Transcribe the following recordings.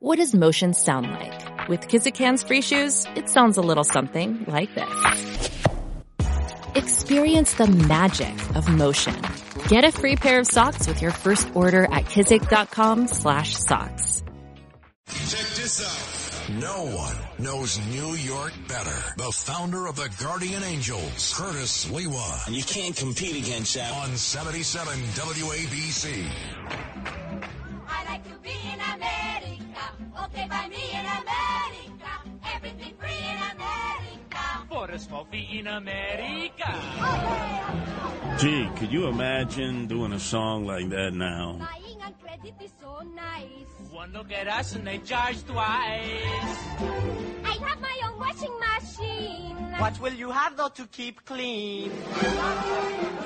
What does motion sound like? With Kizikans free shoes, it sounds a little something like this. Experience the magic of motion. Get a free pair of socks with your first order at kizik.com slash socks. Check this out. No one knows New York better. The founder of the Guardian Angels, Curtis Sliwa. And you can't compete against that. On 77 WABC. Okay, by me in America. Everything free in America. For a small fee in America. Gee, could you imagine doing a song like that now? Buying on credit is so nice. One look at us and they charge twice. I have my own washing machine. What will you have though to keep clean?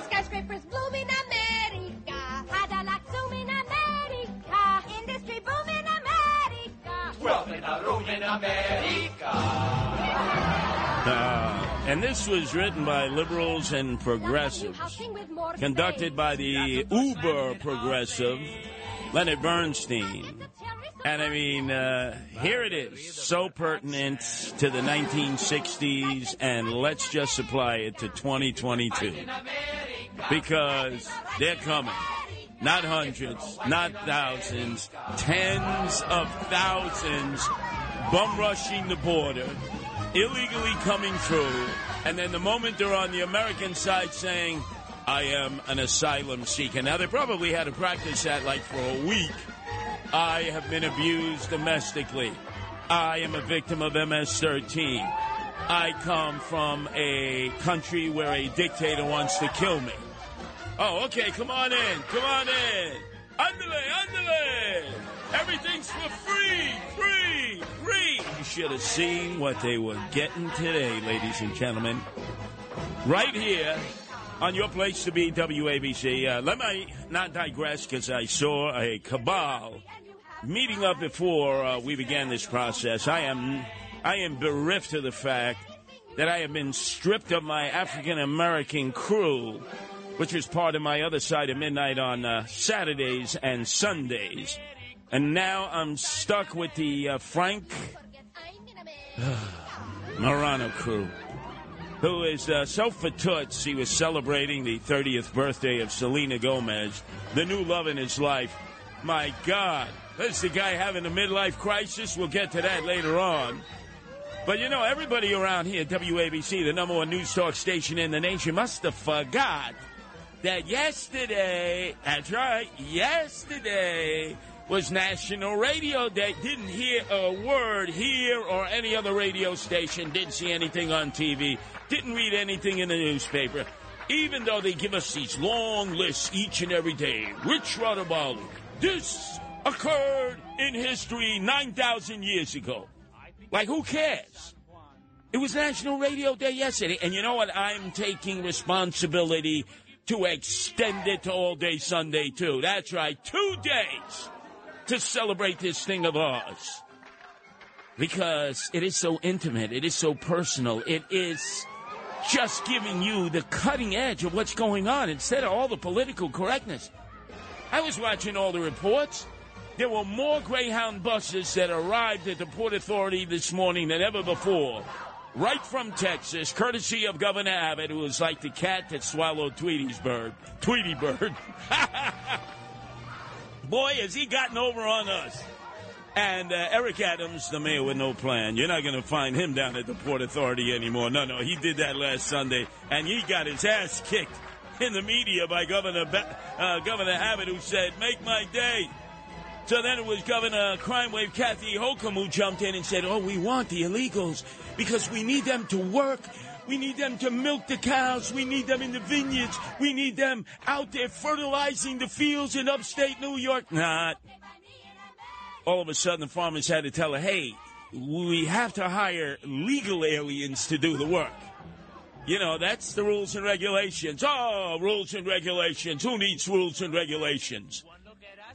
Skyscrapers bloom in America. Wealth in a room in America. Uh, and this was written by liberals and progressives, conducted by the uber progressive Leonard Bernstein. And I mean, uh, here it is, so pertinent to the 1960s, and let's just apply it to 2022. Because they're coming. Not hundreds, not thousands, tens of thousands bum rushing the border, illegally coming through, and then the moment they're on the American side saying, I am an asylum seeker. Now, they probably had to practice that like for a week. I have been abused domestically. I am a victim of MS 13. I come from a country where a dictator wants to kill me. Oh, okay, come on in, come on in. Underlay, underlay. Everything's for free, free, free. You should have seen what they were getting today, ladies and gentlemen. Right here on your place to be, WABC. Uh, let me not digress because I saw a cabal meeting up before uh, we began this process. I am, I am bereft of the fact that I have been stripped of my African American crew, which was part of my other side of midnight on uh, Saturdays and Sundays. And now I'm stuck with the uh, Frank Morano crew, who is uh, so fatoots he was celebrating the 30th birthday of Selena Gomez, the new love in his life. My God, that's the guy having a midlife crisis. We'll get to that later on. But you know, everybody around here, WABC, the number one news talk station in the nation, must have forgot that yesterday, that's right, yesterday was National Radio Day. Didn't hear a word here or any other radio station, didn't see anything on TV, didn't read anything in the newspaper. Even though they give us these long lists each and every day. Rich Rodabali, this occurred in history 9,000 years ago. Like, who cares? It was National Radio Day yesterday. And you know what? I'm taking responsibility to extend it to all day Sunday, too. That's right. Two days to celebrate this thing of ours. Because it is so intimate. It is so personal. It is just giving you the cutting edge of what's going on instead of all the political correctness. I was watching all the reports. There were more Greyhound buses that arrived at the Port Authority this morning than ever before. Right from Texas, courtesy of Governor Abbott, who is like the cat that swallowed Tweety's bird. Tweety bird. Boy, has he gotten over on us. And uh, Eric Adams, the mayor with no plan, you're not going to find him down at the Port Authority anymore. No, no, he did that last Sunday, and he got his ass kicked in the media by Governor Ba- uh, Governor Abbott, who said, "Make my day." So then it was Governor Crime Wave Kathy Hochul who jumped in and said, "Oh, we want the illegals because we need them to work." We need them to milk the cows. We need them in the vineyards. We need them out there fertilizing the fields in upstate New York. Not. All of a sudden, the farmers had to tell her, hey, we have to hire legal aliens to do the work. You know, that's the rules and regulations. Oh, rules and regulations. Who needs rules and regulations?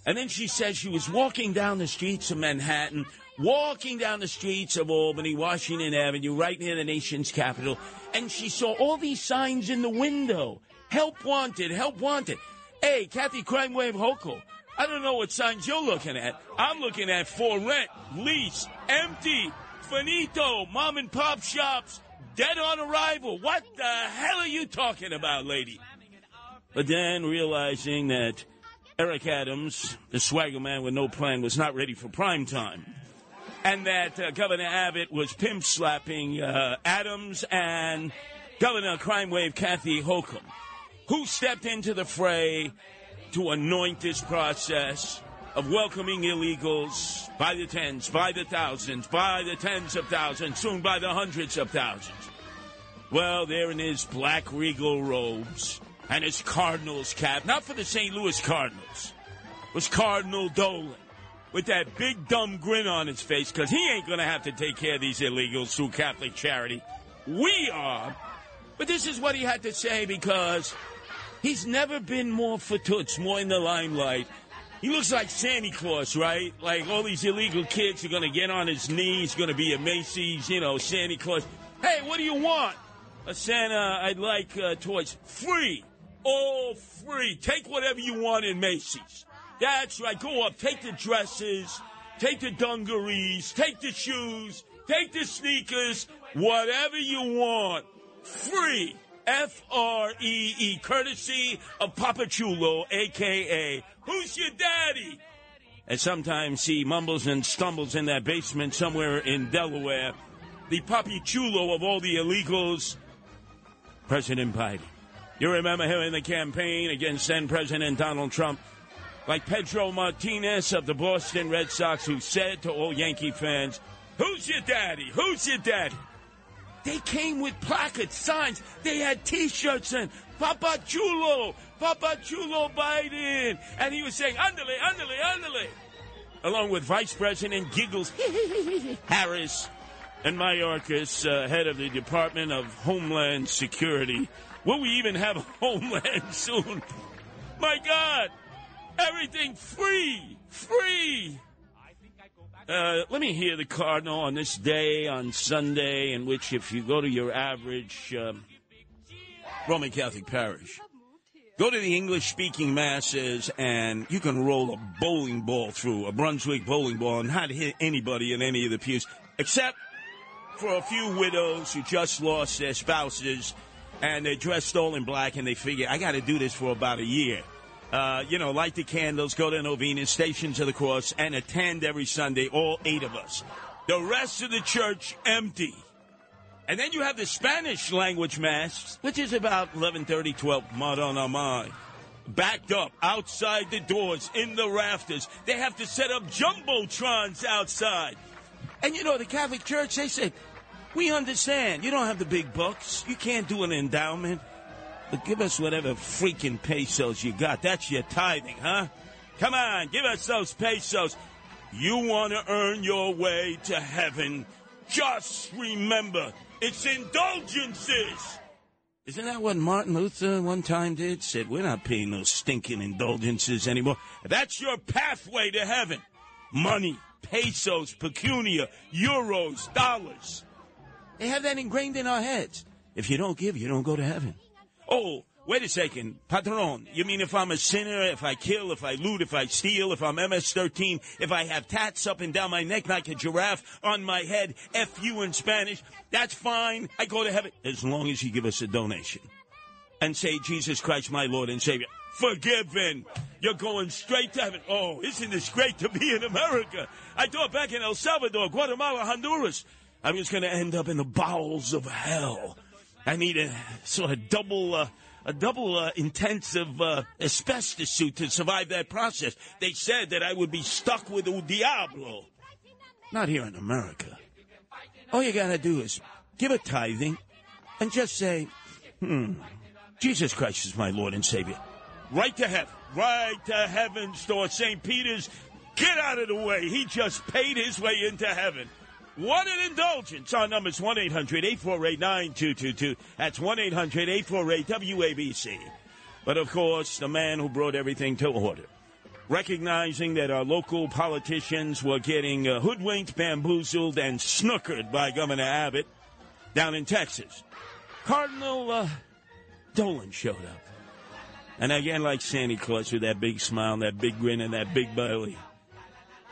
And then she says she was walking down the streets of Manhattan, walking down the streets of Albany, Washington Avenue, right near the nation's capital, and she saw all these signs in the window. Help wanted, help wanted. Hey, Kathy Crime Wave Hochul, I don't know what signs you're looking at. I'm looking at for rent, lease, empty, finito, mom and pop shops, dead on arrival. What the hell are you talking about, lady? But then realizing that Eric Adams, the swagger man with no plan, was not ready for prime time. And that uh, Governor Abbott was pimp slapping uh, Adams and Governor Crime Wave Kathy Hochul, who stepped into the fray to anoint this process of welcoming illegals by the tens, by the thousands, by the tens of thousands, soon by the hundreds of thousands. Well, there in his black regal robes and his Cardinals cap, not for the St. Louis Cardinals, was Cardinal Dolan with that big dumb grin on his face because he ain't going to have to take care of these illegals through Catholic charity. We are. But this is what he had to say because he's never been more for toots, more in the limelight. He looks like Santa Claus, right? Like all these illegal kids are going to get on his knees, going to be a Macy's, you know, Santa Claus. Hey, what do you want? A Santa, I'd like uh, toys. Free. All free. Take whatever you want in Macy's. That's right. Go up. Take the dresses. Take the dungarees. Take the shoes. Take the sneakers. Whatever you want. Free. F R E E. Courtesy of Papa Chulo, a.k.a. Who's your daddy? And sometimes he mumbles and stumbles in that basement somewhere in Delaware. The Papi Chulo of all the illegals, President Biden. You remember him in the campaign against then President Donald Trump? Like Pedro Martinez of the Boston Red Sox, who said to all Yankee fans, Who's your daddy? Who's your daddy? They came with placards, signs. They had T-shirts and Papa Chulo, Papa Chulo Biden, and he was saying "Andale, andale, andale," along with Vice President Giggles Harris and Mayorkas, uh, head of the Department of Homeland Security. Will we even have a homeland soon? My God, everything free, free. Uh, let me hear the Cardinal on this day, on Sunday, in which if you go to your average um, Roman Catholic parish, go to the English speaking masses, and you can roll a bowling ball through, a Brunswick bowling ball, and not hit anybody in any of the pews, except for a few widows who just lost their spouses, and they're dressed all in black, and they figure, I got to do this for about a year uh, you know, light the candles, go to Novena, stations of the cross, and attend every Sunday, all eight of us. The rest of the church empty. And then you have the Spanish language mass, which is about 11:30, 12, Maranamai. Backed up outside the doors, in the rafters. They have to set up jumbotrons outside. And you know, the Catholic Church, they say, we understand. You don't have the big bucks. You can't do an endowment. But give us whatever freaking pesos you got. That's your tithing, huh? Come on, give us those pesos. You want to earn your way to heaven. Just remember, it's indulgences. Isn't that what Martin Luther one time did? Said, we're not paying those stinking indulgences anymore. That's your pathway to heaven. Money, pesos, pecunia, euros, dollars. They have that ingrained in our heads. If you don't give, you don't go to heaven. Oh, wait a second, Patron. You mean if I'm a sinner, if I kill, if I loot, if I steal, if I'm MS-13, if I have tats up and down my neck like a giraffe on my head, F-U in Spanish, that's fine. I go to heaven as long as you give us a donation and say, Jesus Christ, my Lord and Savior. Forgiven. You're going straight to heaven. Oh, isn't this great to be in America? I thought back in El Salvador, Guatemala, Honduras, I was going to end up in the bowels of hell. I need a sort of double, uh, a double uh, intensive uh, asbestos suit to survive that process. They said that I would be stuck with El Diablo. Not here in America. All you gotta do is give a tithing and just say, hmm, Jesus Christ is my Lord and Savior. Right to heaven. Right to heaven, store St. Peter's. Get out of the way. He just paid his way into heaven. What an indulgence. Our number is 1 800 848 9222. That's 1 800 848 WABC. But of course, the man who brought everything to order, recognizing that our local politicians were getting uh, hoodwinked, bamboozled, and snookered by Governor Abbott down in Texas, Cardinal uh, Dolan showed up. And again, like Santa Claus with that big smile, and that big grin, and that big belly,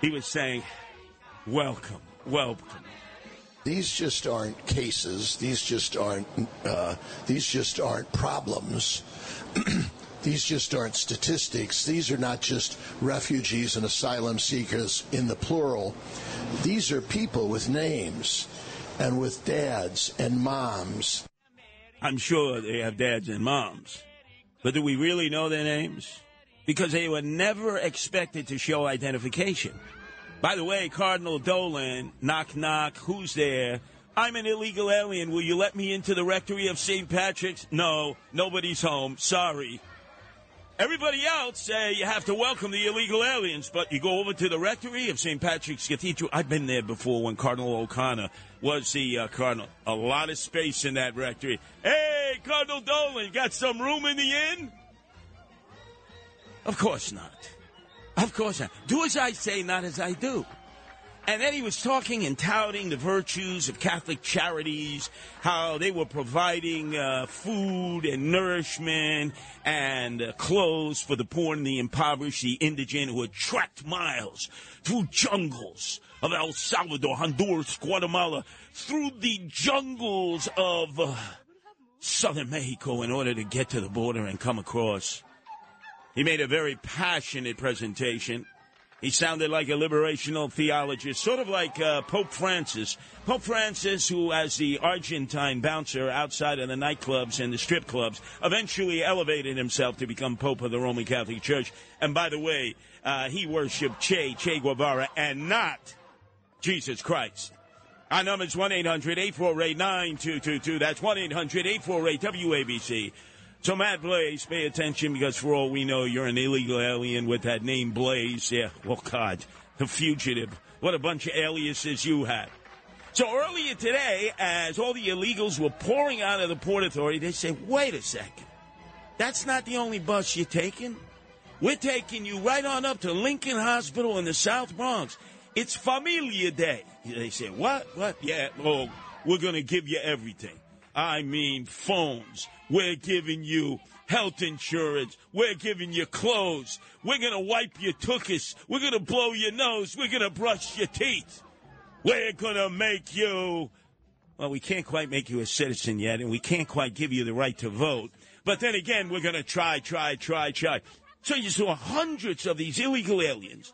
he was saying, Welcome, welcome. These just aren't cases. These just aren't. Uh, these just aren't problems. these just aren't statistics. These are not just refugees and asylum seekers in the plural. These are people with names and with dads and moms. I'm sure they have dads and moms. But do we really know their names? Because they were never expected to show identification. By the way, Cardinal Dolan, knock knock, who's there? I'm an illegal alien. Will you let me into the rectory of St. Patrick's? No, nobody's home. Sorry. Everybody else say you have to welcome the illegal aliens, but you go over to the rectory of St. Patrick's Cathedral. I've been there before when Cardinal O'Connor was the uh, cardinal. A lot of space in that rectory. Hey, Cardinal Dolan, got some room in the inn? Of course not. Of course not. Do as I say, not as I do. And then he was talking and touting the virtues of Catholic charities, how they were providing uh, food and nourishment and uh, clothes for the poor and the impoverished, the indigent who had trekked miles through jungles of El Salvador, Honduras, Guatemala, through the jungles of uh, southern Mexico in order to get to the border and come across. He made a very passionate presentation. He sounded like a liberational theologist, sort of like uh, Pope Francis. Pope Francis, who, as the Argentine bouncer outside of the nightclubs and the strip clubs, eventually elevated himself to become Pope of the Roman Catholic Church. And by the way, uh, he worshipped Che, Che Guevara, and not Jesus Christ. Our number is 1 800 848 9222. That's 1 800 848 WABC. So, Matt Blaze, pay attention because for all we know, you're an illegal alien with that name Blaze. Yeah, well, God, the fugitive. What a bunch of aliases you had. So, earlier today, as all the illegals were pouring out of the Port Authority, they said, wait a second. That's not the only bus you're taking. We're taking you right on up to Lincoln Hospital in the South Bronx. It's Familia Day. They say, what? What? Yeah, oh, we're going to give you everything. I mean, phones. We're giving you health insurance. We're giving you clothes. We're going to wipe your tuchus. We're going to blow your nose. We're going to brush your teeth. We're going to make you. Well, we can't quite make you a citizen yet, and we can't quite give you the right to vote. But then again, we're going to try, try, try, try. So you saw hundreds of these illegal aliens,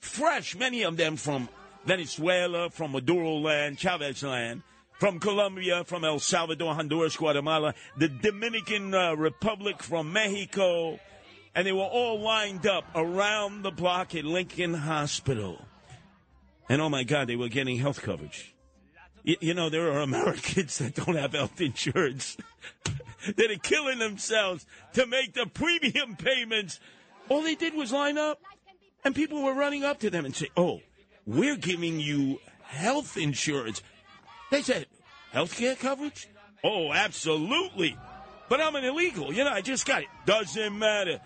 fresh, many of them from Venezuela, from Maduro land, Chavez land, from Colombia, from El Salvador, Honduras, Guatemala, the Dominican uh, Republic, from Mexico, and they were all lined up around the block at Lincoln Hospital. And oh my God, they were getting health coverage. Y- you know, there are Americans that don't have health insurance that are killing themselves to make the premium payments. All they did was line up, and people were running up to them and say, Oh, we're giving you health insurance. They said, health care coverage? Oh, absolutely. But I'm an illegal. You know, I just got it. Doesn't matter.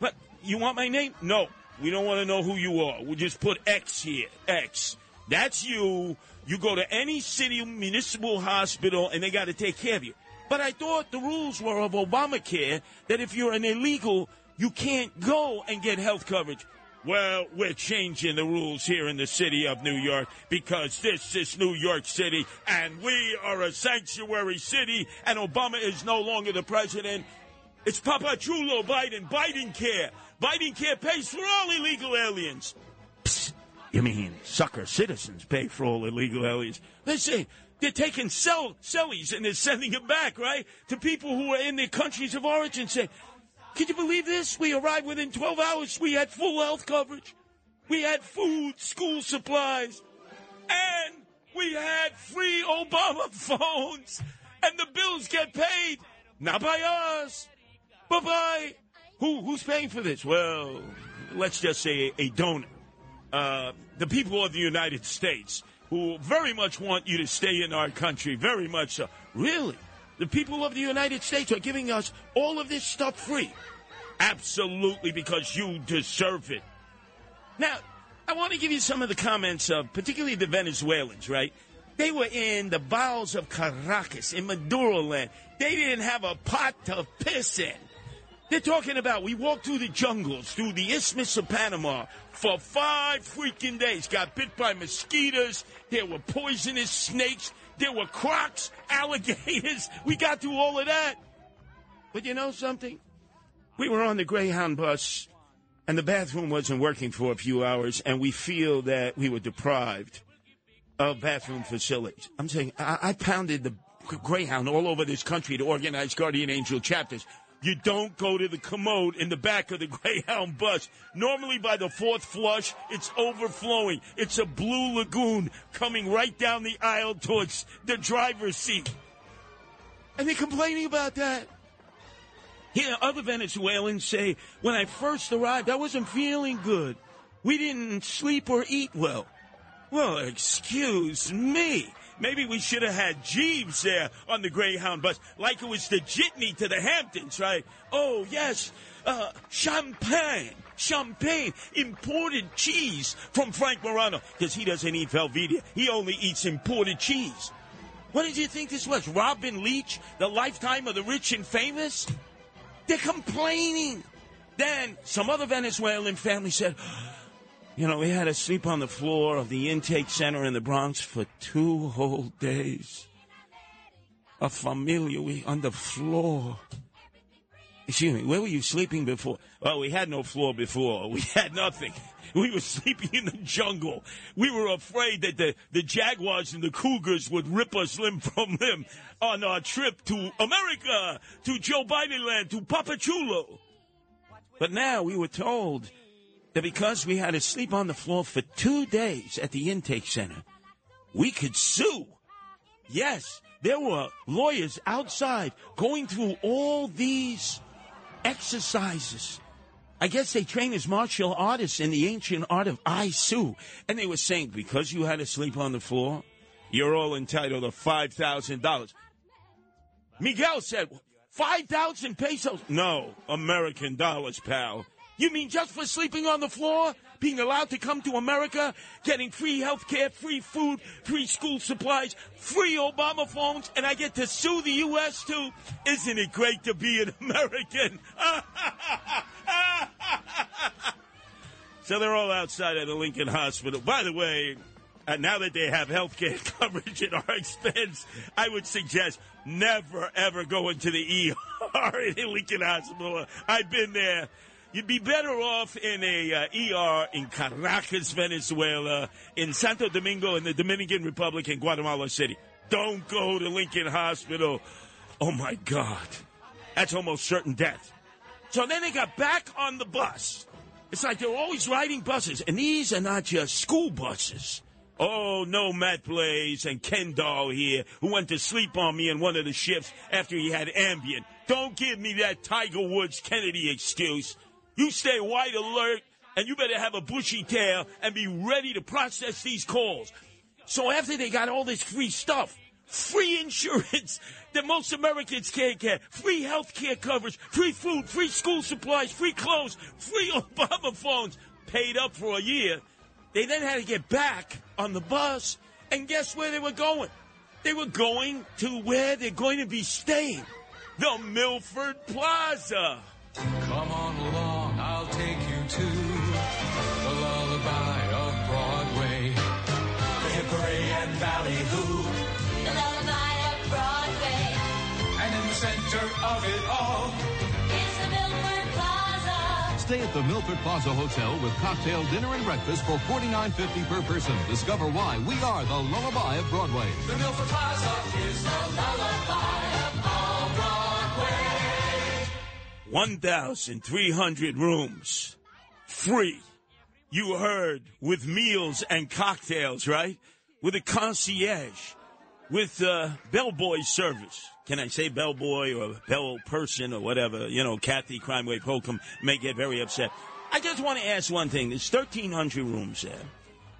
But you want my name? No. We don't want to know who you are. We'll just put X here. X. That's you. You go to any city municipal hospital and they got to take care of you. But I thought the rules were of Obamacare that if you're an illegal, you can't go and get health coverage. Well, we're changing the rules here in the city of New York because this is New York City and we are a sanctuary city and Obama is no longer the president. It's Papa Chulo Biden. Biden care. Biden care pays for all illegal aliens. Psst. You mean sucker citizens pay for all illegal aliens? Listen, they're taking cell cellies and they're sending them back, right? To people who are in their countries of origin say, can you believe this? We arrived within 12 hours. We had full health coverage. We had food, school supplies, and we had free Obama phones. And the bills get paid, not by us, but by who? Who's paying for this? Well, let's just say a, a donor. Uh, the people of the United States who very much want you to stay in our country, very much so. Really? The people of the United States are giving us all of this stuff free. Absolutely, because you deserve it. Now, I want to give you some of the comments of particularly the Venezuelans, right? They were in the bowels of Caracas, in Maduro land. They didn't have a pot to piss in. They're talking about we walked through the jungles, through the Isthmus of Panama for five freaking days. Got bit by mosquitoes. There were poisonous snakes. There were crocs, alligators. We got through all of that. But you know something? We were on the Greyhound bus, and the bathroom wasn't working for a few hours, and we feel that we were deprived of bathroom facilities. I'm saying I, I pounded the Greyhound all over this country to organize Guardian Angel chapters. You don't go to the commode in the back of the Greyhound bus. Normally, by the fourth flush, it's overflowing. It's a blue lagoon coming right down the aisle towards the driver's seat. And they're complaining about that. Here, other Venezuelans say, when I first arrived, I wasn't feeling good. We didn't sleep or eat well. Well, excuse me. Maybe we should have had Jeeves there on the Greyhound bus, like it was the jitney to the Hamptons, right? Oh, yes, uh, champagne, champagne, imported cheese from Frank Morano, because he doesn't eat Velveeta. He only eats imported cheese. What did you think this was? Robin Leach, the lifetime of the rich and famous? They're complaining. Then some other Venezuelan family said, you know, we had to sleep on the floor of the intake center in the Bronx for two whole days. A familia, we on the floor. Excuse me, where were you sleeping before? Well, we had no floor before. We had nothing. We were sleeping in the jungle. We were afraid that the, the jaguars and the cougars would rip us limb from limb on our trip to America, to Joe Biden land, to Papachulo. But now we were told that because we had to sleep on the floor for two days at the intake center, we could sue. Yes, there were lawyers outside going through all these exercises. I guess they train as martial artists in the ancient art of I Sue. And they were saying, because you had to sleep on the floor, you're all entitled to $5,000. Miguel said, 5,000 pesos? No, American dollars, pal. You mean just for sleeping on the floor? Being allowed to come to America, getting free health care, free food, free school supplies, free Obama phones, and I get to sue the U.S. too? Isn't it great to be an American? so they're all outside of the Lincoln Hospital. By the way, uh, now that they have health care coverage at our expense, I would suggest never, ever going to the ER in Lincoln Hospital. I've been there. You'd be better off in a uh, ER in Caracas, Venezuela, in Santo Domingo, in the Dominican Republic, in Guatemala City. Don't go to Lincoln Hospital. Oh my God. That's almost certain death. So then they got back on the bus. It's like they're always riding buses, and these are not just school buses. Oh, no, Matt Blaze and Ken Dahl here, who went to sleep on me in one of the shifts after he had Ambien. Don't give me that Tiger Woods Kennedy excuse. You stay wide alert, and you better have a bushy tail and be ready to process these calls. So after they got all this free stuff, free insurance that most Americans can't get, free health care coverage, free food, free school supplies, free clothes, free Obama phones, paid up for a year, they then had to get back on the bus, and guess where they were going? They were going to where they're going to be staying, the Milford Plaza. Come on along, of it all, is the Milford Plaza. Stay at the Milford Plaza Hotel with cocktail dinner and breakfast for $49.50 per person. Discover why we are the lullaby of Broadway. the Milford Plaza is the lullaby of all Broadway. 1,300 rooms. Free. You heard with meals and cocktails, right? With a concierge. With uh, bellboy service. Can I say bellboy or bell person or whatever? You know, Kathy Crime Wave Holcomb may get very upset. I just want to ask one thing. There's 1,300 rooms there.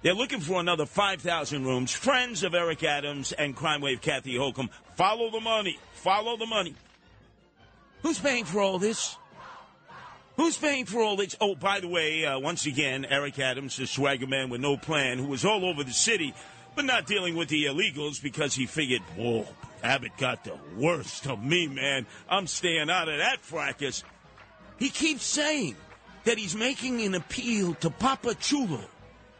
They're looking for another 5,000 rooms. Friends of Eric Adams and Crime Wave Kathy Holcomb. Follow the money. Follow the money. Who's paying for all this? Who's paying for all this? Oh, by the way, uh, once again, Eric Adams, the swagger man with no plan, who was all over the city, but not dealing with the illegals because he figured, whoa, Abbott got the worst of me, man. I'm staying out of that fracas. He keeps saying that he's making an appeal to Papa Chulo,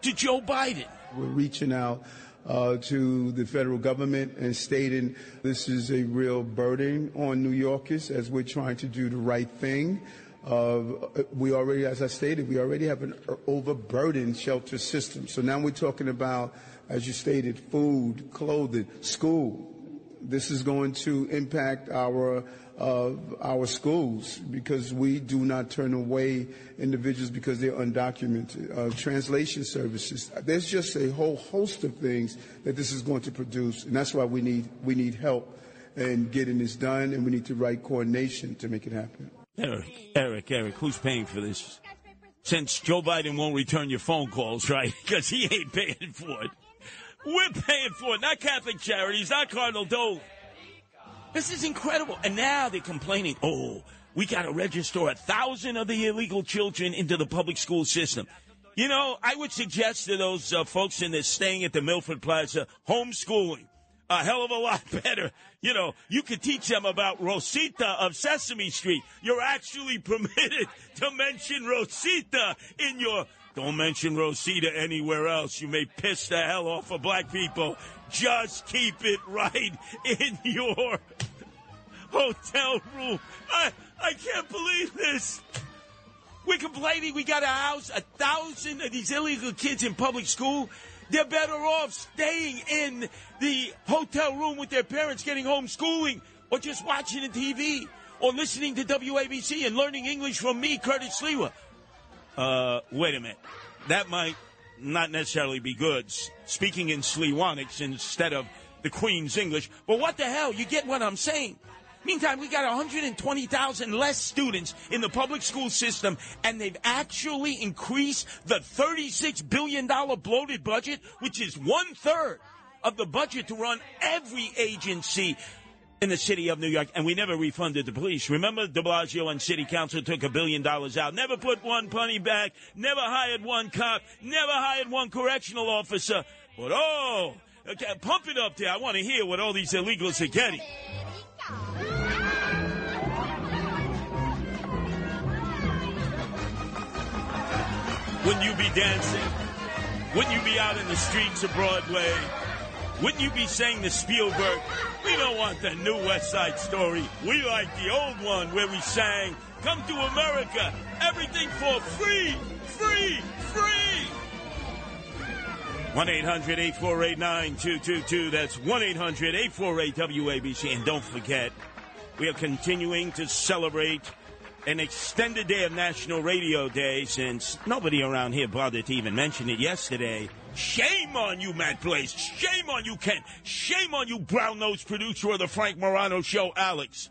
to Joe Biden. We're reaching out uh, to the federal government and stating this is a real burden on New Yorkers as we're trying to do the right thing. Uh, we already, as I stated, we already have an overburdened shelter system. So now we're talking about, as you stated, food, clothing, school. This is going to impact our uh, our schools because we do not turn away individuals because they're undocumented. Uh, translation services. There's just a whole host of things that this is going to produce, and that's why we need we need help in getting this done, and we need the right coordination to make it happen. Eric, Eric, Eric, who's paying for this? Since Joe Biden won't return your phone calls, right? Because he ain't paying for it. We're paying for it, not Catholic Charities, not Cardinal Dole. This is incredible. And now they're complaining, oh, we got to register a thousand of the illegal children into the public school system. You know, I would suggest to those uh, folks in this staying at the Milford Plaza, homeschooling. A hell of a lot better. You know, you could teach them about Rosita of Sesame Street. You're actually permitted to mention Rosita in your. Don't mention Rosita anywhere else. You may piss the hell off of black people. Just keep it right in your hotel room. I, I can't believe this. We're complaining we got to house a thousand of these illegal kids in public school. They're better off staying in the hotel room with their parents getting homeschooling or just watching the TV or listening to WABC and learning English from me, Curtis Sliwa. Uh, wait a minute. That might not necessarily be good. Speaking in Sliwanics instead of the Queen's English. But what the hell? You get what I'm saying? Meantime, we got 120,000 less students in the public school system, and they've actually increased the $36 billion bloated budget, which is one third of the budget to run every agency in the city of New York, and we never refunded the police. Remember, de Blasio and city council took a billion dollars out, never put one penny back, never hired one cop, never hired one correctional officer. But oh, okay, pump it up there. I want to hear what all these illegals are getting. Wouldn't you be dancing? Wouldn't you be out in the streets of Broadway? Wouldn't you be saying to Spielberg, we don't want the new West Side Story. We like the old one where we sang, Come to America, everything for free, free, free. 1 800 848 9222. That's 1 800 848 WABC. And don't forget, we are continuing to celebrate an extended day of National Radio Day since nobody around here bothered to even mention it yesterday. Shame on you, Matt Blaze. Shame on you, Ken. Shame on you, brown nosed producer of the Frank Morano Show, Alex.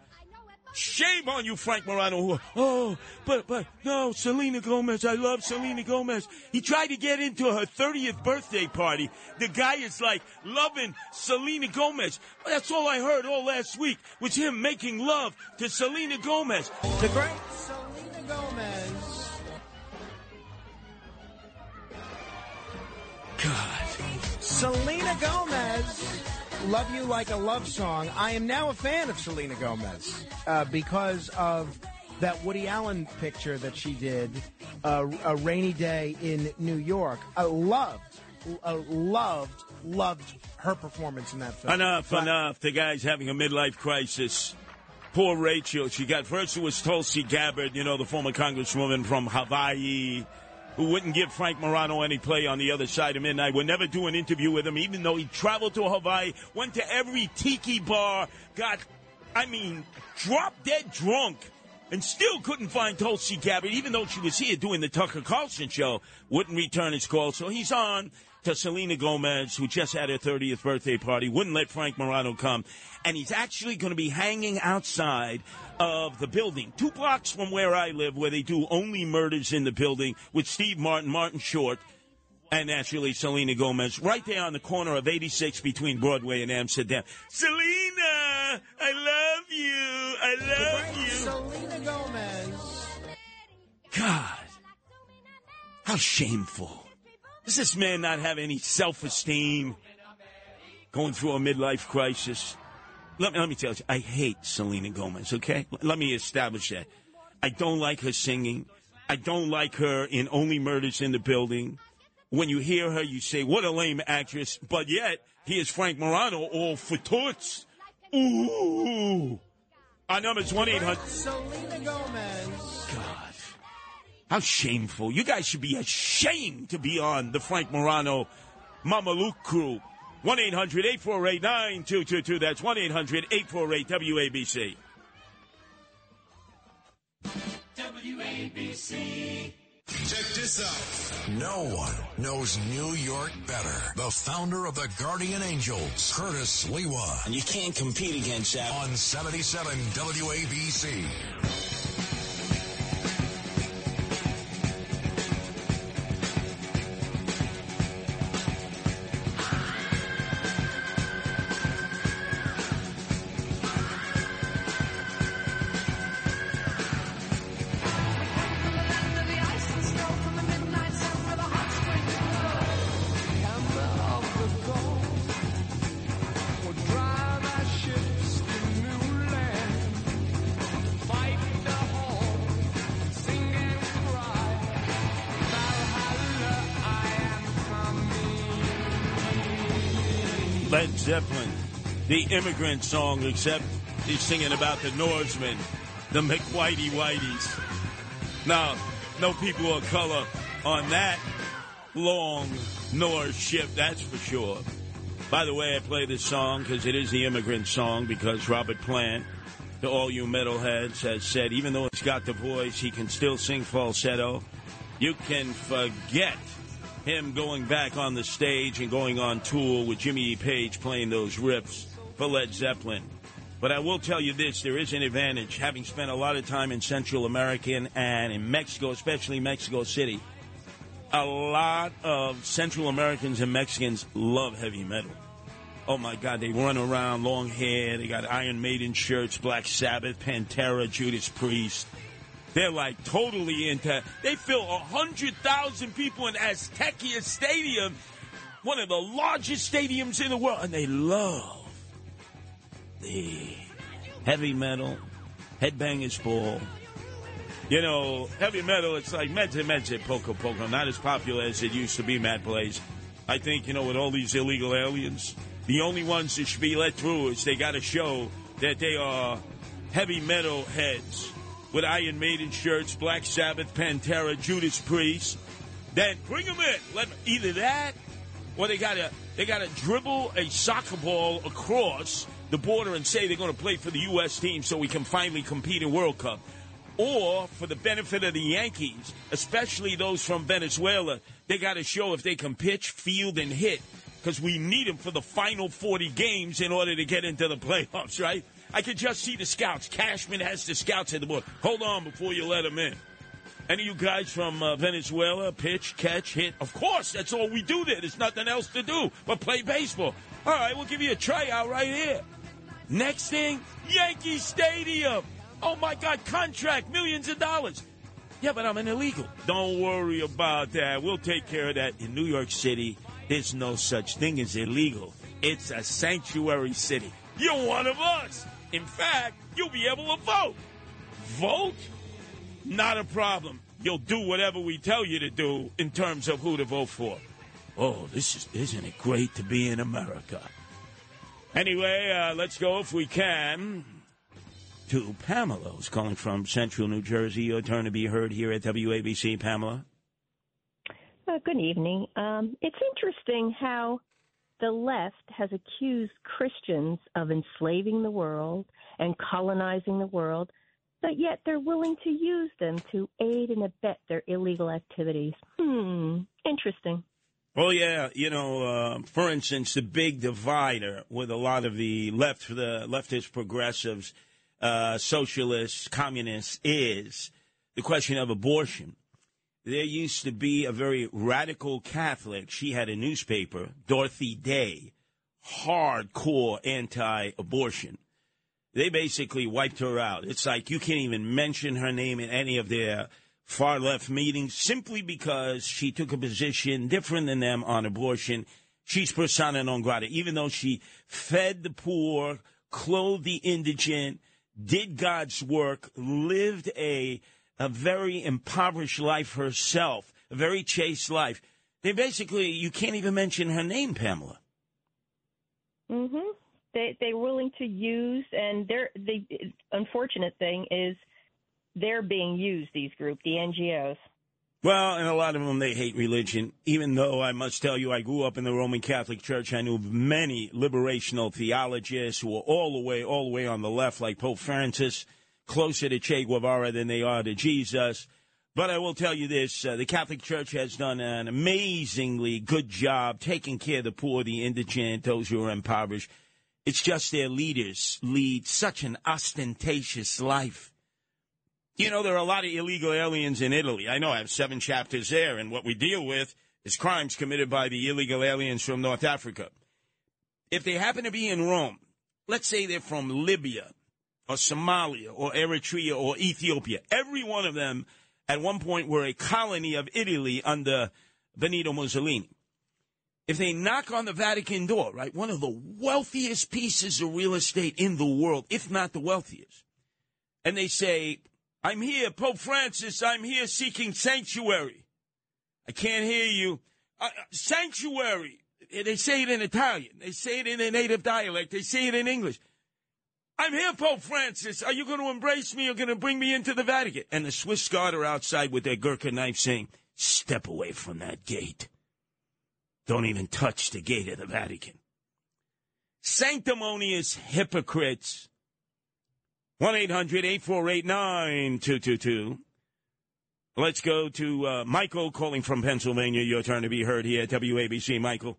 Shame on you, Frank Morano. Oh, but, but, no, Selena Gomez. I love Selena Gomez. He tried to get into her 30th birthday party. The guy is like loving Selena Gomez. That's all I heard all last week was him making love to Selena Gomez. The great Selena Gomez. God. Selena Gomez. Love You Like a Love Song. I am now a fan of Selena Gomez uh, because of that Woody Allen picture that she did, uh, A Rainy Day in New York. I loved, uh, loved, loved her performance in that film. Enough, But- enough. The guy's having a midlife crisis. Poor Rachel. She got first it was Tulsi Gabbard, you know, the former congresswoman from Hawaii, who wouldn't give Frank Morano any play on the other side of midnight. Would never do an interview with him, even though he traveled to Hawaii, went to every tiki bar, got, I mean, drop dead drunk. And still couldn't find Tulsi Gabbard, even though she was here doing the Tucker Carlson show. Wouldn't return his call, so he's on to Selena Gomez, who just had her 30th birthday party, wouldn't let Frank Morano come. And he's actually going to be hanging outside of the building, two blocks from where I live, where they do only murders in the building with Steve Martin, Martin Short, and naturally Selena Gomez, right there on the corner of 86 between Broadway and Amsterdam. Selena, I love you. I love you. Selena Gomez. God, how shameful. Does this man not have any self esteem? Going through a midlife crisis. Let me, let me tell you, I hate Selena Gomez, okay? Let me establish that. I don't like her singing. I don't like her in Only Murders in the Building. When you hear her, you say, what a lame actress. But yet, here's Frank Morano all for toots. Ooh. Our number's 1 800. Selena Gomez. God. How shameful. You guys should be ashamed to be on the Frank Morano Mama Luke crew. 1 800 848 9222. That's 1 800 848 WABC. WABC. Check this out. No one knows New York better. The founder of the Guardian Angels, Curtis Sliwa. And you can't compete against that. On 77 WABC. Zeppelin, the immigrant song, except he's singing about the Norsemen, the McWhitey Whiteys. Now, no people of color on that long Norse ship, that's for sure. By the way, I play this song because it is the immigrant song because Robert Plant, to all you metalheads, has said even though it's got the voice, he can still sing falsetto. You can forget him going back on the stage and going on tour with Jimmy E. Page playing those riffs for Led Zeppelin. But I will tell you this there is an advantage, having spent a lot of time in Central American and in Mexico, especially Mexico City. A lot of Central Americans and Mexicans love heavy metal. Oh my God, they run around, long hair, they got Iron Maiden shirts, Black Sabbath, Pantera, Judas Priest. They're like totally into. They fill hundred thousand people in Azteca Stadium, one of the largest stadiums in the world, and they love the heavy metal, headbangers ball. You know, heavy metal. It's like mezze mezze poco poco, not as popular as it used to be. Matt Blaze. I think you know with all these illegal aliens, the only ones that should be let through is they got to show that they are heavy metal heads with Iron Maiden shirts, Black Sabbath, Pantera, Judas Priest. Then bring them in. Let them, either that, or they gotta they gotta dribble a soccer ball across the border and say they're going to play for the U.S. team so we can finally compete in World Cup. Or for the benefit of the Yankees, especially those from Venezuela, they got to show if they can pitch, field, and hit because we need them for the final 40 games in order to get into the playoffs, right? I could just see the scouts. Cashman has the scouts at the board. Hold on before you let them in. Any of you guys from uh, Venezuela, pitch, catch, hit? Of course, that's all we do there. There's nothing else to do but play baseball. All right, we'll give you a tryout right here. Next thing, Yankee Stadium. Oh my God, contract, millions of dollars. Yeah, but I'm an illegal. Don't worry about that. We'll take care of that. In New York City, there's no such thing as illegal. It's a sanctuary city. You're one of us. In fact, you'll be able to vote. Vote? Not a problem. You'll do whatever we tell you to do in terms of who to vote for. Oh, this is isn't it great to be in America? Anyway, uh, let's go if we can to Pamela, who's calling from Central New Jersey. Your turn to be heard here at WABC, Pamela. Uh, good evening. Um, it's interesting how the left has accused Christians of enslaving the world and colonizing the world, but yet they're willing to use them to aid and abet their illegal activities. Hmm, interesting. Well, yeah, you know, uh, for instance, the big divider with a lot of the left, the leftist progressives, uh, socialists, communists, is the question of abortion. There used to be a very radical Catholic. She had a newspaper, Dorothy Day, hardcore anti-abortion. They basically wiped her out. It's like you can't even mention her name in any of their far left meetings simply because she took a position different than them on abortion. She's persona non grata, even though she fed the poor, clothed the indigent, did God's work, lived a a very impoverished life herself, a very chaste life. They basically you can't even mention her name, Pamela. Mm Mhm. They they're willing to use, and they're the unfortunate thing is they're being used. These group, the NGOs. Well, and a lot of them, they hate religion. Even though I must tell you, I grew up in the Roman Catholic Church. I knew many liberational theologists who were all the way, all the way on the left, like Pope Francis, closer to Che Guevara than they are to Jesus. But I will tell you this uh, the Catholic Church has done an amazingly good job taking care of the poor, the indigent, those who are impoverished. It's just their leaders lead such an ostentatious life. You know, there are a lot of illegal aliens in Italy. I know I have seven chapters there, and what we deal with is crimes committed by the illegal aliens from North Africa. If they happen to be in Rome, let's say they're from Libya or Somalia or Eritrea or Ethiopia, every one of them at one point were a colony of Italy under Benito Mussolini. If they knock on the Vatican door, right, one of the wealthiest pieces of real estate in the world, if not the wealthiest, and they say, I'm here, Pope Francis, I'm here seeking sanctuary. I can't hear you. Uh, sanctuary. They say it in Italian. They say it in a native dialect. They say it in English. I'm here, Pope Francis. Are you going to embrace me or going to bring me into the Vatican? And the Swiss Guard are outside with their Gurkha knife saying, Step away from that gate. Don't even touch the gate of the Vatican. Sanctimonious hypocrites 1 800 848 9222. Let's go to uh, Michael calling from Pennsylvania. Your turn to be heard here at WABC. Michael.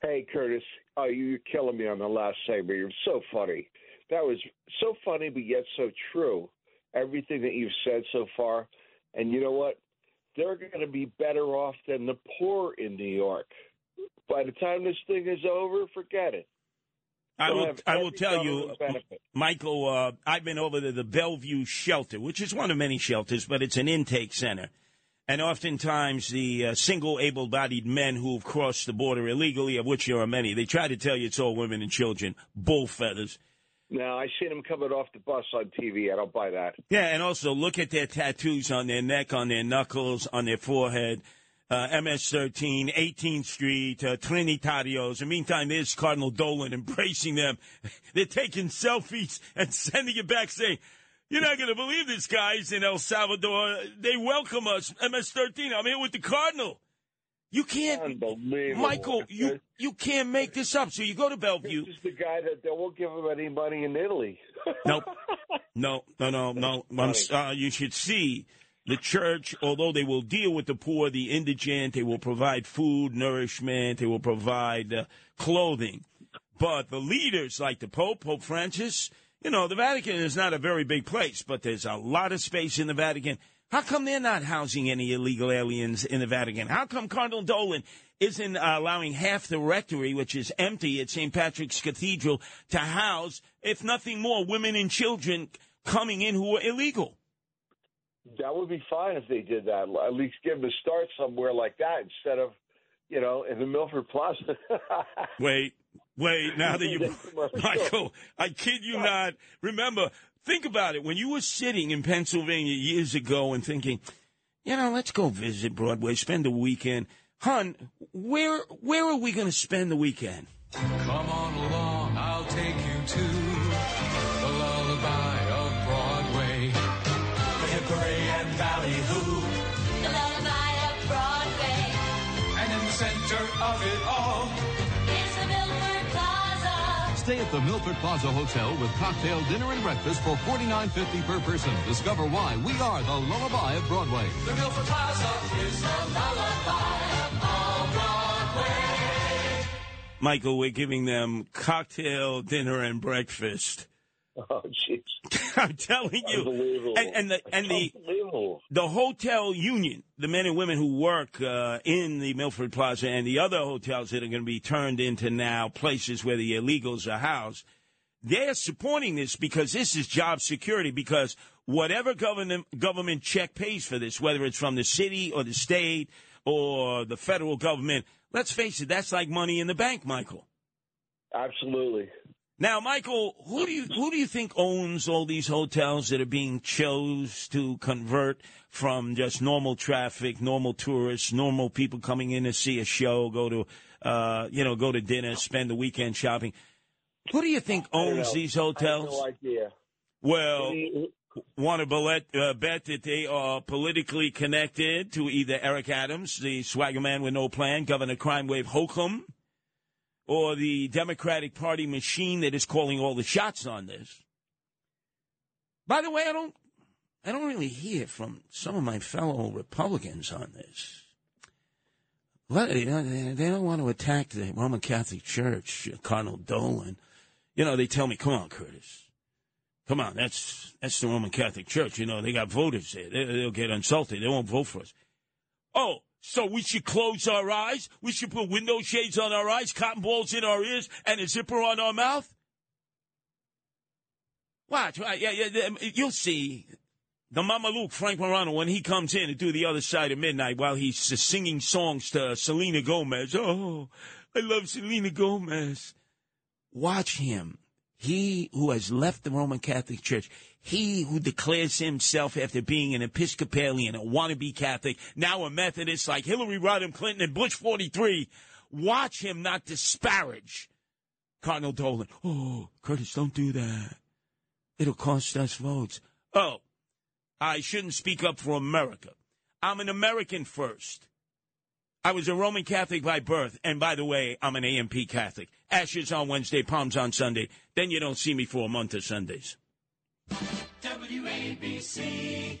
Hey, Curtis. Oh, you're killing me on the last segment. You're so funny. That was so funny, but yet so true. Everything that you've said so far. And you know what? They're going to be better off than the poor in New York. By the time this thing is over, forget it. I They'll I will tell you. Michael. Uh, I've been over to the Bellevue shelter, which is one of many shelters, but it's an intake center. And oftentimes, the uh, single able-bodied men who've crossed the border illegally, of which there are many, they try to tell you it's all women and children. Bull feathers. Now, I seen them coming off the bus on TV. I don't buy that. Yeah, and also look at their tattoos on their neck, on their knuckles, on their forehead. Uh, MS-13, 18th Street, uh, Trinitarios. In the meantime, there's Cardinal Dolan embracing them. They're taking selfies and sending it back saying, you're not going to believe this, guys, in El Salvador. They welcome us. MS-13, I'm here with the Cardinal. You can't. Michael, you, you can't make this up. So you go to Bellevue. This is the guy that they won't give him any money in Italy. Nope. No, no, no, no. I'm uh, you should see the church, although they will deal with the poor, the indigent, they will provide food, nourishment, they will provide uh, clothing. But the leaders, like the Pope, Pope Francis, you know, the Vatican is not a very big place, but there's a lot of space in the Vatican. How come they're not housing any illegal aliens in the Vatican? How come Cardinal Dolan isn't uh, allowing half the rectory, which is empty at St. Patrick's Cathedral, to house, if nothing more, women and children coming in who are illegal? That would be fine if they did that. At least give them a start somewhere like that instead of, you know, in the Milford Plaza. Wait, wait, now that you, Michael, I kid you not. Remember, think about it. When you were sitting in Pennsylvania years ago and thinking, you know, let's go visit Broadway, spend the weekend. Hun, where where are we going to spend the weekend? Come on Stay at the Milford Plaza Hotel with cocktail dinner and breakfast for $49.50 per person. Discover why we are the lullaby of Broadway. the Milford Plaza is the lullaby of all Broadway. Michael, we're giving them cocktail, dinner, and breakfast. oh, jeez. I'm telling you. Unbelievable. And, and the and the the hotel union, the men and women who work uh, in the Milford Plaza and the other hotels that are going to be turned into now places where the illegals are housed, they're supporting this because this is job security. Because whatever government government check pays for this, whether it's from the city or the state or the federal government, let's face it, that's like money in the bank, Michael. Absolutely. Now, Michael, who do you who do you think owns all these hotels that are being chose to convert from just normal traffic, normal tourists, normal people coming in to see a show, go to uh, you know, go to dinner, spend the weekend shopping? Who do you think owns these I have hotels? no idea. Well, want to bet, uh, bet that they are politically connected to either Eric Adams, the swagger man with no plan, Governor Crime Wave Hochul, or the Democratic Party machine that is calling all the shots on this. By the way, I don't, I don't really hear from some of my fellow Republicans on this. They don't want to attack the Roman Catholic Church, Cardinal Dolan. You know, they tell me, "Come on, Curtis, Come on, that's that's the Roman Catholic Church. You know, they got voters there. They, they'll get insulted. They won't vote for us. Oh, so we should close our eyes? We should put window shades on our eyes, cotton balls in our ears, and a zipper on our mouth? Watch. Yeah, yeah. You'll see. The Mama Luke, Frank Morano, when he comes in to do the other side of midnight while he's singing songs to Selena Gomez. Oh, I love Selena Gomez. Watch him. He who has left the Roman Catholic Church, he who declares himself after being an Episcopalian, a wannabe Catholic, now a Methodist like Hillary Rodham Clinton and Bush 43, watch him not disparage Cardinal Dolan. Oh, Curtis, don't do that. It'll cost us votes. Oh, I shouldn't speak up for America. I'm an American first. I was a Roman Catholic by birth, and by the way, I'm an AMP Catholic. Ashes on Wednesday, palms on Sunday. Then you don't see me for a month of Sundays. WABC.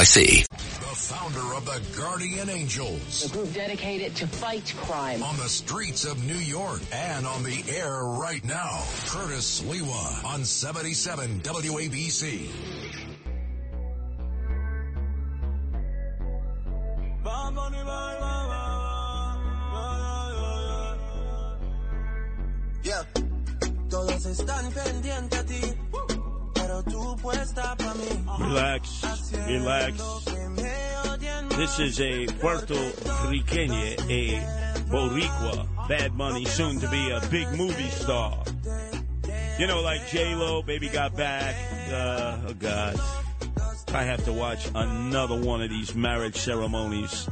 NYC. The founder of the Guardian Angels. A group dedicated to fight crime. On the streets of New York and on the air right now. Curtis Sliwa on 77 WABC. Yeah. Todos están pendientes a ti, pero tú puesta para mí. Relax, relax. This is a Puerto Riqueña, a Boricua, Bad Bunny, soon to be a big movie star. You know, like J Lo, Baby Got Back. Uh, oh God, I have to watch another one of these marriage ceremonies.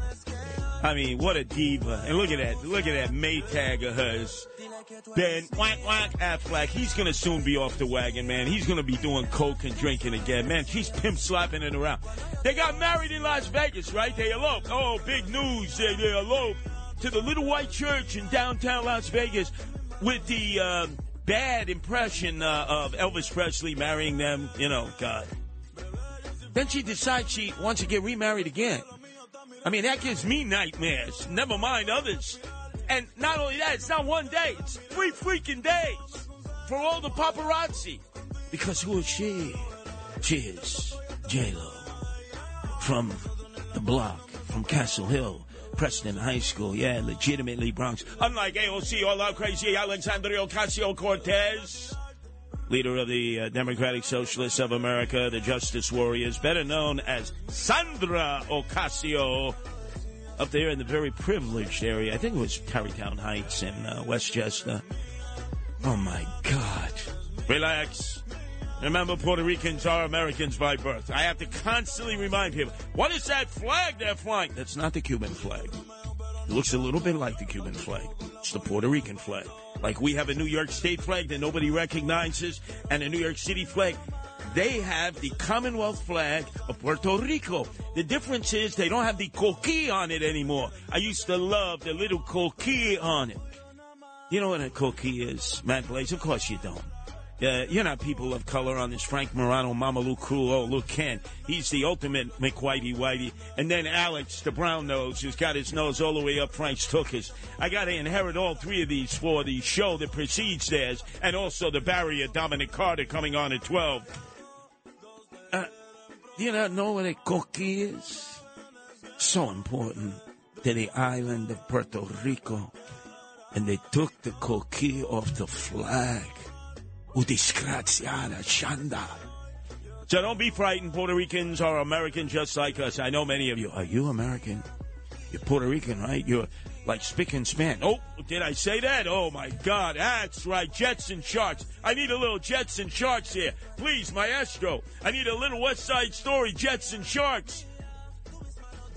I mean, what a diva! And look at that, look at that Maytag of hers. Ben whack whack Affleck, he's gonna soon be off the wagon, man. He's gonna be doing coke and drinking again, man. She's pimp slapping it around. They got married in Las Vegas, right? They eloped. Oh, big news! They, they eloped to the little white church in downtown Las Vegas with the uh, bad impression uh, of Elvis Presley marrying them. You know, God. Then she decides she wants to get remarried again. I mean, that gives me nightmares. Never mind others. And not only that, it's not one day, it's three freaking days for all the paparazzi. Because who is she? She is J-Lo from the block, from Castle Hill, Preston High School. Yeah, legitimately Bronx. Unlike AOC, all out crazy Alexandria Ocasio-Cortez, leader of the uh, Democratic Socialists of America, the Justice Warriors, better known as Sandra Ocasio up there in the very privileged area. I think it was Tarrytown Heights in uh, Westchester. Oh my God. Relax. Remember, Puerto Ricans are Americans by birth. I have to constantly remind people what is that flag they're flying? That's not the Cuban flag. It looks a little bit like the Cuban flag. It's the Puerto Rican flag. Like we have a New York State flag that nobody recognizes and a New York City flag. They have the Commonwealth flag of Puerto Rico. The difference is they don't have the coqui on it anymore. I used to love the little coqui on it. You know what a coqui is, Matt Blaze? Of course you don't. Uh, you know, people of color on this Frank Morano, Crew. Oh, look, Ken. He's the ultimate McWhitey Whitey. And then Alex, the brown nose, who's got his nose all the way up Frank's tuchus. I got to inherit all three of these for the show that precedes theirs, and also the barrier Dominic Carter coming on at 12. Do you not know what a coqui is? So important to the island of Puerto Rico. And they took the coqui off the flag. U disgraziata shanda. So don't be frightened. Puerto Ricans are American just like us. I know many of you. Are you American? You're Puerto Rican, right? You're like spick and span. Oh, did I say that? Oh my God, that's right. Jets and Sharks. I need a little Jets and Sharks here. Please, maestro. I need a little West Side Story, Jets and Sharks.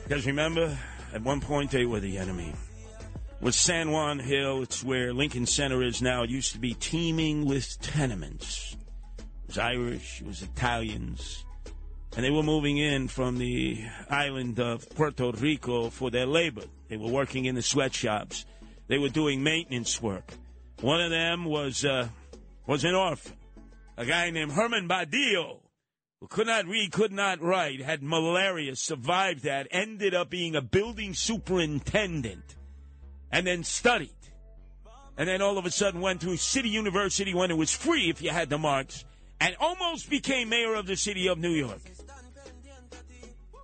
Because remember, at one point they were the enemy. With San Juan Hill, it's where Lincoln Center is now. It used to be teeming with tenements. It was Irish, it was Italians. And they were moving in from the island of Puerto Rico for their labor. They were working in the sweatshops. They were doing maintenance work. One of them was uh, was an orphan, a guy named Herman Badillo, who could not read, could not write, had malaria, survived that, ended up being a building superintendent, and then studied. And then all of a sudden went to City University when it was free if you had the marks, and almost became mayor of the city of New York.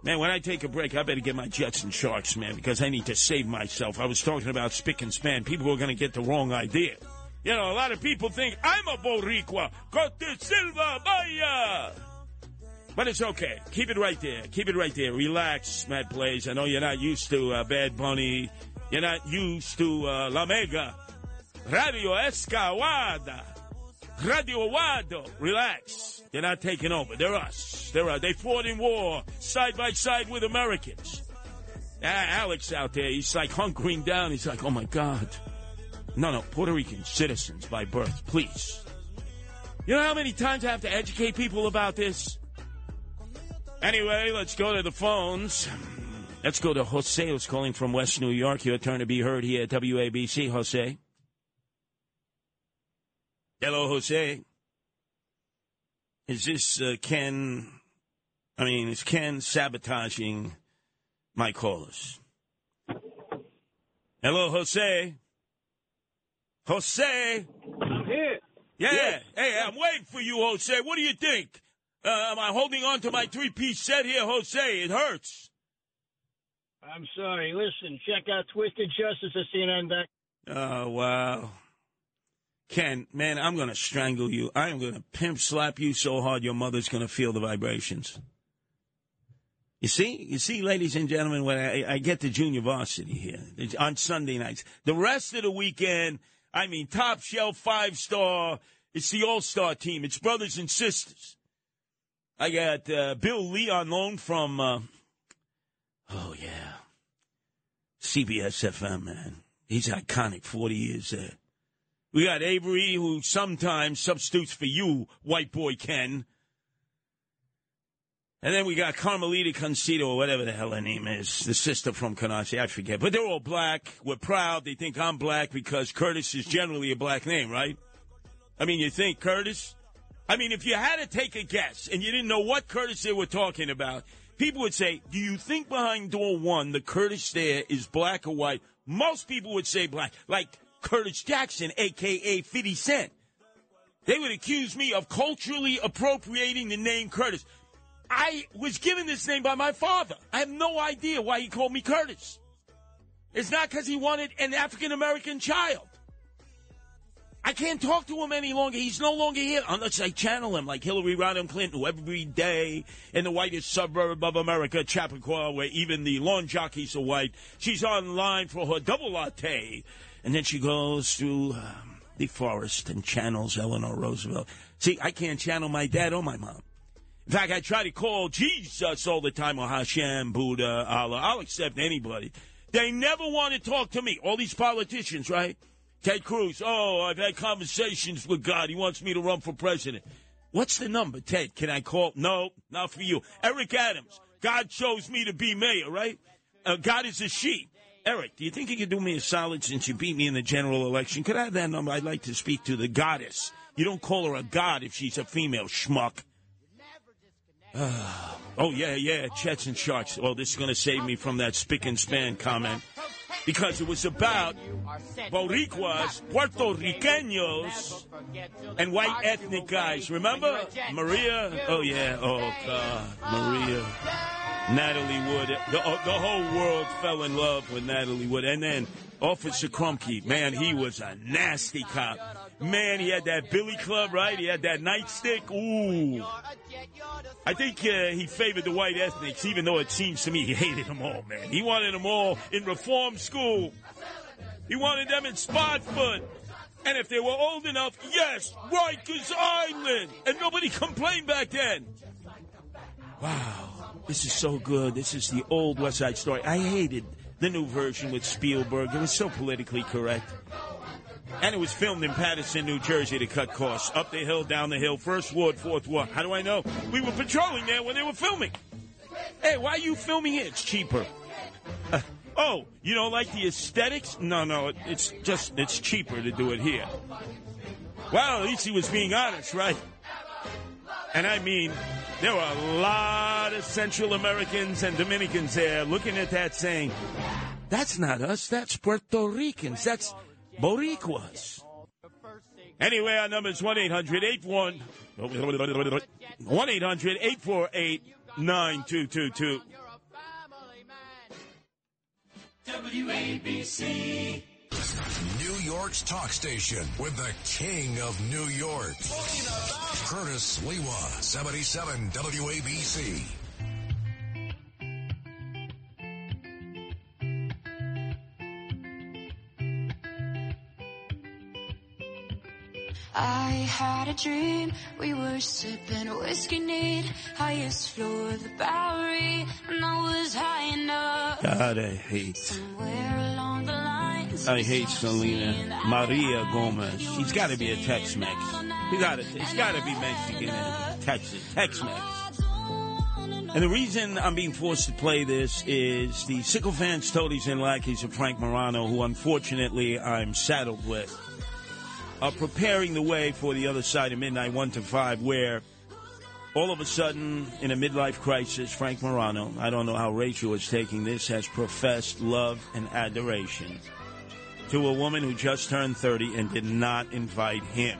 Man, when I take a break, I better get my Jets and Sharks, man, because I need to save myself. I was talking about spick and span. People are going to get the wrong idea. You know, a lot of people think I'm a Boricua. Cote Silva, Bahia. But it's okay. Keep it right there. Keep it right there. Relax, Matt Blaze. I know you're not used to uh, Bad Bunny. You're not used to uh, La Mega. Radio Escawada. Radio Wado. Relax. They're not taking over. They're us. They're us. They fought in war side by side with Americans. Alex out there, he's like hunkering down. He's like, oh my God. No, no, Puerto Rican citizens by birth, please. You know how many times I have to educate people about this? Anyway, let's go to the phones. Let's go to Jose, who's calling from West New York. Your turn to be heard here at WABC. Jose. Hello, Jose. Is this uh, Ken? I mean, is Ken sabotaging my callers? Hello, Jose. Jose. I'm here. Yeah. Yes. Hey, I'm waiting for you, Jose. What do you think? Uh, am I holding on to my three piece set here, Jose? It hurts. I'm sorry. Listen, check out Twisted Justice at CNN. Oh, wow. Ken, man, I'm going to strangle you. I am going to pimp slap you so hard your mother's going to feel the vibrations. You see, you see, ladies and gentlemen, when I, I get to junior varsity here on Sunday nights, the rest of the weekend, I mean, top shelf, five star. It's the all star team. It's brothers and sisters. I got uh, Bill Lee on loan from, uh, oh yeah, CBS FM, man. He's iconic, 40 years there. We got Avery, who sometimes substitutes for you, white boy Ken. And then we got Carmelita Concito, or whatever the hell her name is, the sister from Canarsie, I forget. But they're all black. We're proud. They think I'm black because Curtis is generally a black name, right? I mean, you think Curtis? I mean, if you had to take a guess and you didn't know what Curtis they were talking about, people would say, Do you think behind door one the Curtis there is black or white? Most people would say black. Like Curtis Jackson, aka 50 Cent. They would accuse me of culturally appropriating the name Curtis. I was given this name by my father. I have no idea why he called me Curtis. It's not because he wanted an African American child. I can't talk to him any longer. He's no longer here unless I channel him like Hillary Rodham Clinton, who every day in the whitest suburb of America, Chappaqua, where even the lawn jockeys are white, she's online for her double latte. And then she goes through um, the forest and channels Eleanor Roosevelt. See, I can't channel my dad or my mom. In fact, I try to call Jesus all the time, or Hashem, Buddha, Allah. I'll accept anybody. They never want to talk to me. All these politicians, right? Ted Cruz, oh, I've had conversations with God. He wants me to run for president. What's the number, Ted? Can I call? No, not for you. Eric Adams, God chose me to be mayor, right? Uh, God is a sheep. Eric, do you think you could do me a solid since you beat me in the general election? Could I have that number? I'd like to speak to the goddess. You don't call her a god if she's a female schmuck. Oh, yeah, yeah, Chets and Sharks. Well, this is going to save me from that spick and span comment. Because it was about Boricuas, Puerto Ricanos, and white ethnic guys. Remember? Maria? Oh, yeah. Oh, God. Maria. Natalie Wood. The, uh, the whole world fell in love with Natalie Wood. And then Officer Krupke, man, he was a nasty cop. Man, he had that Billy Club, right? He had that nightstick. Ooh. I think uh, he favored the white ethnics, even though it seems to me he hated them all, man. He wanted them all in reform school. He wanted them in Spofford. And if they were old enough, yes, Rikers Island. And nobody complained back then. Wow. This is so good. This is the old West Side Story. I hated the new version with Spielberg. It was so politically correct. And it was filmed in Paterson, New Jersey to cut costs. Up the hill, down the hill, first ward, fourth ward. How do I know? We were patrolling there when they were filming. Hey, why are you filming here? It's cheaper. Uh, oh, you don't like the aesthetics? No, no, it, it's just, it's cheaper to do it here. Well, at least he was being honest, right? And I mean, there were a lot of Central Americans and Dominicans there looking at that saying, that's not us, that's Puerto Ricans, that's Boricuas. Anyway, our number is 1 800 81 1 800 848 9222. WABC. New York's talk station with the king of New York. Curtis Sliwa, 77 WABC. I had a dream, we were sipping whiskey neat, highest floor of the Bowery, and I was high enough. God, I hate. Somewhere along the lines, I hate Selena Maria Gomez. She's got to be a Tex-Mex. You got to. It's got to be Mexican and Texas. Tex-Mex. And the reason I'm being forced to play this is the sycophants, toadies, and lackeys of Frank Morano, who unfortunately I'm saddled with, are preparing the way for the other side of midnight, 1 to 5, where all of a sudden, in a midlife crisis, Frank Morano, I don't know how Rachel is taking this, has professed love and adoration to a woman who just turned 30 and did not invite him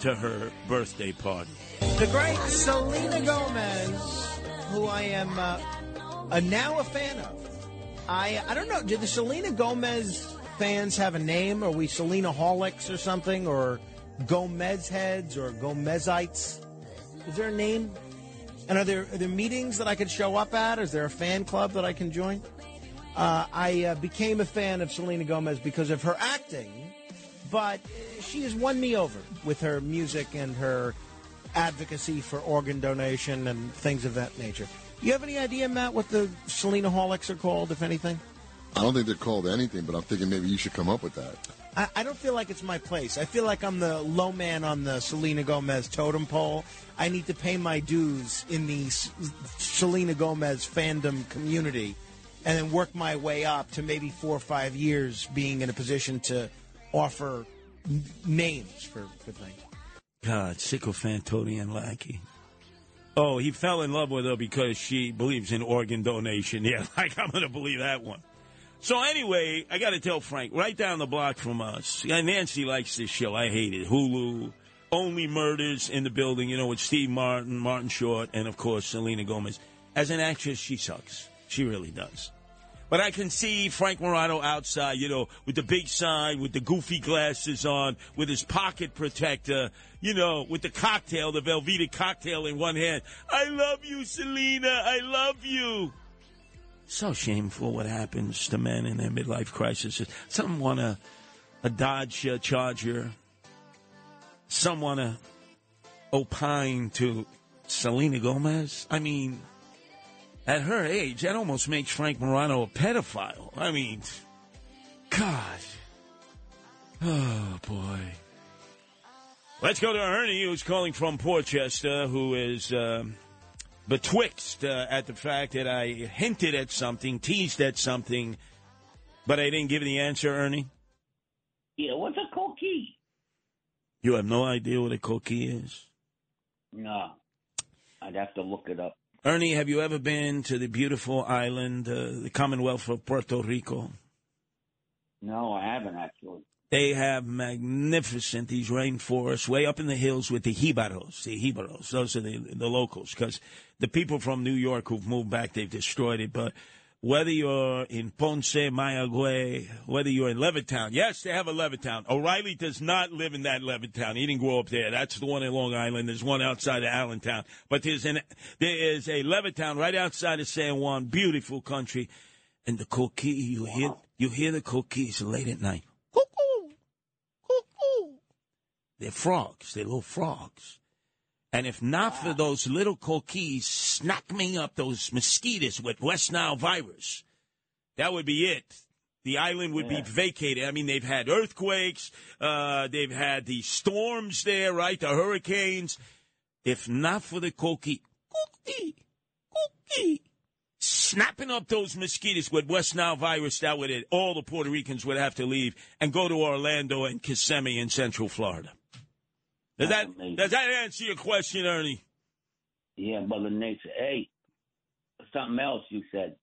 to her birthday party. The great Selena Gomez, who I am uh, now a fan of. I I don't know. Did the Selena Gomez fans have a name? Are we Selena holics or something, or Gomez heads or Gomezites? Is there a name? And are there are there meetings that I could show up at? Is there a fan club that I can join? Uh, I uh, became a fan of Selena Gomez because of her acting, but she has won me over with her music and her advocacy for organ donation and things of that nature. You have any idea, Matt, what the Selena holics are called, if anything? I don't think they're called anything, but I'm thinking maybe you should come up with that. I, I don't feel like it's my place. I feel like I'm the low man on the Selena Gomez totem pole. I need to pay my dues in the S- Selena Gomez fandom community and then work my way up to maybe four or five years being in a position to offer n- names for, for things. God, sycophant, toady, and lackey. Oh, he fell in love with her because she believes in organ donation. Yeah, like I'm going to believe that one. So anyway, I got to tell Frank, right down the block from us. Nancy likes this show. I hate it. Hulu, only murders in the building. You know, with Steve Martin, Martin Short, and of course Selena Gomez. As an actress, she sucks. She really does. But I can see Frank Morano outside, you know, with the big sign, with the goofy glasses on, with his pocket protector, you know, with the cocktail, the Velveeta cocktail in one hand. I love you, Selena. I love you. So shameful what happens to men in their midlife crisis. Some want a, a Dodge uh, Charger. Some want to opine to Selena Gomez. I mean, at her age, that almost makes Frank Morano a pedophile. I mean, God. Oh, boy. Let's go to Ernie, who's calling from Portchester, who is uh, betwixt uh, at the fact that I hinted at something, teased at something But I didn't give the answer, Ernie. Yeah, what's a coqui? You have no idea what a coqui is. No, I'd have to look it up. Ernie, have you ever been to the beautiful island, uh, the Commonwealth of Puerto Rico? No, I haven't actually. They have magnificent these rainforests way up in the hills with the jibaros. The jibaros, those are the the locals. Because the people from New York who've moved back, they've destroyed it. But whether you're in Ponce, Mayagüez, whether you're in Levittown, yes, they have a Levittown. O'Reilly does not live in that Levittown. He didn't grow up there. That's the one in Long Island. There's one outside of Allentown. But there's an there is a Levittown right outside of San Juan. Beautiful country. And the coqui, you hear you hear the coquis late at night. Coo. They're frogs. They're little frogs. And if not for those little coquis snapping up those mosquitoes with West Nile virus, that would be it. The island would be vacated. I mean, they've had earthquakes, uh, they've had the storms there, right? The hurricanes. If not for the coqui, coqui, coqui, snapping up those mosquitoes with West Nile virus, that would it. All the Puerto Ricans would have to leave and go to Orlando and Kissimmee in Central Florida. Does that does that answer your question, Ernie? Yeah, Mother Nature. Hey, something else you said.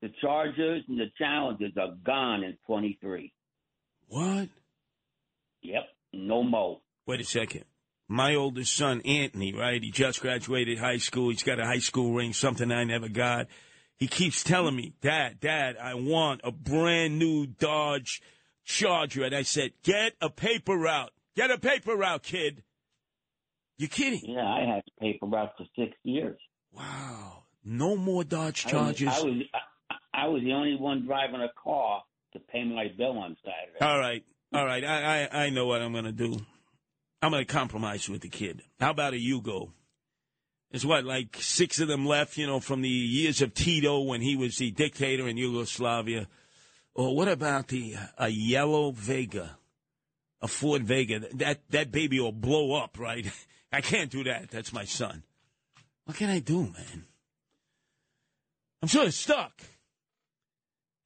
The Chargers and the Challengers are gone in 23. What? Yep, no more. Wait a second. My oldest son, Anthony, right? He just graduated high school. He's got a high school ring, something I never got. He keeps telling me, Dad, Dad, I want a brand new Dodge Charger. And I said, Get a paper route. Get a paper route, kid. You kidding? Yeah, I had a paper route for six years. Wow. No more Dodge I was, I was, I, I was the only one driving a car to pay my bill on Saturday. All right. All right. I, I, I know what I'm going to do. I'm going to compromise with the kid. How about a Yugo? There's what, like six of them left, you know, from the years of Tito when he was the dictator in Yugoslavia. Or what about the uh, a yellow Vega, a Ford Vega? That that baby will blow up, right? I can't do that. That's my son. What can I do, man? I'm sort of stuck.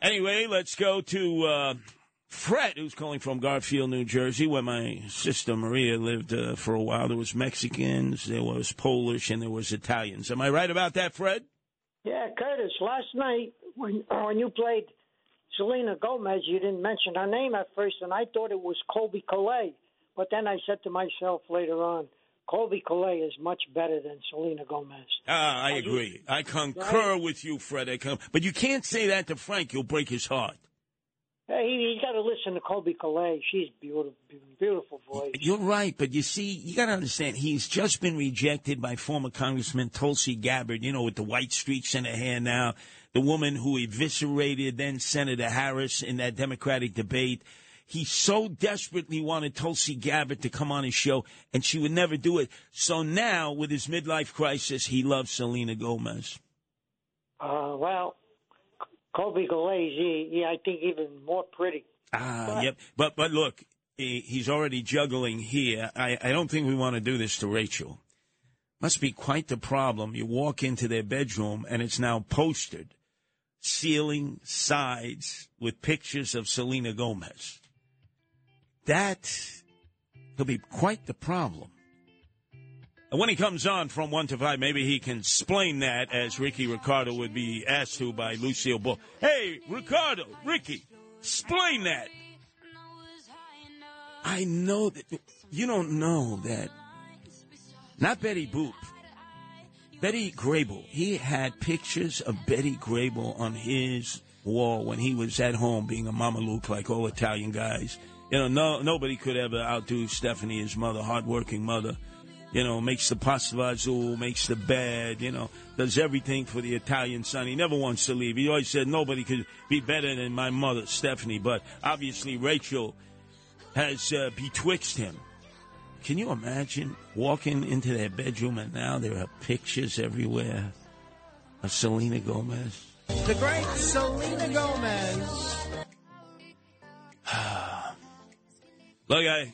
Anyway, let's go to uh, Fred, who's calling from Garfield, New Jersey, where my sister Maria lived uh, for a while. There was Mexicans, there was Polish, and there was Italians. Am I right about that, Fred? Yeah, Curtis. Last night when when you played Selena Gomez, you didn't mention her name at first, and I thought it was Colbie Caillat. But then I said to myself later on, Colbie Caillat is much better than Selena Gomez. Ah, I agree. I concur with you, Fred. I con- but you can't say that to Frank. You'll break his heart. Hey, you, you got to listen to Colbie Caillat. She's beautiful, beautiful voice. You're right, but you see, you got to understand, he's just been rejected by former Congressman Tulsi Gabbard, you know, with the white streaks in her hair now, the woman who eviscerated then Senator Harris in that Democratic debate. He so desperately wanted Tulsi Gabbard to come on his show, and she would never do it. So now, with his midlife crisis, he loves Selena Gomez. Uh, well, Colbie Caillat, he, he, I think even more pretty. Ah, yep. But but look, he- he's already juggling here. I, I don't think we want to do this to Rachel. Must be quite the problem. You walk into their bedroom and it's now postered, ceiling, sides with pictures of Selena Gomez. That could be quite the problem. And when he comes on from one to five, maybe he can explain that as Ricky Ricardo would be asked to by Lucille Ball. Hey, Ricardo, Ricky, explain that. I know that you don't know that. Not Betty Boop. Betty Grable. He had pictures of Betty Grable on his wall when he was at home being a Mama Luke like all Italian guys. You know, no nobody could ever outdo Stephanie, his mother, hardworking mother. You know, makes the pasta fazool, makes the bed, you know, does everything for the Italian son. He never wants to leave. He always said nobody could be better than my mother, Stephanie. But obviously, Rachel has uh, betwixt him. Can you imagine walking into their bedroom and now there are pictures everywhere of Selena Gomez? The great Selena Gomez. Look, I,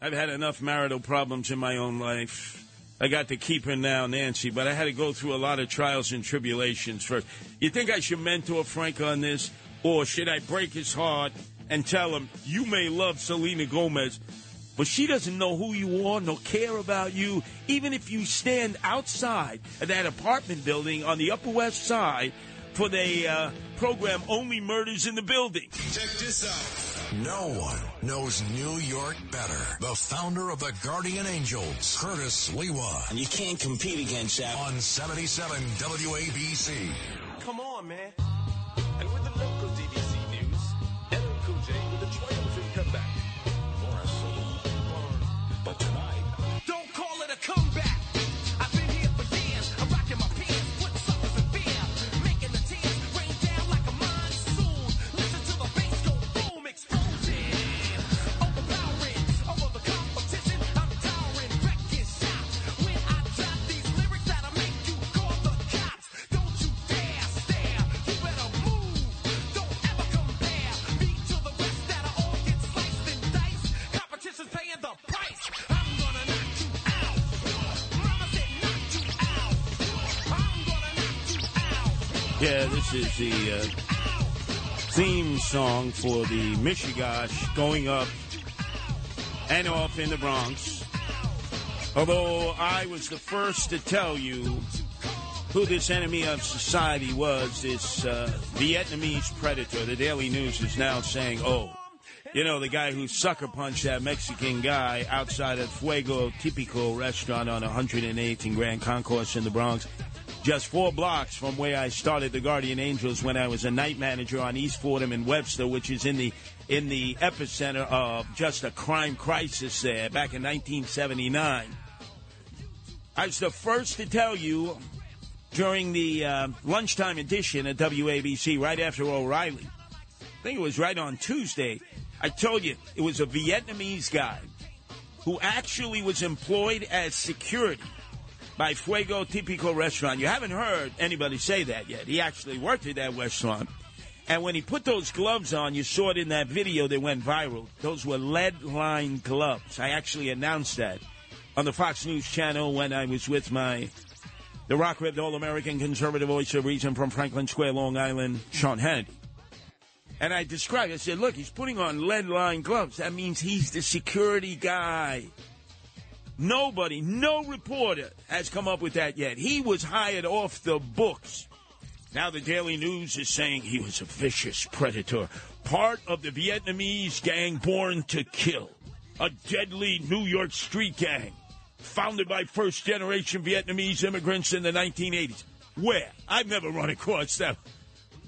I've had enough marital problems in my own life. I got to keep her now, Nancy, but I had to go through a lot of trials and tribulations first. You think I should mentor Frank on this? Or should I break his heart and tell him, you may love Selena Gomez, but she doesn't know who you are, nor care about you. Even if you stand outside of that apartment building on the Upper West Side for the uh, program Only Murders in the Building. Check this out. No one knows New York better. The founder of the Guardian Angels, Curtis Sliwa. And you can't compete against that. On 77 WABC. Come on, man. This is the uh, theme song for the Michigash going up and off in the Bronx. Although I was the first to tell you who this enemy of society was, this uh, Vietnamese predator. The Daily News is now saying, oh, you know, the guy who sucker punched that Mexican guy outside of Fuego Tipico restaurant on 108th and Grand Concourse in the Bronx, just four blocks from where I started the Guardian Angels when I was a night manager on East Fordham and Webster, which is in the in the epicenter of just a crime crisis there back in 1979. I was the first to tell you during the uh, lunchtime edition at WABC right after O'Reilly. I think it was right on Tuesday. I told you it was a Vietnamese guy who actually was employed as security by Fuego Tipico restaurant. You haven't heard anybody say that yet. He actually worked at that restaurant. And when he put those gloves on, you saw it in that video that went viral. Those were lead line gloves. I actually announced that on the Fox News channel when I was with my the rock ribbed all American conservative voice of reason from Franklin Square, Long Island, Sean Hannity. And I described, I said, look, he's putting on lead line gloves. That means he's the security guy. Nobody, no reporter has come up with that yet. He was hired off the books. Now the Daily News is saying he was a vicious predator, part of the Vietnamese gang born to kill, a deadly New York street gang founded by first generation Vietnamese immigrants in the 1980s. Where? I've never run across them.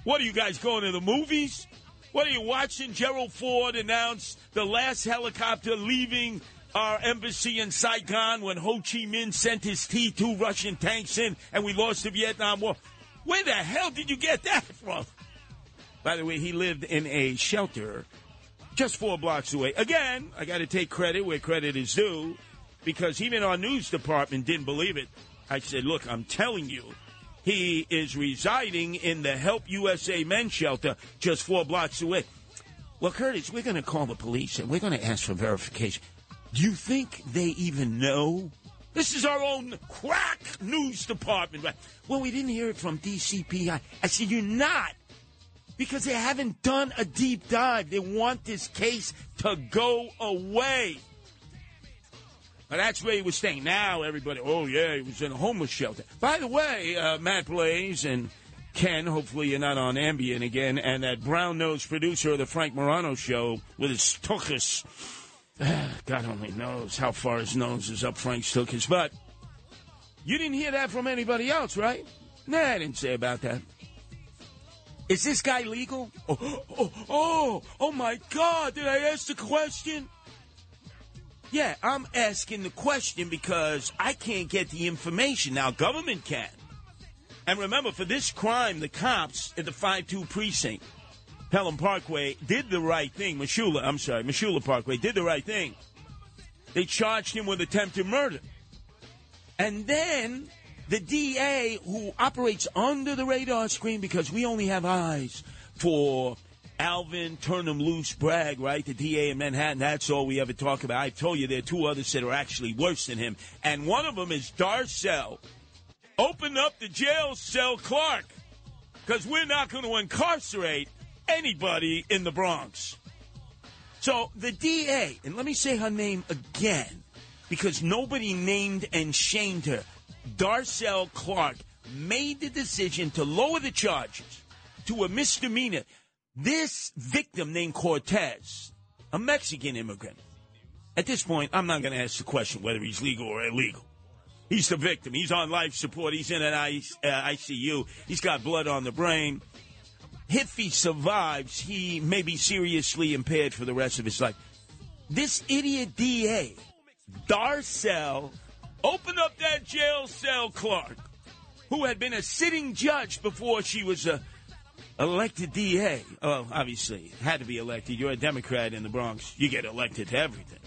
What are you guys going to the movies? What are you watching? Gerald Ford announce the last helicopter leaving our embassy in Saigon when Ho Chi Minh sent his T 2 Russian tanks in and we lost the Vietnam War. Where the hell did you get that from? By the way, he lived in a shelter just four blocks away. Again, I got to take credit where credit is due because even our news department didn't believe it. I said, look, I'm telling you, he is residing in the Help USA men's shelter just four blocks away. Well, Curtis, we're going to call the police and we're going to ask for verification. Do you think they even know? This is our own crack news department. Well, we didn't hear it from DCPI. I said, you're not. Because they haven't done a deep dive. They want this case to go away. Now, that's where he was staying. Now everybody, oh yeah, he was in a homeless shelter. By the way, uh, Matt Blaze and Ken, hopefully you're not on Ambien again, and that brown-nosed producer of the Frank Morano show with his tuchus. God only knows how far his nose is up Frank's tuchus. But you didn't hear that from anybody else, right? Nah, I didn't say about that. Is this guy legal? Oh, oh, oh, oh my God, did I ask the question? Yeah, I'm asking the question because I can't get the information. Now, government can. And remember, for this crime, the cops at the 5-2 precinct, Pelham Parkway, did the right thing. Mosholu, I'm sorry, Mosholu Parkway did the right thing. They charged him with attempted murder. And then the DA, who operates under the radar screen because we only have eyes for Alvin Turn 'em Loose Bragg, right? The DA in Manhattan. That's all we ever talk about. I told you there are two others that are actually worse than him. And one of them is Darcel. Open up the jail cell Clark. Because we're not going to incarcerate anybody in the Bronx. So the DA, and let me say her name again, because nobody named and shamed her. Darcel Clark made the decision to lower the charges to a misdemeanor. This victim named Cortez, a Mexican immigrant. At this point, I'm not going to ask the question whether he's legal or illegal. He's the victim. He's on life support. He's in an ICU. He's got blood on the brain. If he survives, he may be seriously impaired for the rest of his life. This idiot DA, Darcel, opened up that jail cell Clark, who had been a sitting judge before she was a elected DA. Oh, obviously, had to be elected. You're a Democrat in the Bronx. You get elected to everything.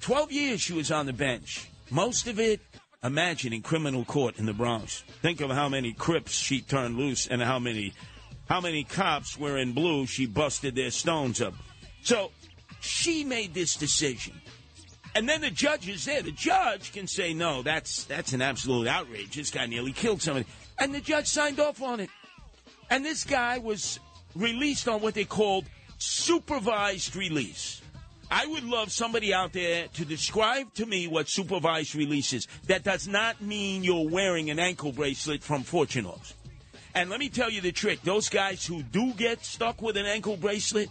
12 years she was on the bench. Most of it, imagine, in criminal court in the Bronx. Think of how many Crips she turned loose and how many how many cops were in blue she busted their stones up. So she made this decision. And then the judge is there. The judge can say, no, that's that's an absolute outrage. This guy nearly killed somebody. And the judge signed off on it. And this guy was released on what they called supervised release. I would love somebody out there to describe to me what supervised release is. That does not mean you're wearing an ankle bracelet from Fortune Oaks. And let me tell you the trick. Those guys who do get stuck with an ankle bracelet,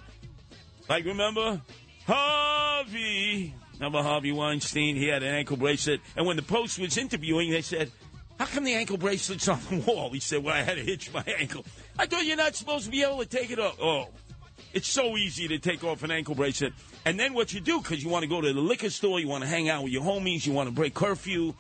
like remember Harvey, remember Harvey Weinstein? He had an ankle bracelet. And when the Post was interviewing, they said, how come the ankle bracelet's on the wall? He said, well, I had to hitch my ankle. I thought you're not supposed to be able to take it off. Oh, it's so easy to take off an ankle bracelet. And then what you do, because you want to go to the liquor store, you want to hang out with your homies, you want to break curfew,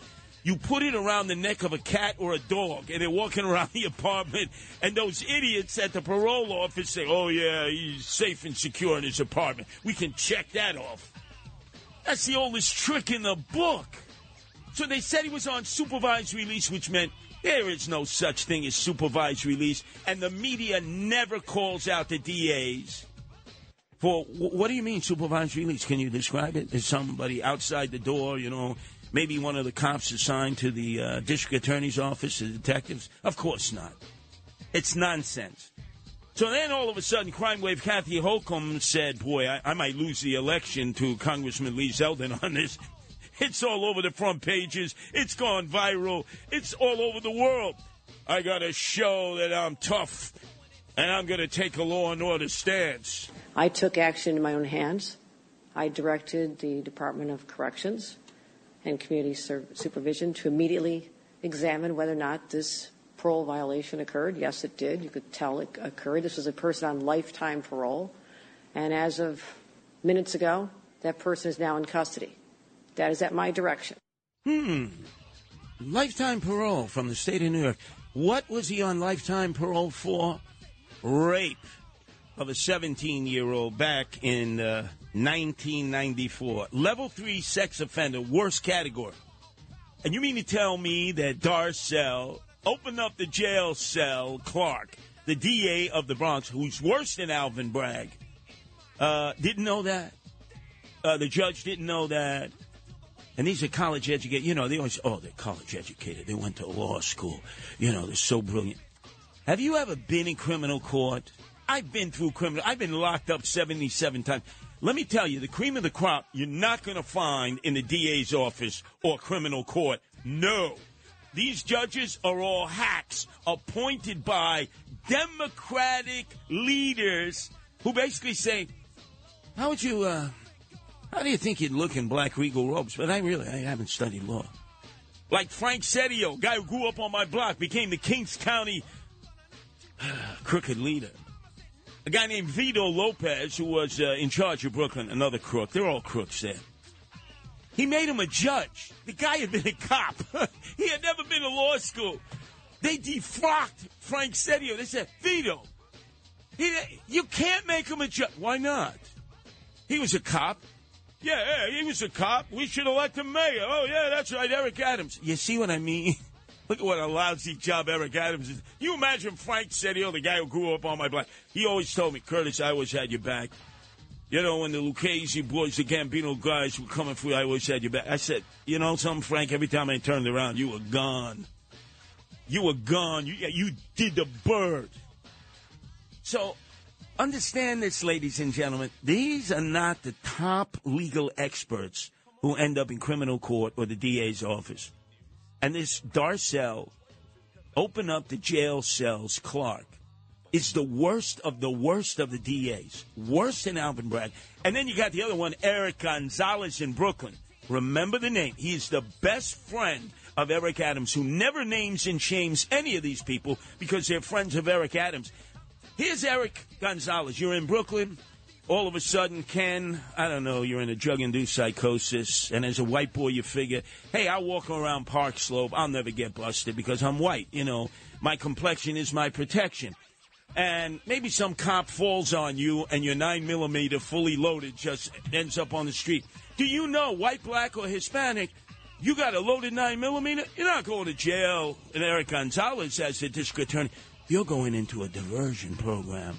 you put it around the neck of a cat or a dog, and they're walking around the apartment, and those idiots at the parole office say, oh, yeah, he's safe and secure in his apartment. We can check that off. That's the oldest trick in the book. So they said he was on supervised release, which meant there is no such thing as supervised release, and the media never calls out the DAs. For what do you mean supervised release? Can you describe it? Is somebody outside the door, you know, maybe one of the cops assigned to the uh, district attorney's office, the detectives? Of course not. It's nonsense. So then all of a sudden, crime wave Kathy Hochul said, Boy, I, I might lose the election to Congressman Lee Zeldin on this. It's all over the front pages. It's gone viral. It's all over the world. I got to show that I'm tough and I'm going to take a law and order stance. I took action in my own hands. I directed the Department of Corrections and Community Supervision to immediately examine whether or not this parole violation occurred. Yes, it did. You could tell it occurred. This was a person on lifetime parole. And as of minutes ago, that person is now in custody. That is at my direction. Hmm. Lifetime parole from the state of New York. What was he on lifetime parole for? Rape of a 17 year old back in uh, 1994. Level 3 sex offender, worst category. And you mean to tell me that Darcel opened up the jail cell, Clark, the DA of the Bronx, who's worse than Alvin Bragg, uh, didn't know that? Uh, the judge didn't know that. And these are college educated. You know, they always, oh, they're college educated. They went to law school. You know, they're so brilliant. Have you ever been in criminal court? I've been through criminal. I've been locked up 77 times. Let me tell you, the cream of the crop you're not going to find in the DA's office or criminal court. No. These judges are all hacks appointed by Democratic leaders who basically say, how would you, uh, how do you think you'd look in black regal robes? But I really, I haven't studied law. Like Frank Seddio, guy who grew up on my block, became the Kings County crooked leader. A guy named Vito Lopez, who was uh, in charge of Brooklyn, another crook. They're all crooks there. He made him a judge. The guy had been a cop. he had never been to law school. They defrocked Frank Seddio. They said, Vito, he, you can't make him a judge. Why not? He was a cop. Yeah, yeah, he was a cop. We should elect him mayor. Oh, yeah, that's right, Eric Adams. You see what I mean? Look at what a lousy job Eric Adams is. You imagine Frank Seddio, the guy who grew up on my block. He always told me, Curtis, I always had your back. You know, when the Lucchese boys, the Gambino guys were coming for you, I always had your back. I said, you know something, Frank? Every time I turned around, you were gone. You were gone. You, you did the bird. So understand this, ladies and gentlemen. These are not the top legal experts who end up in criminal court or the DA's office. And this Darcel open up the jail cells, Clark, is the worst of the worst of the DAs. Worse than Alvin Bragg. And then you got the other one, Eric Gonzalez in Brooklyn. Remember the name. He's the best friend of Eric Adams, who never names and shames any of these people because they're friends of Eric Adams. Here's Eric Gonzalez. You're in Brooklyn. All of a sudden, Ken, I don't know, you're in a drug induced psychosis, and as a white boy, you figure, hey, I'll walk around Park Slope. I'll never get busted because I'm white. You know, my complexion is my protection. And maybe some cop falls on you, and your 9 millimeter fully loaded just ends up on the street. Do you know, white, black, or Hispanic, you got a loaded 9 millimeter? You're not going to jail. And Eric Gonzalez, as the district attorney, you're going into a diversion program.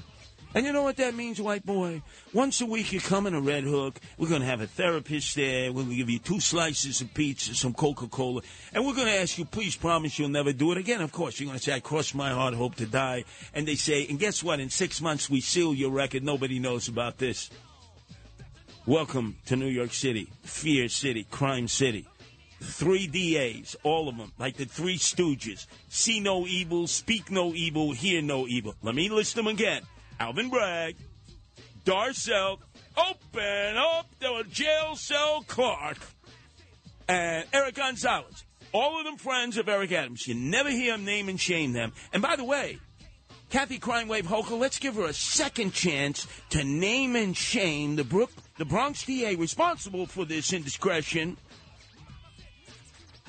And you know what that means, white boy? Once a week you come in a Red Hook. We're going to have a therapist there. We're going to give you two slices of pizza, some Coca Cola. And we're going to ask you, please promise you'll never do it again. Of course, you're going to say, I cross my heart, hope to die. And they say, and guess what? In six months, we seal your record. Nobody knows about this. Welcome to New York City, Fear City, Crime City. Three DAs, all of them, like the three stooges. See no evil, speak no evil, hear no evil. Let me list them again. Alvin Bragg, Darcel, open up the jail cell Clark, and Eric Gonzalez. All of them friends of Eric Adams. You never hear him name and shame them. And by the way, Kathy Crime Wave Hochul, let's give her a second chance to name and shame the Brook, the Bronx DA responsible for this indiscretion.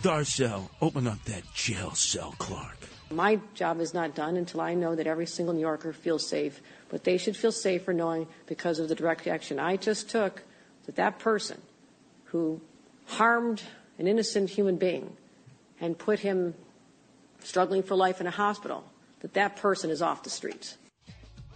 Darcel, open up that jail cell, Clark. My job is not done until I know that every single New Yorker feels safe. But they should feel safer knowing, because of the direct action I just took, that that person who harmed an innocent human being and put him struggling for life in a hospital, that that person is off the streets.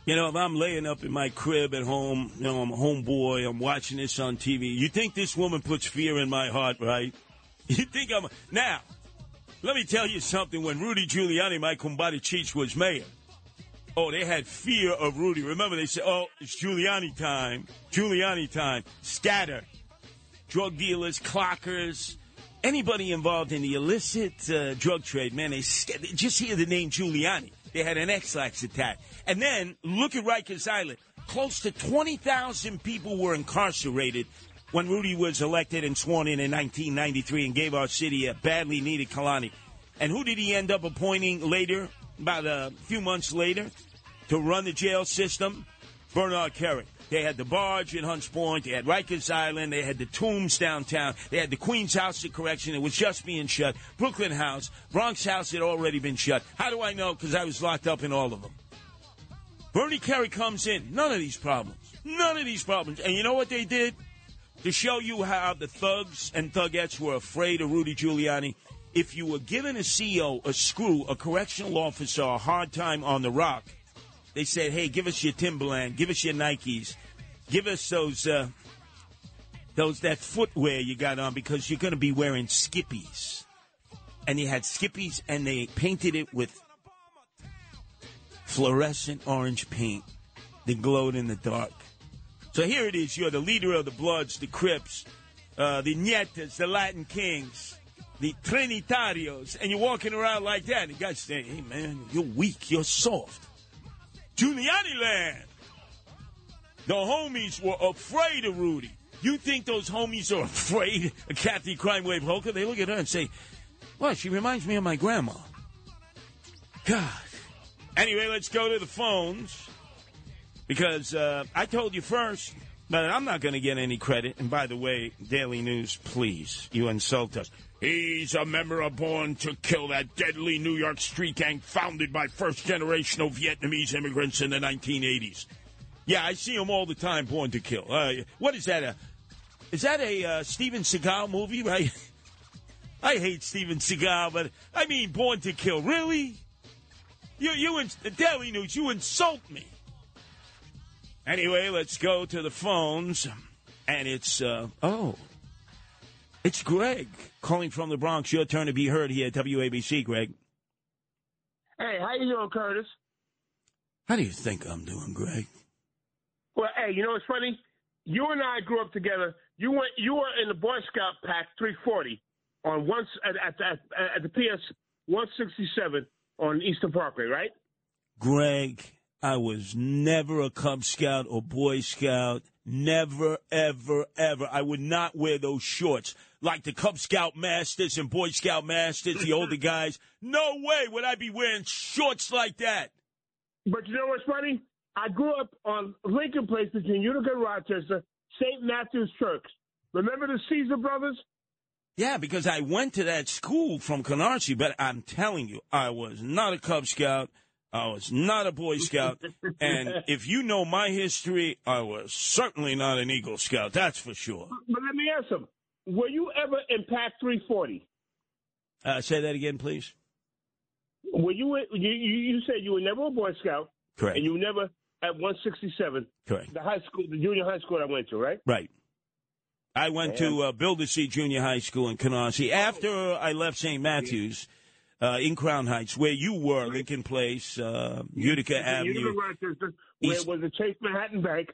You know, if I'm laying up in my crib at home, you know, I'm a homeboy, I'm watching this on TV, you think this woman puts fear in my heart, right? You think I'm. Now, let me tell you something. When Rudy Giuliani, my kumbari Cheech, was mayor, oh, they had fear of Rudy. Remember, they said, oh, it's Giuliani time. Giuliani time. Scatter. Drug dealers, clockers, anybody involved in the illicit uh, drug trade, man, they, sc- they just hear the name Giuliani. They had an X-Lax attack. And then look at Rikers Island. Close to 20,000 people were incarcerated when Rudy was elected and sworn in in 1993 and gave our city a badly needed Kalani. And who did he end up appointing later, about a few months later, to run the jail system? Bernard Kerik. They had the barge in Hunts Point. They had Rikers Island. They had the tombs downtown. They had the Queens House of Correction. It was just being shut. Brooklyn House. Bronx House had already been shut. How do I know? Because I was locked up in all of them. Bernie Kerik comes in. None of these problems. None of these problems. And you know what they did? To show you how the thugs and thugettes were afraid of Rudy Giuliani, if you were giving a CEO, a screw, a correctional officer a hard time on the rock, they said, hey, give us your Timberland, give us your Nikes, give us those, uh, those, that footwear you got on because you're going to be wearing skippies. And you had skippies and they painted it with fluorescent orange paint that glowed in the dark. So here it is. You're the leader of the Bloods, the Crips, uh, the Ñetas, the Latin Kings, the Trinitarios, and you're walking around like that. And the guy's saying, hey, man, you're weak. You're soft. Giuliani land. The homies were afraid of Rudy. You think those homies are afraid of Kathy Crime Wave Hochul? They look at her and say, well, she reminds me of my grandma. God. Anyway, let's go to the phones because uh, I told you first, but I'm not going to get any credit. And by the way, Daily News, please, you insult us. He's a member of Born to Kill, that deadly New York street gang founded by first generational Vietnamese immigrants in the 1980s. Yeah, I see him all the time, Born to Kill. Uh, what is that? A, is that a uh, Steven Seagal movie, right? I hate Steven Seagal, but I mean Born to Kill. Really? You, you, in, Daily News, you insult me. Anyway, let's go to the phones. And it's, uh, oh, it's Greg calling from the Bronx. Your turn to be heard here at WABC, Greg. Hey, how you doing, Curtis? How do you think I'm doing, Greg? Well, hey, you know what's funny? You and I grew up together. You went. You were in the Boy Scout pack 340 on once at at, at, at the PS 167 on Eastern Parkway, right? Greg, I was never a Cub Scout or Boy Scout. Never, ever, ever. I would not wear those shorts like the Cub Scout Masters and Boy Scout Masters, the older guys. No way would I be wearing shorts like that. But you know what's funny? I grew up on Lincoln Place between Utica and Rochester, St. Matthew's Church. Remember the Caesar brothers? Yeah, because I went to that school from Canarsie, but I'm telling you, I was not a Cub Scout. I was not a Boy Scout. and if you know my history, I was certainly not an Eagle Scout. That's for sure. But let me ask him: Were you ever in Pack 340? Uh, say that again, please. Were you, you? You said you were never a Boy Scout, Correct. and you were never at 167. Correct. The high school, the junior high school I went to, right? Right. I went to uh, Bildersee Junior High School in Canarsie. After I left St. Matthews uh, in Crown Heights, where you were, Lincoln Place, uh, Utica Avenue. Rochester, where East- was the Chase Manhattan Bank?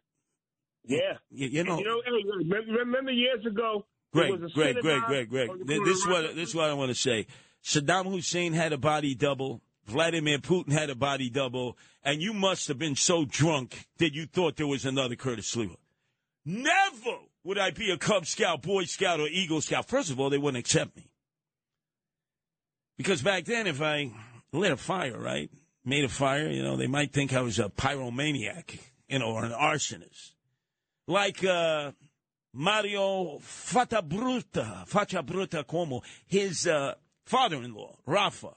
Yeah. You, you know, you know, hey, remember, years ago? Greg, Greg, Greg, Greg, Greg. on the Th- corner This is what this is what I want to say. Saddam Hussein had a body double. Vladimir Putin had a body double, and you must have been so drunk that you thought there was another Curtis Sliwa. Never would I be a Cub Scout, Boy Scout, or Eagle Scout. First of all, they wouldn't accept me. Because back then, if I lit a fire, right, made a fire, you know, they might think I was a pyromaniac, you know, or an arsonist. Like uh, Mario Fatabruta, Facciabruta Cuomo, his uh, father-in-law, Rafa.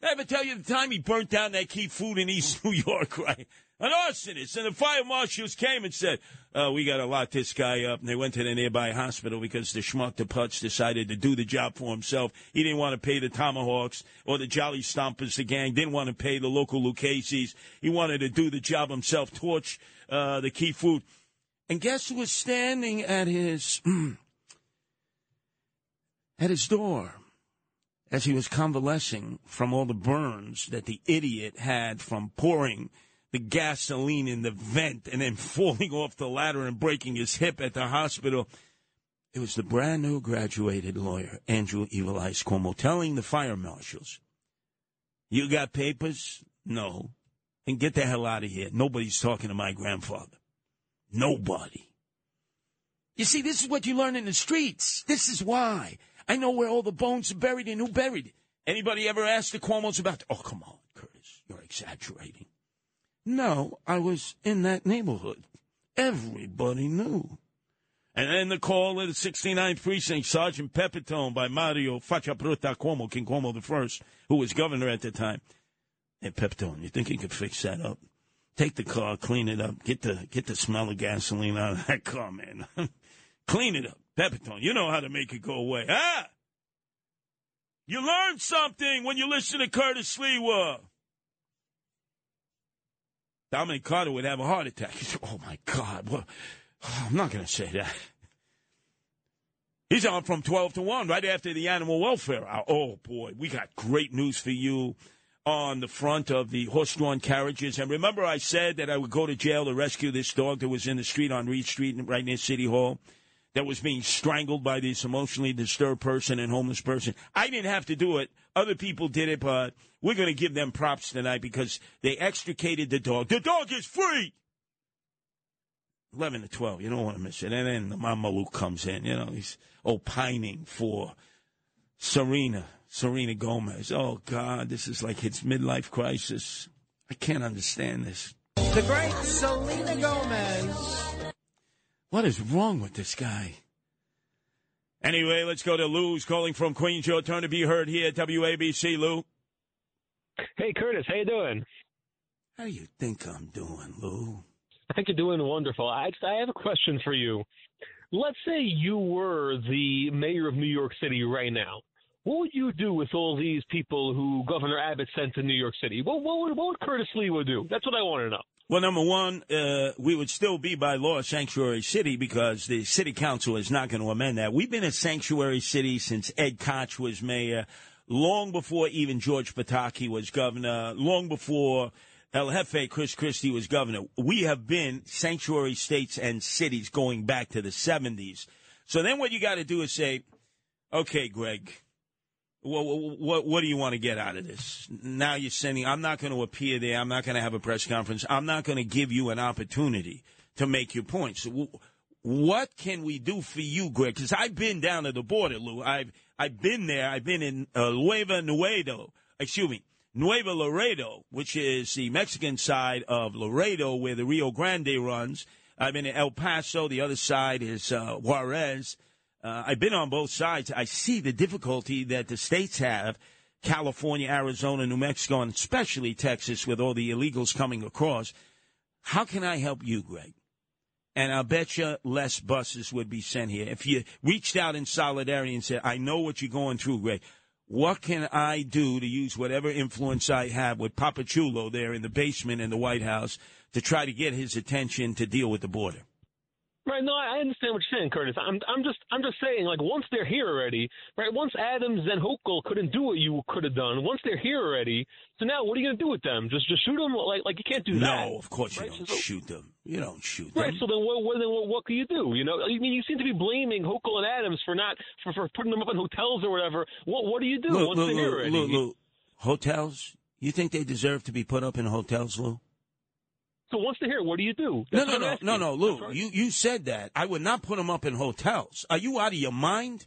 Did I ever tell you the time he burnt down that key food in East New York, right? An arsonist. And the fire marshals came and said, uh, we got to lock this guy up. And they went to the nearby hospital because the schmuck, the putz, decided to do the job for himself. He didn't want to pay the Tomahawks or the Jolly Stompers, the gang. Didn't want to pay the local Lucchese's. He wanted to do the job himself, torch uh, the key food. And guess who was standing at his at his door as he was convalescing from all the burns that the idiot had from pouring the gasoline in the vent and then falling off the ladder and breaking his hip at the hospital. It was the brand new graduated lawyer, Andrew Evil Eyes Cuomo, telling the fire marshals, You got papers? No. And get the hell out of here. Nobody's talking to my grandfather. Nobody. You see, this is what you learn in the streets. This is why. I know where all the bones are buried and who buried it. Anybody ever asked the Cuomo's about? Oh, come on, Curtis, you're exaggerating. No, I was in that neighborhood. Everybody knew. And then the call of the 69th precinct, Sergeant Pepitone by Mario Facciapruta Cuomo, King Cuomo first, who was governor at the time. Hey, Pepitone, you think you could fix that up? Take the car, clean it up, get the get the smell of gasoline out of that car, man. clean it up, Pepitone. You know how to make it go away, ah? You learn something when you listen to Curtis Sliwa. Dominic Carter would have a heart attack. Said, oh my God, well, I'm not going to say that. He's on from 12 to 1 right after the animal welfare hour. Oh boy, we got great news for you on the front of the horse-drawn carriages. And remember I said that I would go to jail to rescue this dog that was in the street on Reade Street right near City Hall that was being strangled by this emotionally disturbed person and homeless person. I didn't have to do it. Other people did it, but we're going to give them props tonight because they extricated the dog. The dog is free! 11 to 12. You don't want to miss it. And then the Mama Luke comes in. You know, he's opining for Serena, Serena Gomez. Oh, God, this is like his midlife crisis. I can't understand this. The great Selena Gomez. What is wrong with this guy? Anyway, let's go to Lou's calling from Queens. Your turn to be heard here at WABC, Lou. Hey, Curtis, how you doing? How do you think I'm doing, Lou? I think you're doing wonderful. I, I have a question for you. Let's say you were the mayor of New York City right now. What would you do with all these people who Governor Abbott sent to New York City? What, what, would, what would Curtis Sliwa do? That's what I want to know. Well, number one, uh, we would still be by law a sanctuary city because the city council is not going to amend that. We've been a sanctuary city since Ed Koch was mayor, long before even George Pataki was governor, long before El Jefe, Chris Christie, was governor. We have been sanctuary states and cities going back to the 70s. So then what you got to do is say, okay, Greg, what, what, what do you want to get out of this? Now you're sending, I'm not going to appear there. I'm not going to have a press conference. I'm not going to give you an opportunity to make your points. What can we do for you, Greg? Because I've been down to the border, Lou. I've, I've been there. I've been in uh, Nueva Nuevo, excuse me, Nueva Laredo, which is the Mexican side of Laredo where the Rio Grande runs. I've been in El Paso. The other side is uh, Juarez. Uh, I've been on both sides. I see the difficulty that the states have California, Arizona, New Mexico, and especially Texas with all the illegals coming across. How can I help you, Greg? And I'll bet you less buses would be sent here. If you reached out in solidarity and said, I know what you're going through, Greg. What can I do to use whatever influence I have with Papa Chulo there in the basement in the White House to try to get his attention to deal with the border? Right, no, I understand what you're saying, Curtis. I'm, I'm just, I'm just saying, like, once they're here already, right? Once Adams and Hochul couldn't do what you could have done, once they're here already, so now what are you going to do with them? Just, just shoot them? Like, like you can't do that. No, of course you don't So- shoot them. You don't shoot them. Right. So then, what, what, then what, what can you do? You know, I mean, you seem to be blaming Hochul and Adams for not for, for putting them up in hotels or whatever. What, what do you do Lou, once Lou, they're here already? Lou, Lou, hotels? You think they deserve to be put up in hotels, Lou? So once they're here, what do you do? No, That's no, I'm no, no, no, Lou. You you said that. I would not put them up in hotels. Are you out of your mind?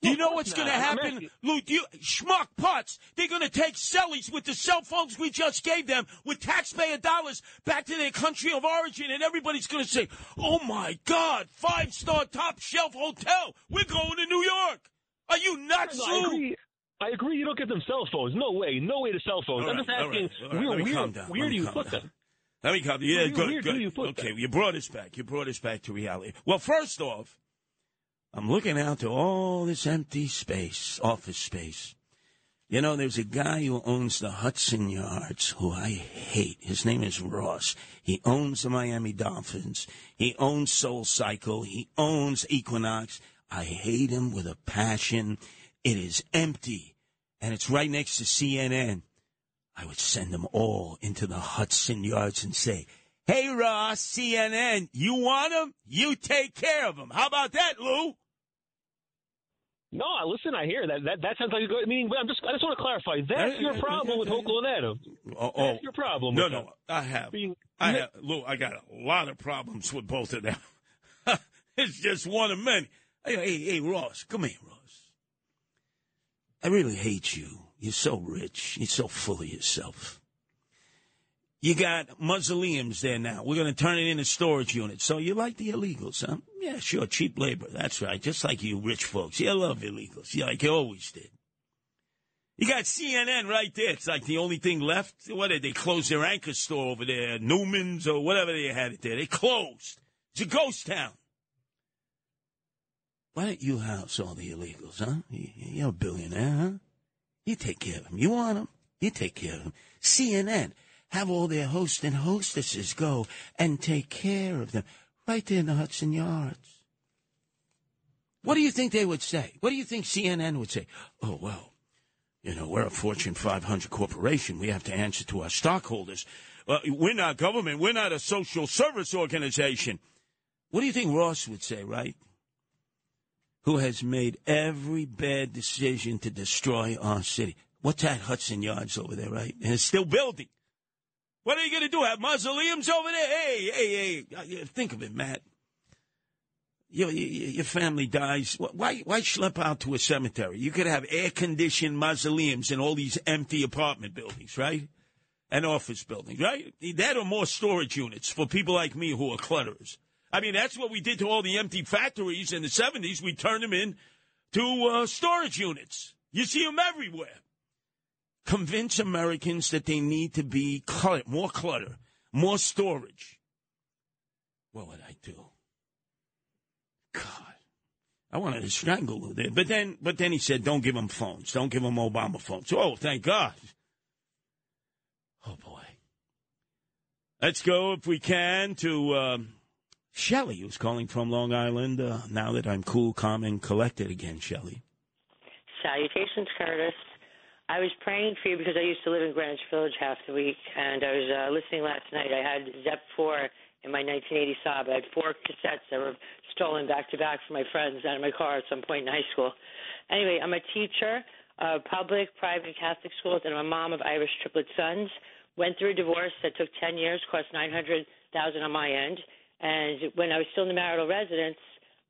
Do you know what's going to happen, Lou? Do you, schmuck putz. They're going to take sellies with the cell phones we just gave them with taxpayer dollars back to their country of origin, and everybody's going to say, "Oh my God, five star top shelf hotel. We're going to New York." Are you nuts, No, I Lou? agree. I agree. You don't get them cell phones. No way. No way to cell phones. I'm right, just asking, right, all right. where, me where, where do you put down. them? Let me come. Yeah, Where- good, good. okay, you brought us back. You brought us back to reality. Well, first off, I'm looking out to all this empty space, office space. You know, there's a guy who owns the Hudson Yards who I hate. His name is Ross. He owns the Miami Dolphins. He owns Soul Cycle. He owns Equinox. I hate him with a passion. It is empty, and it's right next to CNN. I would send them all into the Hudson Yards and say, Hey, Ross, CNN, you want them? You take care of them. How about that, Lou? No, listen, I hear that. That that sounds like a good. I mean, I'm just. I just want to clarify. That's your uh, problem with Hochul and Adams. Oh, uh, uh, That's your problem. No, no, them. I have. Being- I have. Lou, I got a lot of problems with both of them. it's just one of many. Hey, hey, hey, Ross, come here, Ross. I really hate you. You're so rich. You're so full of yourself. You got mausoleums there now. We're going to turn it into storage units. So you like the illegals, huh? Yeah, sure. Cheap labor. That's right. Just like you rich folks. You love illegals. Yeah, like you always did. You got CNN right there. It's like the only thing left. What did they close their anchor store over there? Newman's or whatever they had it there. They closed. It's a ghost town. Why don't you house all the illegals, huh? You- You're a billionaire, huh? You take care of them. You want them? You take care of them. CNN, have all their hosts and hostesses go and take care of them right there in the Hudson Yards. What do you think they would say? What do you think CNN would say? Oh, well, you know, we're a Fortune 500 corporation. We have to answer to our stockholders. Uh, we're not government. We're not a social service organization. What do you think Ross would say, right? Who has made every bad decision to destroy our city. What's that Hudson Yards over there, right? And it's still building. What are you going to do? Have mausoleums over there? Hey, hey, hey. uh, Think of it, Matt. Your, your, your family dies. Why, why schlep out to a cemetery? You could have air conditioned mausoleums in all these empty apartment buildings, right? And office buildings, right? That or more storage units for people like me who are clutterers. I mean, that's what we did to all the empty factories in the 70s. We turned them in to uh, storage units. You see them everywhere. Convince Americans that they need to be clutter, more clutter, more storage. What would I do? God, I wanted to strangle him there. But then, but then he said, "Don't give them phones. Don't give them Obama phones." Oh, thank God. Oh boy. Let's go, if we can, to um, Shelley, who's calling from Long Island. Uh, now that I'm cool, calm, and collected again, Shelley. Salutations, Curtis. I was praying for you because I used to live in Greenwich Village half the week, and I was uh, listening last night. I had Zep 4 in my 1980 Saab. I had four cassettes that were stolen back to back from my friends out of my car at some point in high school. Anyway, I'm a teacher of public, private, Catholic schools, and I'm a mom of Irish triplet sons. Went through a divorce that took 10 years, cost 900000 on my end. And when I was still in the marital residence,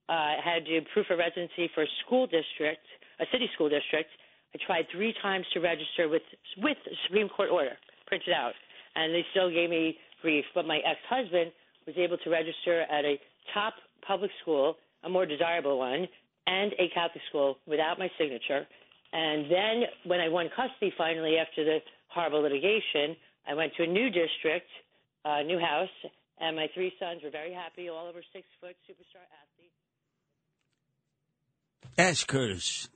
uh, I had to do proof of residency for a school district, a city school district. I tried three times to register with with a Supreme Court order printed out, and they still gave me grief. But my ex-husband was able to register at a top public school, a more desirable one, and a Catholic school without my signature. And then when I won custody finally after the horrible litigation, I went to a new district, uh, new house, and my three sons were very happy, all over six foot, superstar athletes. Ask Curtis.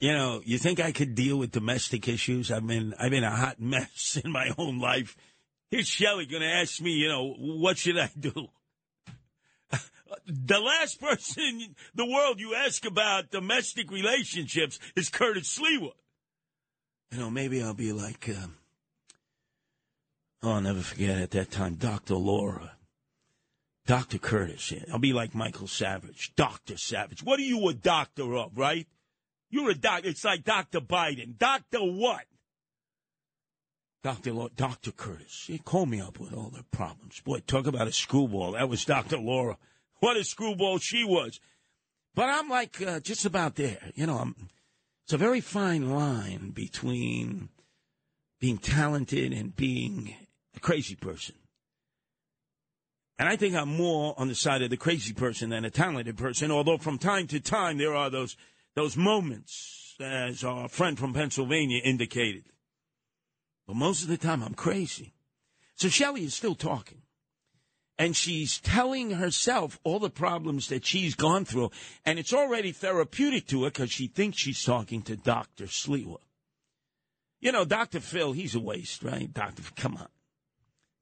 You know, you think I could deal with domestic issues? I've been I've been a hot mess in my own life. Here's Shelly going to ask me, you know, what should I do? the last person in the world you ask about domestic relationships is Curtis Sliwa. You know, maybe I'll be like, uh, oh, I'll never forget at that time, Dr. Laura. Dr. Curtis. I'll be like Michael Savage. Dr. Savage. What are you a doctor of, right? You're a doctor. It's like Dr. Biden. Doctor what? Dr. Laura, Dr. Curtis. He called me up with all the problems. Boy, talk about a screwball. That was Dr. Laura. What a screwball she was. But I'm like uh, just about there. You know, I'm, it's a very fine line between being talented and being crazy person. And I think I'm more on the side of the crazy person than a talented person, although from time to time there are those, those moments, as our friend from Pennsylvania indicated. But most of the time I'm crazy. So Shelley is still talking. And she's telling herself all the problems that she's gone through. And it's already therapeutic to her because she thinks she's talking to Dr. Sliwa. You know, Dr. Phil, he's a waste, right? Dr. Come on.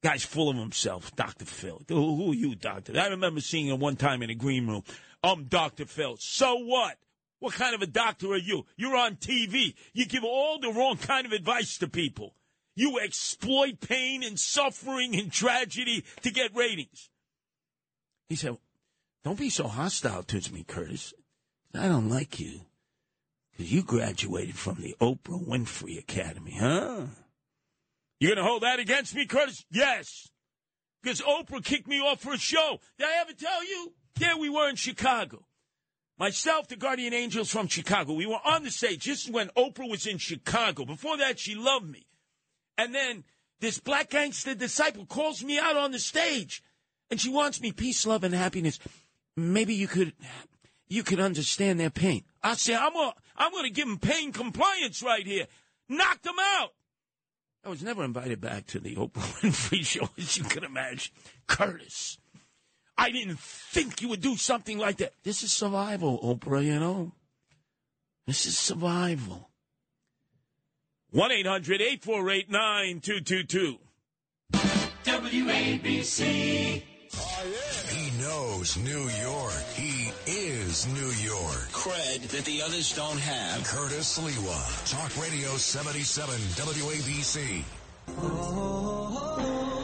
Guy's full of himself, Dr. Phil. Who, who are you, Doctor? I remember seeing him one time in a green room. I'm Dr. Phil. So what? What kind of a doctor are you? You're on TV. You give all the wrong kind of advice to people. You exploit pain and suffering and tragedy to get ratings. He said, Don't be so hostile towards me, Curtis. I don't like you. Because you graduated from the Oprah Winfrey Academy, huh? You going to hold that against me, Curtis? Yes. Because Oprah kicked me off for a show. Did I ever tell you? There we were in Chicago. Myself, the Guardian Angels from Chicago. We were on the stage. This is when Oprah was in Chicago. Before that, she loved me. And then this black gangster disciple calls me out on the stage. And she wants me peace, love, and happiness. Maybe you could, you could understand their pain. I say, I'm gonna, I'm to give them pain compliance right here. Knock them out. I was never invited back to the Oprah Winfrey show, as you can imagine. Curtis, I didn't think you would do something like that. This is survival, Oprah, you know. This is survival. 1 800 848 9222. WABC. He knows New York. He is New York. Cred that the others don't have. Curtis Sliwa. Talk Radio 77 WABC. There oh, oh, oh,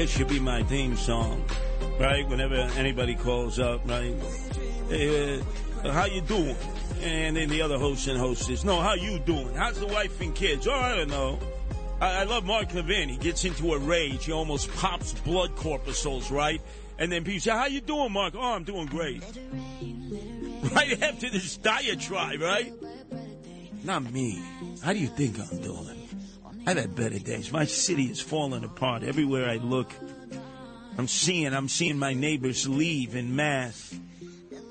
This should be my theme song, right? Whenever anybody calls up, right? Uh, how you doing? And then the other host and hostess, no, how you doing? How's the wife and kids? Oh, I don't know. I, I love Mark Levin. He gets into a rage. He almost pops blood corpuscles, right? And then people say, how you doing, Mark? Oh, I'm doing great. Right after this diatribe, right? Not me. How do you think I'm doing? I've had better days. My city is falling apart everywhere I look. I'm seeing, I'm seeing my neighbors leave in mass.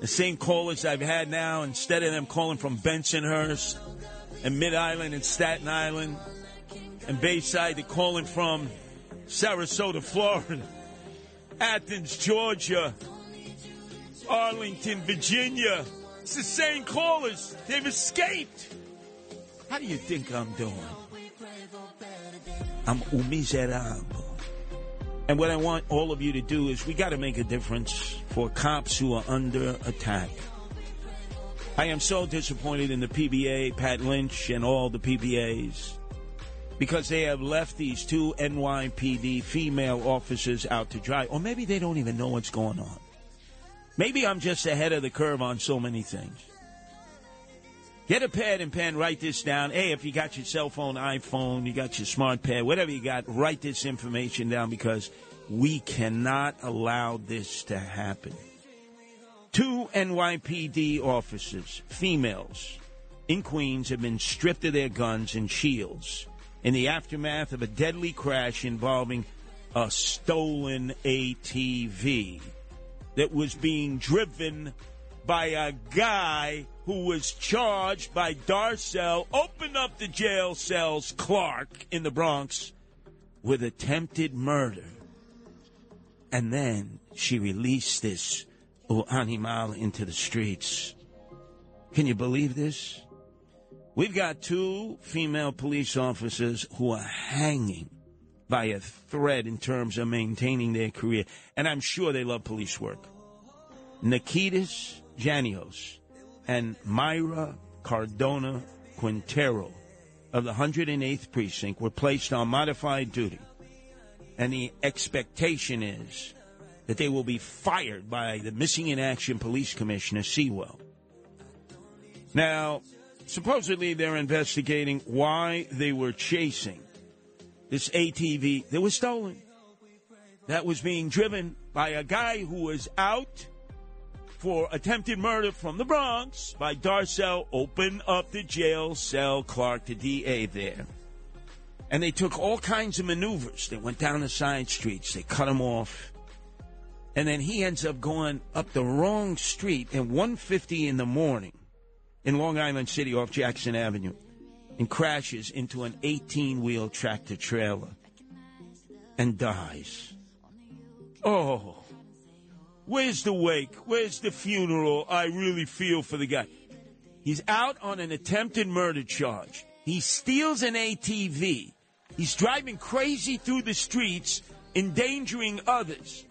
The same callers I've had now, instead of them calling from Bensonhurst, and Mid Island and Staten Island and Bayside. They're calling from Sarasota, Florida, Athens, Georgia, Arlington, Virginia. It's the same callers. They've escaped. How do you think I'm doing? I'm miserable. And what I want all of you to do is we got to make a difference for cops who are under attack. I am so disappointed in the PBA, Pat Lynch, and all the PBAs because they have left these two NYPD female officers out to dry. Or maybe they don't even know what's going on. Maybe I'm just ahead of the curve on so many things. Get a pad and pen, write this down. Hey, if you got your cell phone, iPhone, you got your smart pad, whatever you got, write this information down because we cannot allow this to happen. Two NYPD officers, females, in Queens have been stripped of their guns and shields in the aftermath of a deadly crash involving a stolen ATV that was being driven by a guy who was charged by Darcel, opened up the jail cells, Clark, in the Bronx, with attempted murder. And then she released this animal into the streets. Can you believe this? We've got two female police officers who are hanging by a thread in terms of maintaining their career. And I'm sure they love police work. Nikitas Janios and Myra Cardona Quintero of the 108th Precinct were placed on modified duty. And the expectation is that they will be fired by the Missing in Action Police Commissioner, Sewell. Now, supposedly they're investigating why they were chasing this ATV that was stolen. That was being driven by a guy who was out for attempted murder from the Bronx by Darcel. Open up the jail cell, Clark, the DA there. And they took all kinds of maneuvers. They went down the side streets, they cut him off. And then he ends up going up the wrong street at 150 in the morning in Long Island City off Jackson Avenue and crashes into an 18 wheel tractor trailer and dies. Oh, where's the wake? Where's the funeral? I really feel for the guy. He's out on an attempted murder charge. He steals an ATV. He's driving crazy through the streets, endangering others.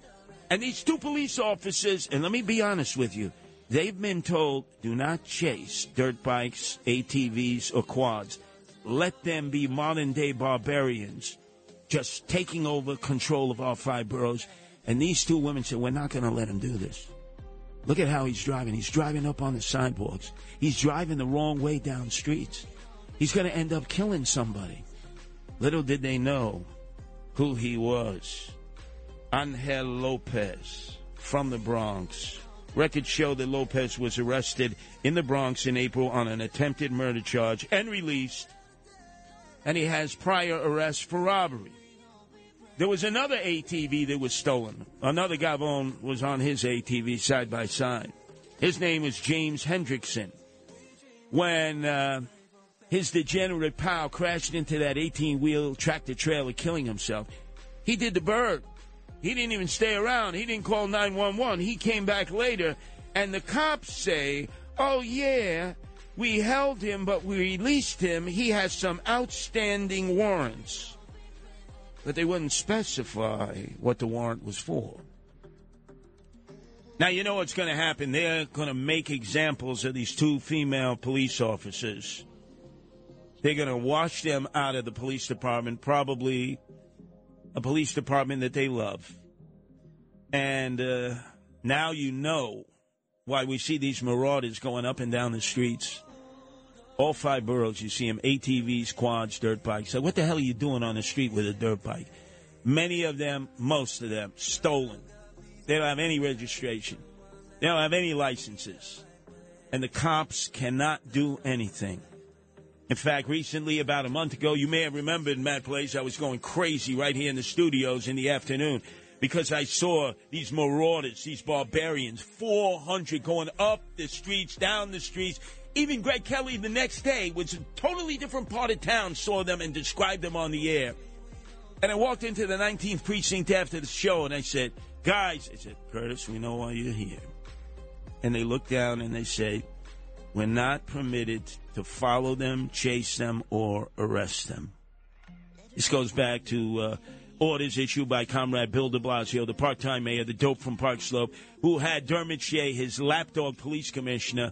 And these two police officers, and let me be honest with you, they've been told do not chase dirt bikes, ATVs, or quads. Let them be modern day barbarians, just taking over control of our five boroughs. And these two women said, We're not going to let him do this. Look at how he's driving. He's driving up on the sidewalks. He's driving the wrong way down streets. He's going to end up killing somebody. Little did they know who he was. Angel Lopez from the Bronx. Records show that Lopez was arrested in the Bronx in April on an attempted murder charge and released, and he has prior arrests for robbery. There was another ATV that was stolen. Another Gavone was on his ATV side by side. His name was James Hendrickson. When uh, his degenerate pal crashed into that 18 wheel tractor trailer, killing himself, he did the bird. He didn't even stay around. He didn't call 911. He came back later, and the cops say, oh, yeah, we held him, but we released him. He has some outstanding warrants. But they wouldn't specify what the warrant was for. Now, you know what's going to happen. They're going to make examples of these two female police officers. They're going to wash them out of the police department, probably a police department that they love. And uh, now you know why we see these marauders going up and down the streets. All five boroughs, you see them ATVs, quads, dirt bikes. So, what the hell are you doing on the street with a dirt bike? Many of them, most of them, stolen. They don't have any registration, they don't have any licenses. And the cops cannot do anything. In fact, recently, about a month ago, you may have remembered, Matt Place, I was going crazy right here in the studios in the afternoon because I saw these marauders, these barbarians, 400 going up the streets, down the streets, Even Greg Kelly the next day was a totally different part of town, saw them and described them on the air. And I walked into the 19th precinct after the show and I said, guys, I said, Curtis, we know why you're here. And they looked down and they said, we're not permitted to follow them, chase them, or arrest them. This goes back to uh, orders issued by Comrade Bill de Blasio, the part-time mayor, the dope from Park Slope, who had Dermot Shea, his lapdog police commissioner,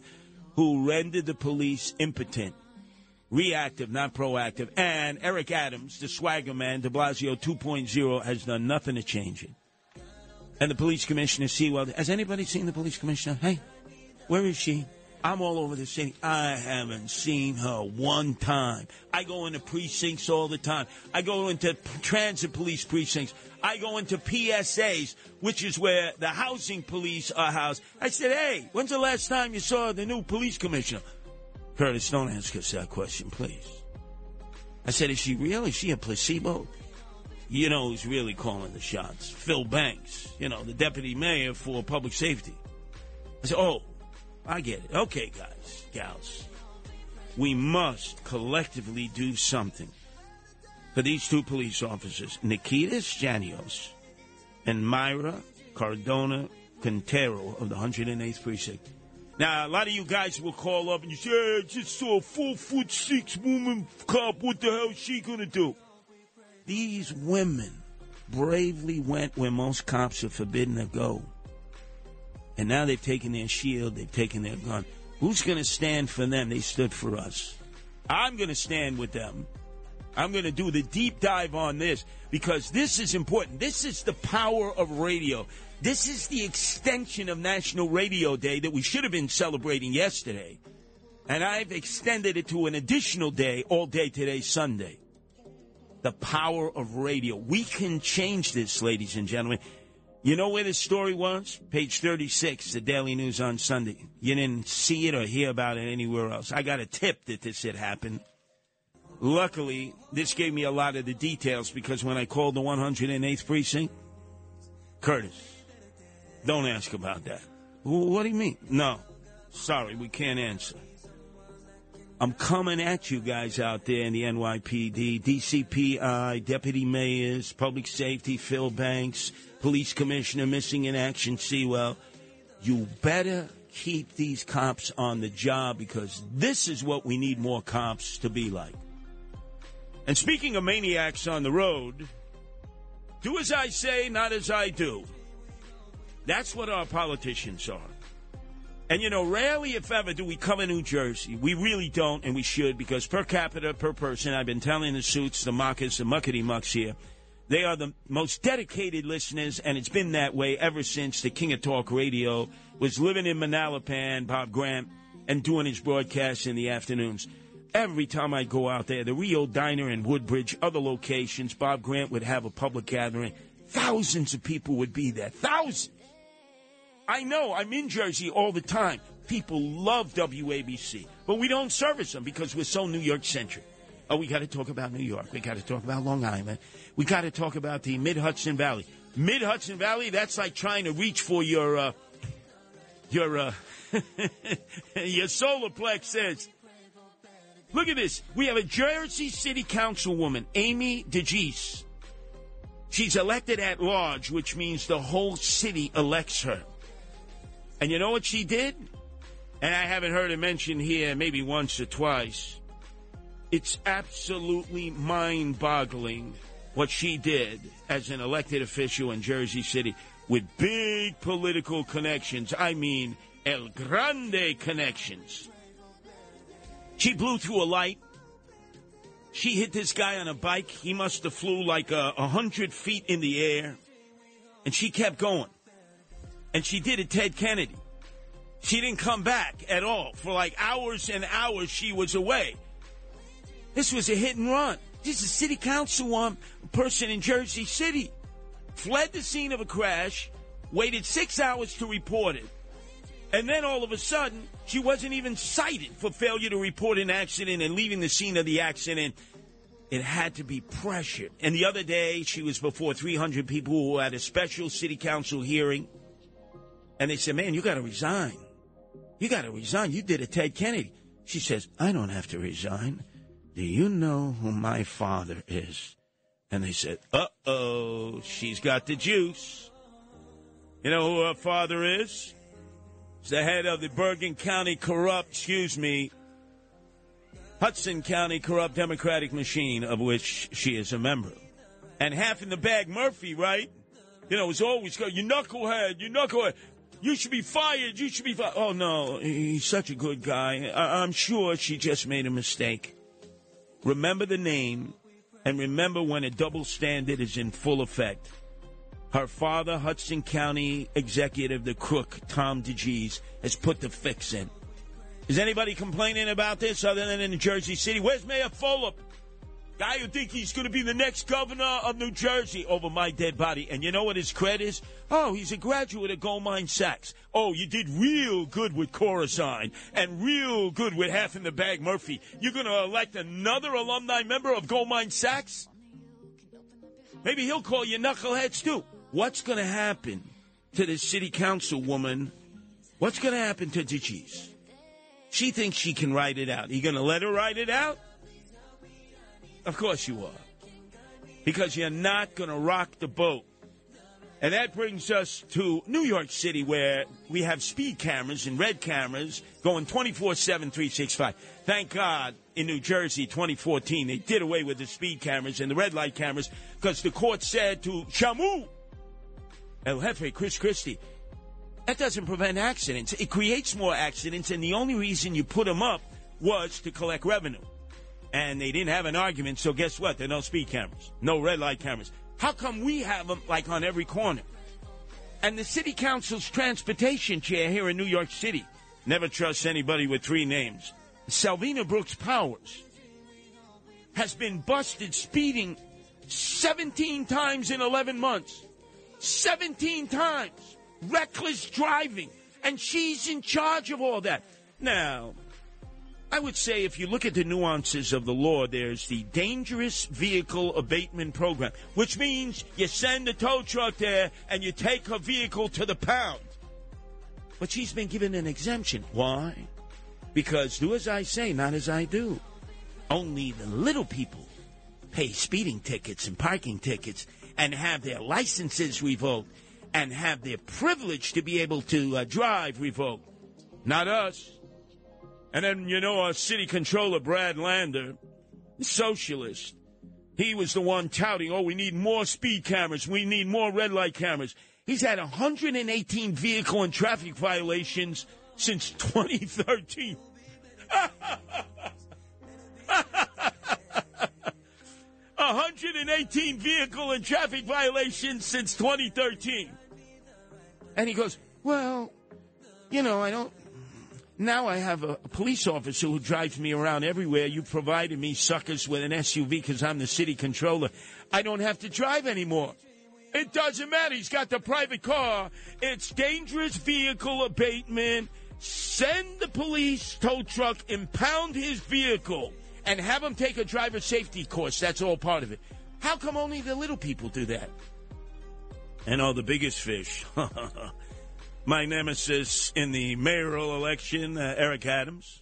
who rendered the police impotent, reactive, not proactive. And Eric Adams, the swagger man, de Blasio 2.0, has done nothing to change it. And the police commissioner, Sewell, has anybody seen the police commissioner? Hey, where is she? I'm all over the city. I haven't seen her one time. I go into precincts all the time. I go into transit police precincts. I go into PSAs, which is where the housing police are housed. I said, hey, when's the last time you saw the new police commissioner? Curtis, don't ask us that question, please. I said, is she real? Is she a placebo? You know who's really calling the shots? Phil Banks, you know, the deputy mayor for public safety. I said, oh, I get it. Okay, guys, gals. We must collectively do something for these two police officers, Nikitas Janios and Myra Cardona Quintero of the 108th Precinct. Now, a lot of you guys will call up and you say, hey, I just saw a four foot six woman cop. What the hell is she going to do? These women bravely went where most cops are forbidden to go. And now they've taken their shield, they've taken their gun. Who's going to stand for them? They stood for us. I'm going to stand with them. I'm going to do the deep dive on this because this is important. This is the power of radio. This is the extension of National Radio Day that we should have been celebrating yesterday. And I've extended it to an additional day all day today, Sunday. The power of radio. We can change this, ladies and gentlemen. You know where this story was? Page 36, the Daily News on Sunday. You didn't see it or hear about it anywhere else. I got a tip that this had happened. Luckily, this gave me a lot of the details because when I called the 108th precinct, Curtis, don't ask about that. What do you mean? No. Sorry, we can't answer. I'm coming at you guys out there in the NYPD, DCPI, deputy mayors, public safety, Phil Banks, police commissioner missing in action, Sewell. You better keep these cops on the job because this is what we need more cops to be like. And speaking of maniacs on the road, do as I say, not as I do. That's what our politicians are. And you know, rarely, if ever, do we cover New Jersey. We really don't, and we should, because per capita, per person, I've been telling the suits, the muckers, the muckety mucks here, they are the most dedicated listeners, and it's been that way ever since the King of Talk Radio was living in Manalapan, Bob Grant, and doing his broadcasts in the afternoons. Every time I go out there, the Rio Diner in Woodbridge, other locations, Bob Grant would have a public gathering. Thousands of people would be there. Thousands. I know, I'm in Jersey all the time. People love WABC, but we don't service them because we're so New York centric. Oh, we got to talk about New York. We got to talk about Long Island. We got to talk about the Mid Hudson Valley. Mid Hudson Valley, that's like trying to reach for your, uh, your, uh, your solar plexus. Look at this. We have a Jersey City Councilwoman, Amy DeGise. She's elected at large, which means the whole city elects her. And you know what she did? And I haven't heard it mentioned here maybe once or twice. It's absolutely mind boggling what she did as an elected official in Jersey City with big political connections. I mean, El Grande connections. She blew through a light. She hit this guy on a bike. He must have flew like a, a hundred feet in the air. And she kept going. And she did it Ted Kennedy. She didn't come back at all. For like hours and hours, she was away. This was a hit and run. This is a city council um, person in Jersey City. Fled the scene of a crash, waited six hours to report it. And then all of a sudden, she wasn't even cited for failure to report an accident and leaving the scene of the accident. It had to be pressured. And the other day, she was before 300 people who were at a special city council hearing. And they said, man, you got to resign. You got to resign. You did a Ted Kennedy. She says, I don't have to resign. Do you know who my father is? And they said, uh oh, she's got the juice. You know who her father is? He's the head of the Bergen County corrupt, excuse me, Hudson County corrupt Democratic machine, of which she is a member. And half in the bag Murphy, right? You know, was always go, you knucklehead, you knucklehead. You should be fired. You should be fired. Oh no, he's such a good guy. I- I'm sure she just made a mistake. Remember the name, and remember when a double standard is in full effect. Her father, Hudson County executive, the crook Tom DeGise, has put the fix in. Is anybody complaining about this other than in Jersey City? Where's Mayor Fulop? Guy who think he's going to be the next governor of New Jersey over my dead body. And you know what his cred is? Oh, he's a graduate of Goldmine Sachs. Oh, you did real good with Corzine and real good with Half in the Bag Murphy. You're going to elect another alumni member of Goldmine Sachs? Maybe he'll call you knuckleheads too. What's going to happen to this city council woman? What's going to happen to DeGise? She thinks she can write it out. Are You going to let her write it out? Of course you are. Because you're not going to rock the boat. And that brings us to New York City, where we have speed cameras and red cameras going 24 7, 365. Thank God in New Jersey 2014, they did away with the speed cameras and the red light cameras because the court said to Shamu, El Jefe, Chris Christie, that doesn't prevent accidents. It creates more accidents, and the only reason you put them up was to collect revenue. And they didn't have an argument, so guess what? There are no speed cameras, no red light cameras. How come we have them like on every corner? And the city council's transportation chair here in New York City never trusts anybody with three names. Selvena Brooks Powers has been busted speeding 17 times in 11 months. 17 times. Reckless driving. And she's in charge of all that. Now, I would say if you look at the nuances of the law, there's the dangerous vehicle abatement program, which means you send a tow truck there and you take her vehicle to the pound. But she's been given an exemption. Why? Because do as I say, not as I do. Only the little people pay speeding tickets and parking tickets and have their licenses revoked and have their privilege to be able to uh, drive revoked. Not us. And then, you know, our city controller, Brad Lander, socialist, he was the one touting, oh, we need more speed cameras, we need more red light cameras. He's had 118 vehicle and traffic violations since 2013. 118 vehicle and traffic violations since 2013. And he goes, Well, you know, I don't. Now I have a, a police officer who drives me around everywhere. You provided me suckers with an SUV because I'm the city controller. I don't have to drive anymore. It doesn't matter. He's got the private car. It's dangerous vehicle abatement. Send the police tow truck, impound his vehicle, and have him take a driver safety course. That's all part of it. How come only the little people do that? And all the biggest fish. My nemesis in the mayoral election, uh, Eric Adams.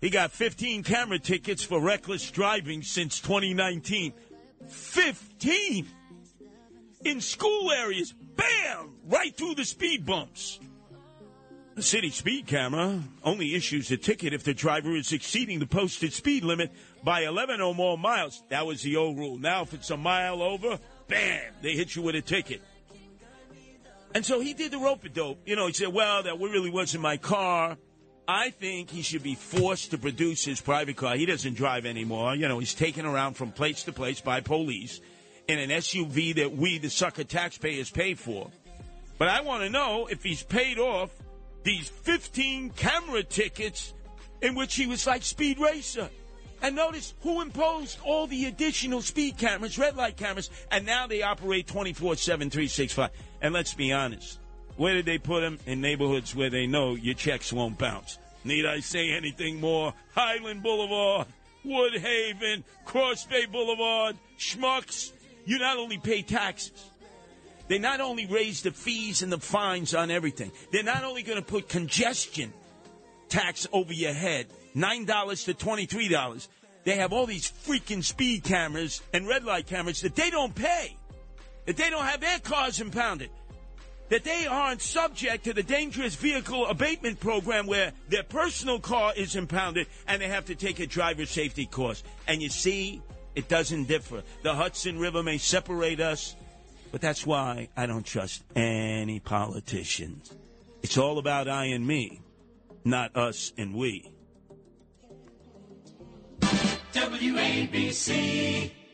He got 15 camera tickets for reckless driving since 2019. 15! In school areas. Bam! Right through the speed bumps. The city speed camera only issues a ticket if the driver is exceeding the posted speed limit by 11 or more miles. That was the old rule. Now, if it's a mile over, bam, they hit you with a ticket. And so he did the rope a dope. You know, he said, well, that really wasn't my car. I think he should be forced to produce his private car. He doesn't drive anymore. You know, he's taken around from place to place by police in an SUV that we, the sucker taxpayers, pay for. But I want to know if he's paid off these 15 camera tickets in which he was like Speed Racer. And notice who imposed all the additional speed cameras, red light cameras, and now they operate 24 7, 365. And let's be honest, where did they put them? In neighborhoods where they know your checks won't bounce. Need I say anything more? Highland Boulevard, Woodhaven, Cross Bay Boulevard, Schmucks. You not only pay taxes, they not only raise the fees and the fines on everything, they're not only going to put congestion tax over your head. $9 to $23. They have all these freaking speed cameras and red light cameras that they don't pay, that they don't have their cars impounded, that they aren't subject to the dangerous vehicle abatement program where their personal car is impounded and they have to take a driver safety course. And you see, it doesn't differ. The Hudson River may separate us, but that's why I don't trust any politicians. It's all about I and me, not us and we. WABC.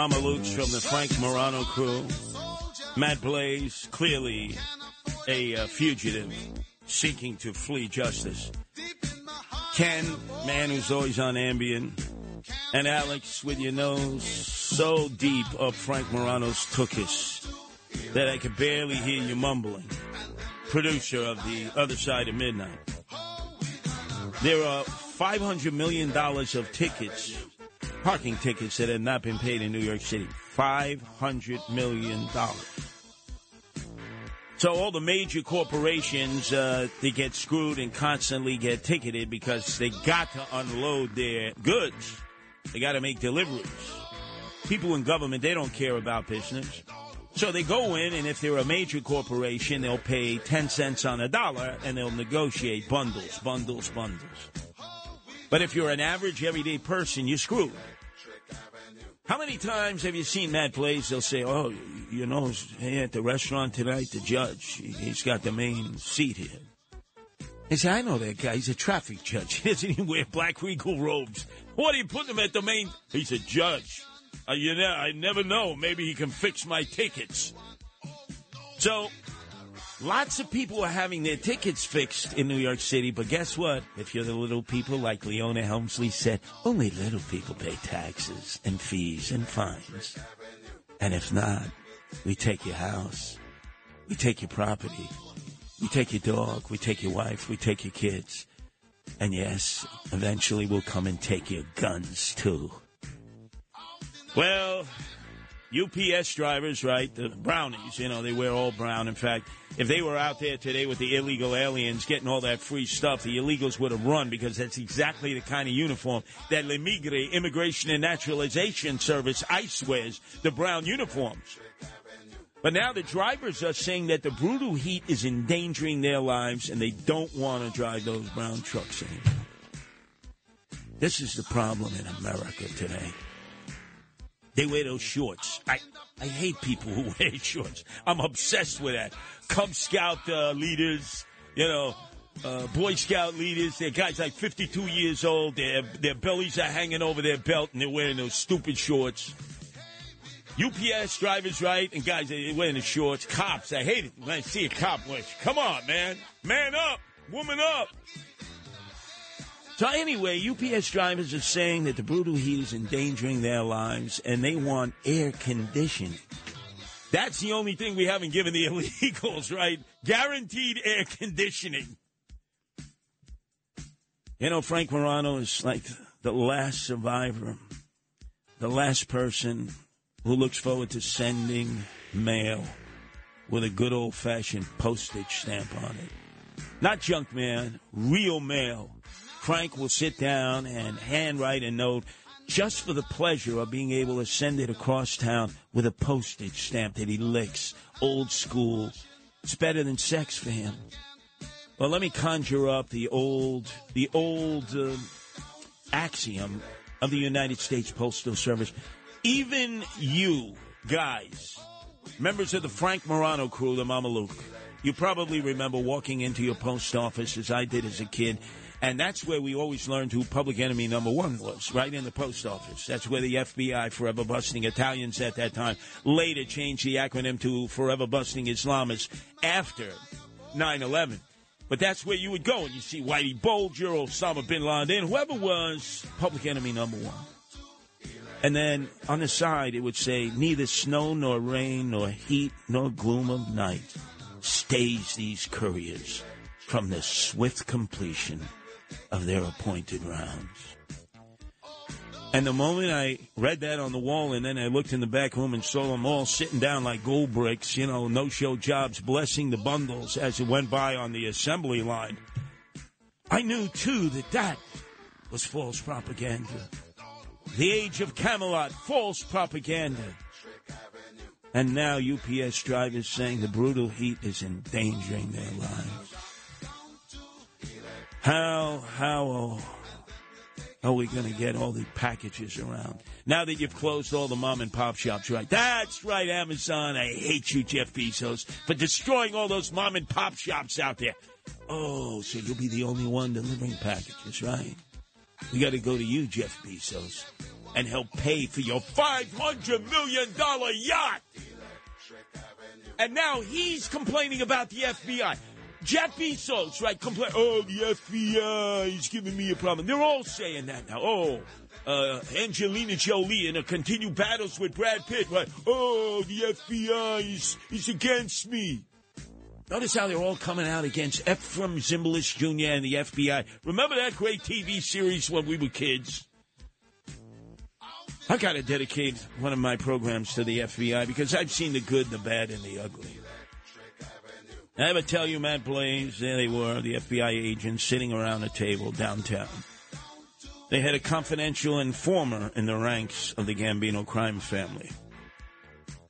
You Mamalukes from the Frank Morano crew, Matt Blaze, clearly a uh, fugitive seeking to flee justice. Ken, man who's always on Ambien, and Alex with your nose so deep up Frank Morano's tuchus that I could barely hear you mumbling. Producer of the other side of midnight. There are $500 million of tickets, parking tickets that have not been paid in New York City. $500 million. So all the major corporations, uh, they get screwed and constantly get ticketed because they got to unload their goods. They got to make deliveries. People in government, they don't care about business. So they go in, and if they're a major corporation, they'll pay 10 cents on a dollar and they'll negotiate bundles, bundles, bundles. But if you're an average, everyday person, you're screwed. How many times have you seen Matt Blaze? They'll say, "Oh, you know, hey, at the restaurant tonight, the judge, he- he's got the main seat here." They say, "I know that guy. He's a traffic judge. He doesn't even wear black regal robes. What are you putting him at the main?" He's a judge. Uh, you know, I never know. Maybe he can fix my tickets. So, lots of people are having their tickets fixed in New York City, but guess what? If you're the little people, like Leona Helmsley said, only little people pay taxes and fees and fines. And if not, we take your house, we take your property, we take your dog, we take your wife, we take your kids. And yes, eventually we'll come and take your guns too. Well, UPS drivers, right? The brownies, you know, they wear all brown. In fact, if they were out there today with the illegal aliens getting all that free stuff, the illegals would have run because that's exactly the kind of uniform that La Migra Immigration and Naturalization Service ICE wears, the brown uniforms. But now the drivers are saying that the brutal heat is endangering their lives and they don't want to drive those brown trucks anymore. This is the problem in America today. They wear those shorts. I, I hate people who wear shorts. I'm obsessed with that. Cub Scout uh, leaders, you know, uh, Boy Scout leaders. They're guys like 52 years old. Their their bellies are hanging over their belt, and they're wearing those stupid shorts. UPS drivers, right? And guys, they're wearing the shorts. Cops, I hate it when I see a cop wear. Come on, man, man up, woman up. So anyway, UPS drivers are saying that the brutal heat is endangering their lives, and they want air conditioning. That's the only thing we haven't given the illegals, right? Guaranteed air conditioning. You know, Frank Morano is like the last survivor, the last person who looks forward to sending mail with a good old fashioned postage stamp on it. Not junk man, real mail. Frank will sit down and handwrite a note just for the pleasure of being able to send it across town with a postage stamp that he licks. Old school. It's better than sex for him. Well, let me conjure up the old, the old uh, axiom of the United States Postal Service. Even you guys, members of the Frank Morano crew, the Mama Luke, You probably remember walking into your post office as I did as a kid. And that's where we always learned who public enemy number one was, right in the post office. That's where the FBI, forever busting Italians at that time, later changed the acronym to forever busting Islamists after 9 11. But that's where you would go and you see Whitey Bulger, Osama bin Laden, whoever was public enemy number one. And then on the side, it would say, neither snow nor rain nor heat nor gloom of night stays these couriers from the swift completion of their appointed rounds. And the moment I read that on the wall and then I looked in the back room and saw them all sitting down like gold bricks, you know, no show jobs, blessing the bundles as it went by on the assembly line, I knew too that that was false propaganda. The age of Camelot, false propaganda. And now UPS drivers saying the brutal heat is endangering their lives. How, how are we going to get all the packages around? Now that you've closed all the mom and pop shops, right? That's right, Amazon. I hate you, Jeff Bezos, for destroying all those mom and pop shops out there. Oh, so you'll be the only one delivering packages, right? We got to go to you, Jeff Bezos, and help pay for your $500 million yacht. And now he's complaining about the FBI. Jeff Bezos, right, complain, oh, the FBI is giving me a problem. They're all saying that now. Oh, uh, Angelina Jolie in a continued battles with Brad Pitt, right? Oh, the FBI is, is against me. Notice how they're all coming out against Efrem Zimbalist Jr. and the FBI. Remember that great TV series when we were kids? I got to dedicate one of my programs to the FBI because I've seen the good, the bad, and the ugly. I ever tell you, Matt Blaze, there they were, the FBI agents sitting around a table downtown. They had a confidential informer in the ranks of the Gambino crime family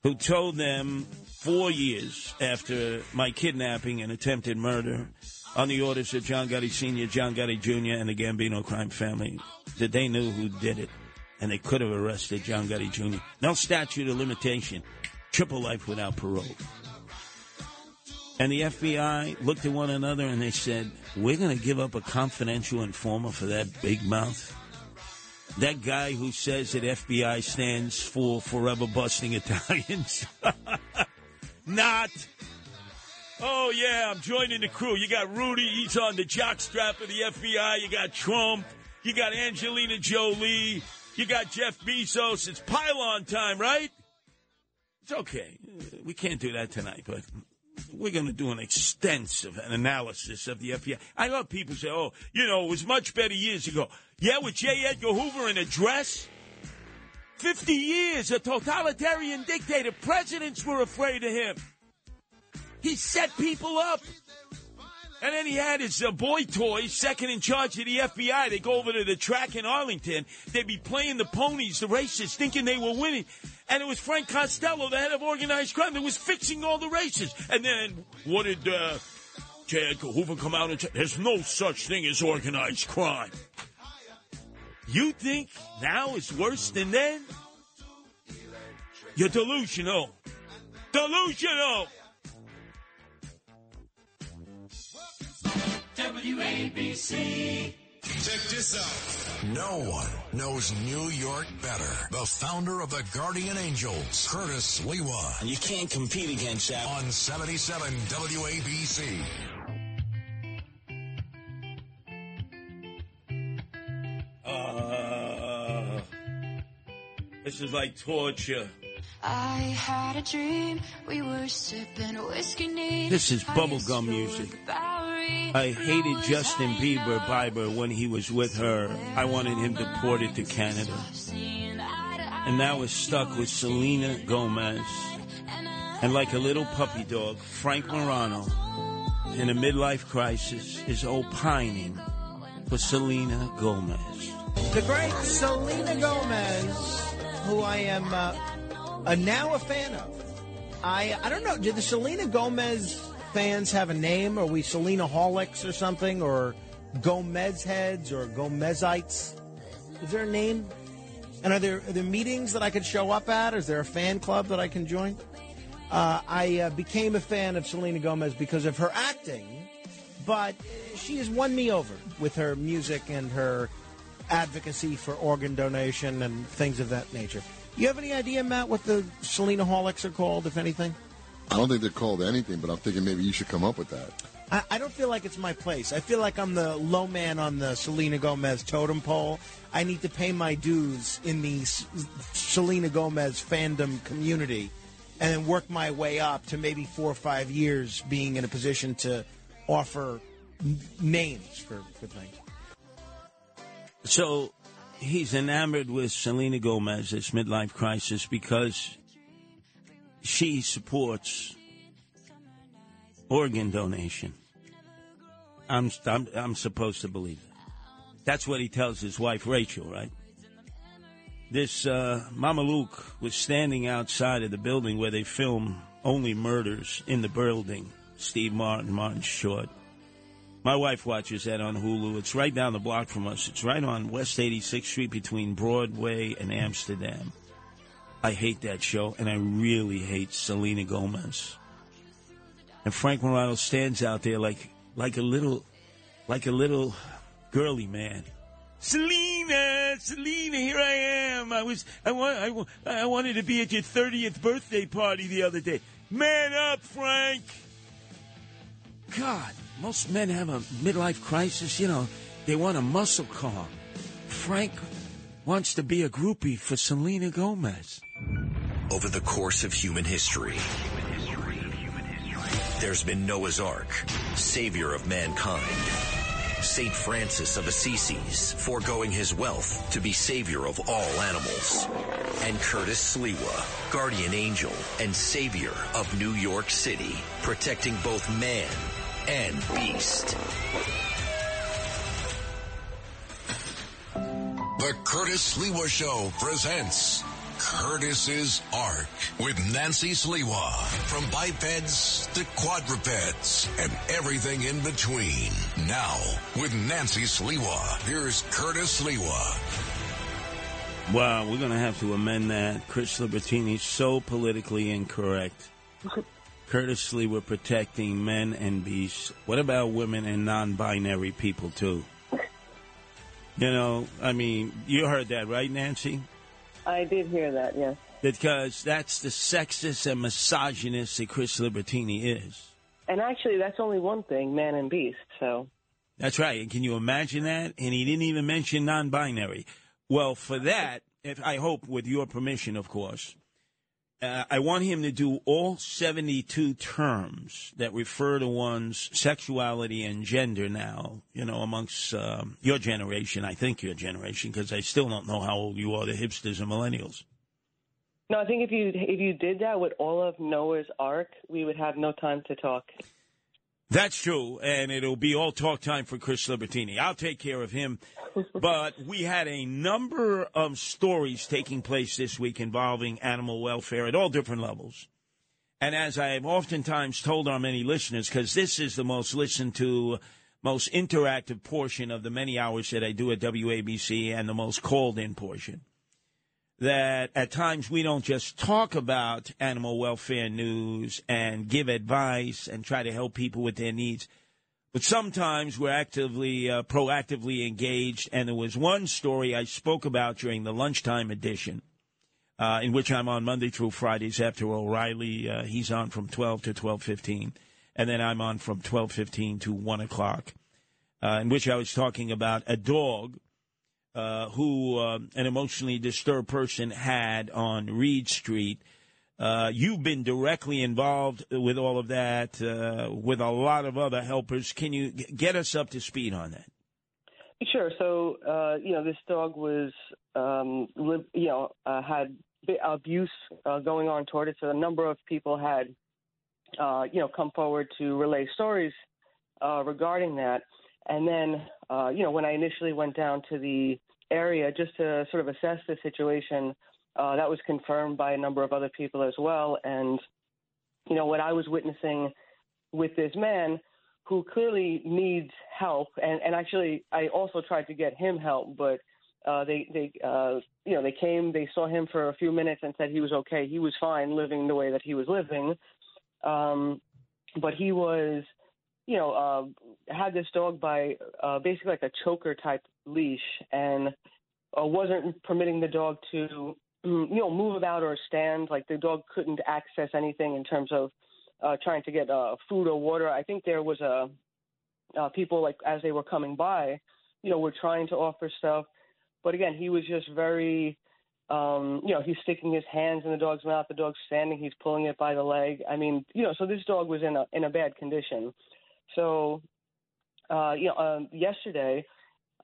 who told them four years after my kidnapping and attempted murder on the orders of John Gotti Sr., John Gotti Jr., and the Gambino crime family that they knew who did it and they could have arrested John Gotti Jr. No statute of limitation, triple life without parole. And the FBI looked at one another and they said, We're going to give up a confidential informer for that big mouth? That guy who says that FBI stands for forever busting Italians? Not. Oh, yeah, I'm joining the crew. You got Rudy, he's on the jockstrap of the FBI. You got Trump. You got Angelina Jolie. You got Jeff Bezos. It's pylon time, right? It's okay. We can't do that tonight, but we're going to do an extensive analysis of the FBI. I love people say, oh, you know, it was much better years ago. Yeah, with J. Edgar Hoover in a dress? 50 years, a totalitarian dictator. Presidents were afraid of him. He set people up. And then he had his uh, boy toys, second in charge of the FBI. They go over to the track in Arlington. They'd be playing the ponies, the races, thinking they were winning. And it was Frank Costello, the head of organized crime, that was fixing all the races. And then what did uh, J. Edgar Hoover come out and say? There's no such thing as organized crime. You think now is worse than then? You're delusional. Delusional. WABC. Check this out. No one knows New York better. The founder of the Guardian Angels, Curtis Sliwa. And you can't compete against that. On 77 WABC. Uh, this is like torture. I had a dream. We were sipping whiskey neat. This is bubblegum music. I hated Justin Bieber, Bieber when he was with her. I wanted him deported to Canada. And now we're stuck with Selena Gomez. And like a little puppy dog, Frank Morano, in a midlife crisis, is opining for Selena Gomez. The great Selena Gomez, who I am uh, a, now a fan of. I I don't know. Did the Selena Gomez fans have a name? Are we Selena holics or something, or Gomez heads or Gomezites? Is there a name? And are there are there meetings that I could show up at? Is there a fan club that I can join? Uh, I uh, became a fan of Selena Gomez because of her acting, but she has won me over with her music and her advocacy for organ donation and things of that nature. You have any idea, Matt, what the Selena Holics are called, if anything? I don't think they're called anything, but I'm thinking maybe you should come up with that. I, I don't feel like it's my place. I feel like I'm the low man on the Selena Gomez totem pole. I need to pay my dues in the S- Selena Gomez fandom community and then work my way up to maybe four or five years being in a position to offer n- names for, for things. So he's enamored with Selena Gomez, this midlife crisis, because she supports organ donation. I'm, I'm, I'm supposed to believe that. That's what he tells his wife, Rachel, right? This uh, Mama Luke was standing outside of the building where they film Only Murders in the building. Steve Martin, Martin Short. My wife watches that on Hulu. It's right down the block from us. It's right on West 86th Street between Broadway and Amsterdam. I hate that show, and I really hate Selena Gomez. And Frank Morano stands out there like like a little like a little girly man. Selena, Selena, here I am. I was I want I, I wanted to be at your 30th birthday party the other day. Man up, Frank. God, most men have a midlife crisis. You know, they want a muscle car. Frank wants to be a groupie for Selena Gomez. Over the course of human history, there's been Noah's Ark, savior of mankind. Saint Francis of Assisi's, foregoing his wealth to be savior of all animals. And Curtis Sliwa, guardian angel and savior of New York City, protecting both man and beast. The Curtis Sliwa Show presents Curtis's Ark with Nancy Sliwa. From bipeds to quadrupeds and everything in between. Now, with Nancy Sliwa, here's Curtis Sliwa. Wow, we're going to have to amend that. Chris Libertini's so politically incorrect. Curtis Lee, we're protecting men and beasts. What about women and non binary people, too? You know, I mean, you heard that, right, Nancy? I did hear that, yes. Because that's the sexist and misogynist that Chris Libertini is. And actually, that's only one thing, man and beast. So That's right. And can you imagine that? And he didn't even mention non binary. Well, for that, if I hope with your permission, of course, uh, I want him to do all 72 terms that refer to one's sexuality and gender now, you know, amongst um, your generation, I think your generation, because I still don't know how old you are, the hipsters and millennials. no, I think if you if you did that with all of Noah's Ark, we would have no time to talk. That's true, and it'll be all talk time for Chris Libertini. I'll take care of him. but we had a number of stories taking place this week involving animal welfare at all different levels. And as I have oftentimes told our many listeners, because this is the most listened to, most interactive portion of the many hours that I do at WABC and the most called in portion, that at times we don't just talk about animal welfare news and give advice and try to help people with their needs. But sometimes we're actively, uh, proactively engaged. And there was one story I spoke about during the lunchtime edition, uh, in which I'm on Monday through Fridays after O'Reilly. Uh, he's on from 12 to 12:15, and then I'm on from 12:15 to 1 o'clock, uh, in which I was talking about a dog uh, who uh, an emotionally disturbed person had on Reade Street. Uh, you've been directly involved with all of that, uh, with a lot of other helpers. Can you g- get us up to speed on that? Sure. So, uh, you know, this dog was, um, you know, uh, had abuse uh, going on toward it. So a number of people had, uh, you know, come forward to relay stories uh, regarding that. And then, uh, you know, when I initially went down to the area just to sort of assess the situation, uh, that was confirmed by a number of other people as well. And, you know, what I was witnessing with this man who clearly needs help, and, and actually, I also tried to get him help, but Uh, they they uh, you know they came, they saw him for a few minutes and said he was okay, he was fine living the way that he was living, um, but he was you know uh, had this dog by uh, basically like a choker type leash and uh, wasn't permitting the dog to mm, you know move about or stand like the dog couldn't access anything in terms of uh, trying to get uh, food or water. I think there was a uh, people like as they were coming by, you know, were trying to offer stuff, but again, he was just very, um, you know, he's sticking his hands in the dog's mouth. The dog's standing, he's pulling it by the leg. I mean, you know, so this dog was in a in a bad condition. So, uh, you know, um, yesterday.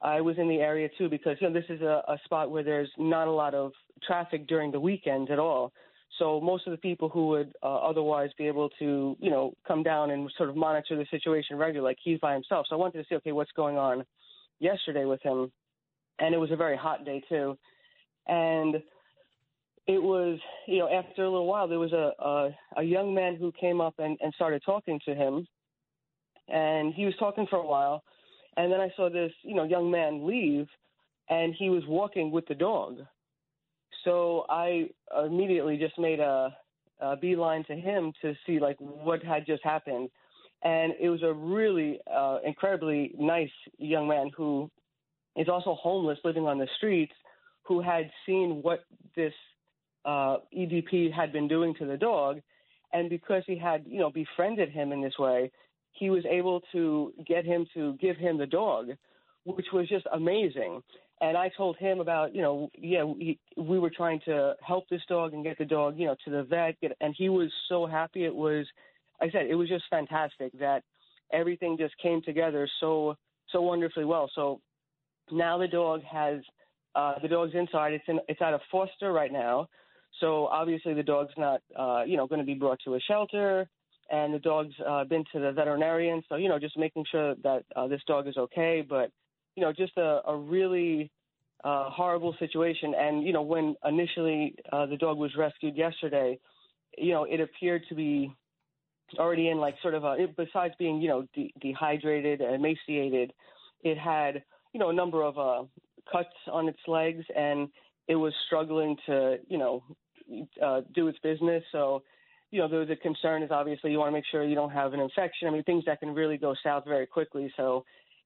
I was in the area too because you know this is a, a spot where there's not a lot of traffic during the weekends at all. So most of the people who would uh, otherwise be able to, you know, come down and sort of monitor the situation regularly, like he's by himself. So I wanted to see, okay, what's going on yesterday with him, and it was a very hot day too, and it was, you know, after a little while, there was a a, a young man who came up and, and started talking to him, and he was talking for a while, and then I saw this, you know, young man leave, and he was walking with the dog. So I immediately just made a, a beeline to him to see like what had just happened, and it was a really uh, incredibly nice young man who is also homeless, living on the streets, who had seen what this uh, EDP had been doing to the dog, and because he had you know befriended him in this way, he was able to get him to give him the dog, which was just amazing. And I told him about, you know, yeah, we, we were trying to help this dog and get the dog, you know, to the vet, get, and he was so happy. It was, I said, it was just fantastic that everything just came together so so wonderfully well. So now the dog has uh, the dog's inside. It's in it's at a foster right now. So obviously the dog's not uh, you know going to be brought to a shelter, and the dog's uh, been to the veterinarian. So you know just making sure that uh, this dog is okay. But you know just a, a really uh, horrible situation. And you know when initially uh, the dog was rescued yesterday, you know it appeared to be already in like sort of a besides being you know de- dehydrated and emaciated, it had you know a number of uh, cuts on its legs and it was struggling to you know uh, do its business. So you know the the concern is obviously you want to make sure you don't have an infection. I mean things that can really go south very quickly. So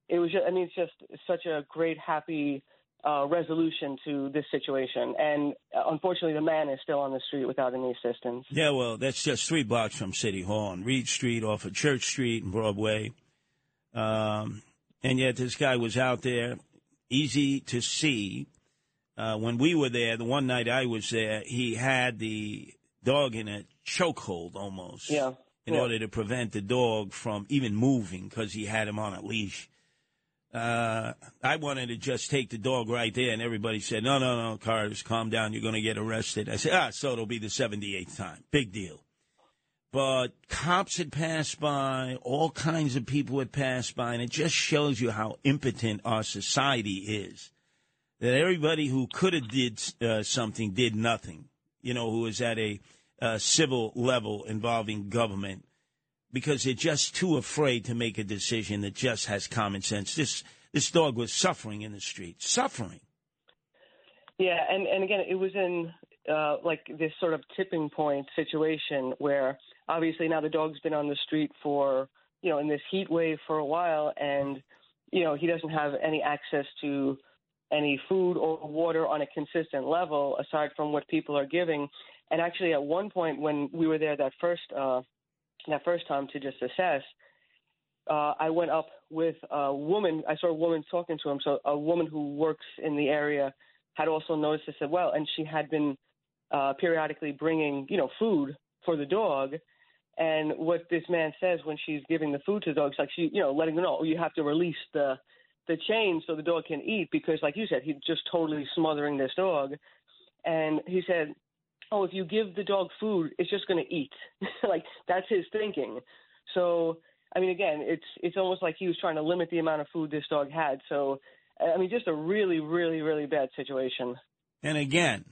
it was just, I mean it's just such a great happy. Uh, resolution to this situation, and uh, unfortunately, the man is still on the street without any assistance. Yeah, well, that's just three blocks from City Hall on Reade Street, off of Church Street and Broadway. Um, and yet, this guy was out there, easy to see. Uh, when we were there, the one night I was there, he had the dog in a chokehold almost. Yeah. In Yeah. order to prevent the dog from even moving because he had him on a leash. Uh, I wanted to just take the dog right there, and everybody said, "No, no, no, Carlos, calm down. You're going to get arrested." I said, "Ah, so it'll be the 78th time. Big deal." But cops had passed by, all kinds of people had passed by, and it just shows you how impotent our society is. That everybody who could have did uh, something did nothing. You know, who was at a uh, civil level involving government because they're just too afraid to make a decision that just has common sense. This this dog was suffering in the street, suffering. Yeah, and and again, it was in uh, like this sort of tipping point situation where obviously now the dog's been on the street for you know in this heat wave for a while, and you know he doesn't have any access to any food or water on a consistent level aside from what people are giving. And actually, at one point when we were there that first uh, that first time to just assess, uh, I went up with a woman. I saw a woman talking to him. So a woman who works in the area had also noticed this as well, and she had been uh, periodically bringing, you know, food for the dog. And what this man says when she's giving the food to the dog, it's like she, you know, letting them know "Oh, you have to release the the chain so the dog can eat because, like you said, he's just totally smothering this dog. And he said, "Oh, if you give the dog food, it's just going to eat." like that's his thinking. So, I mean, again, it's it's almost like he was trying to limit the amount of food this dog had. So, I mean, just a really, really, really bad situation. And again,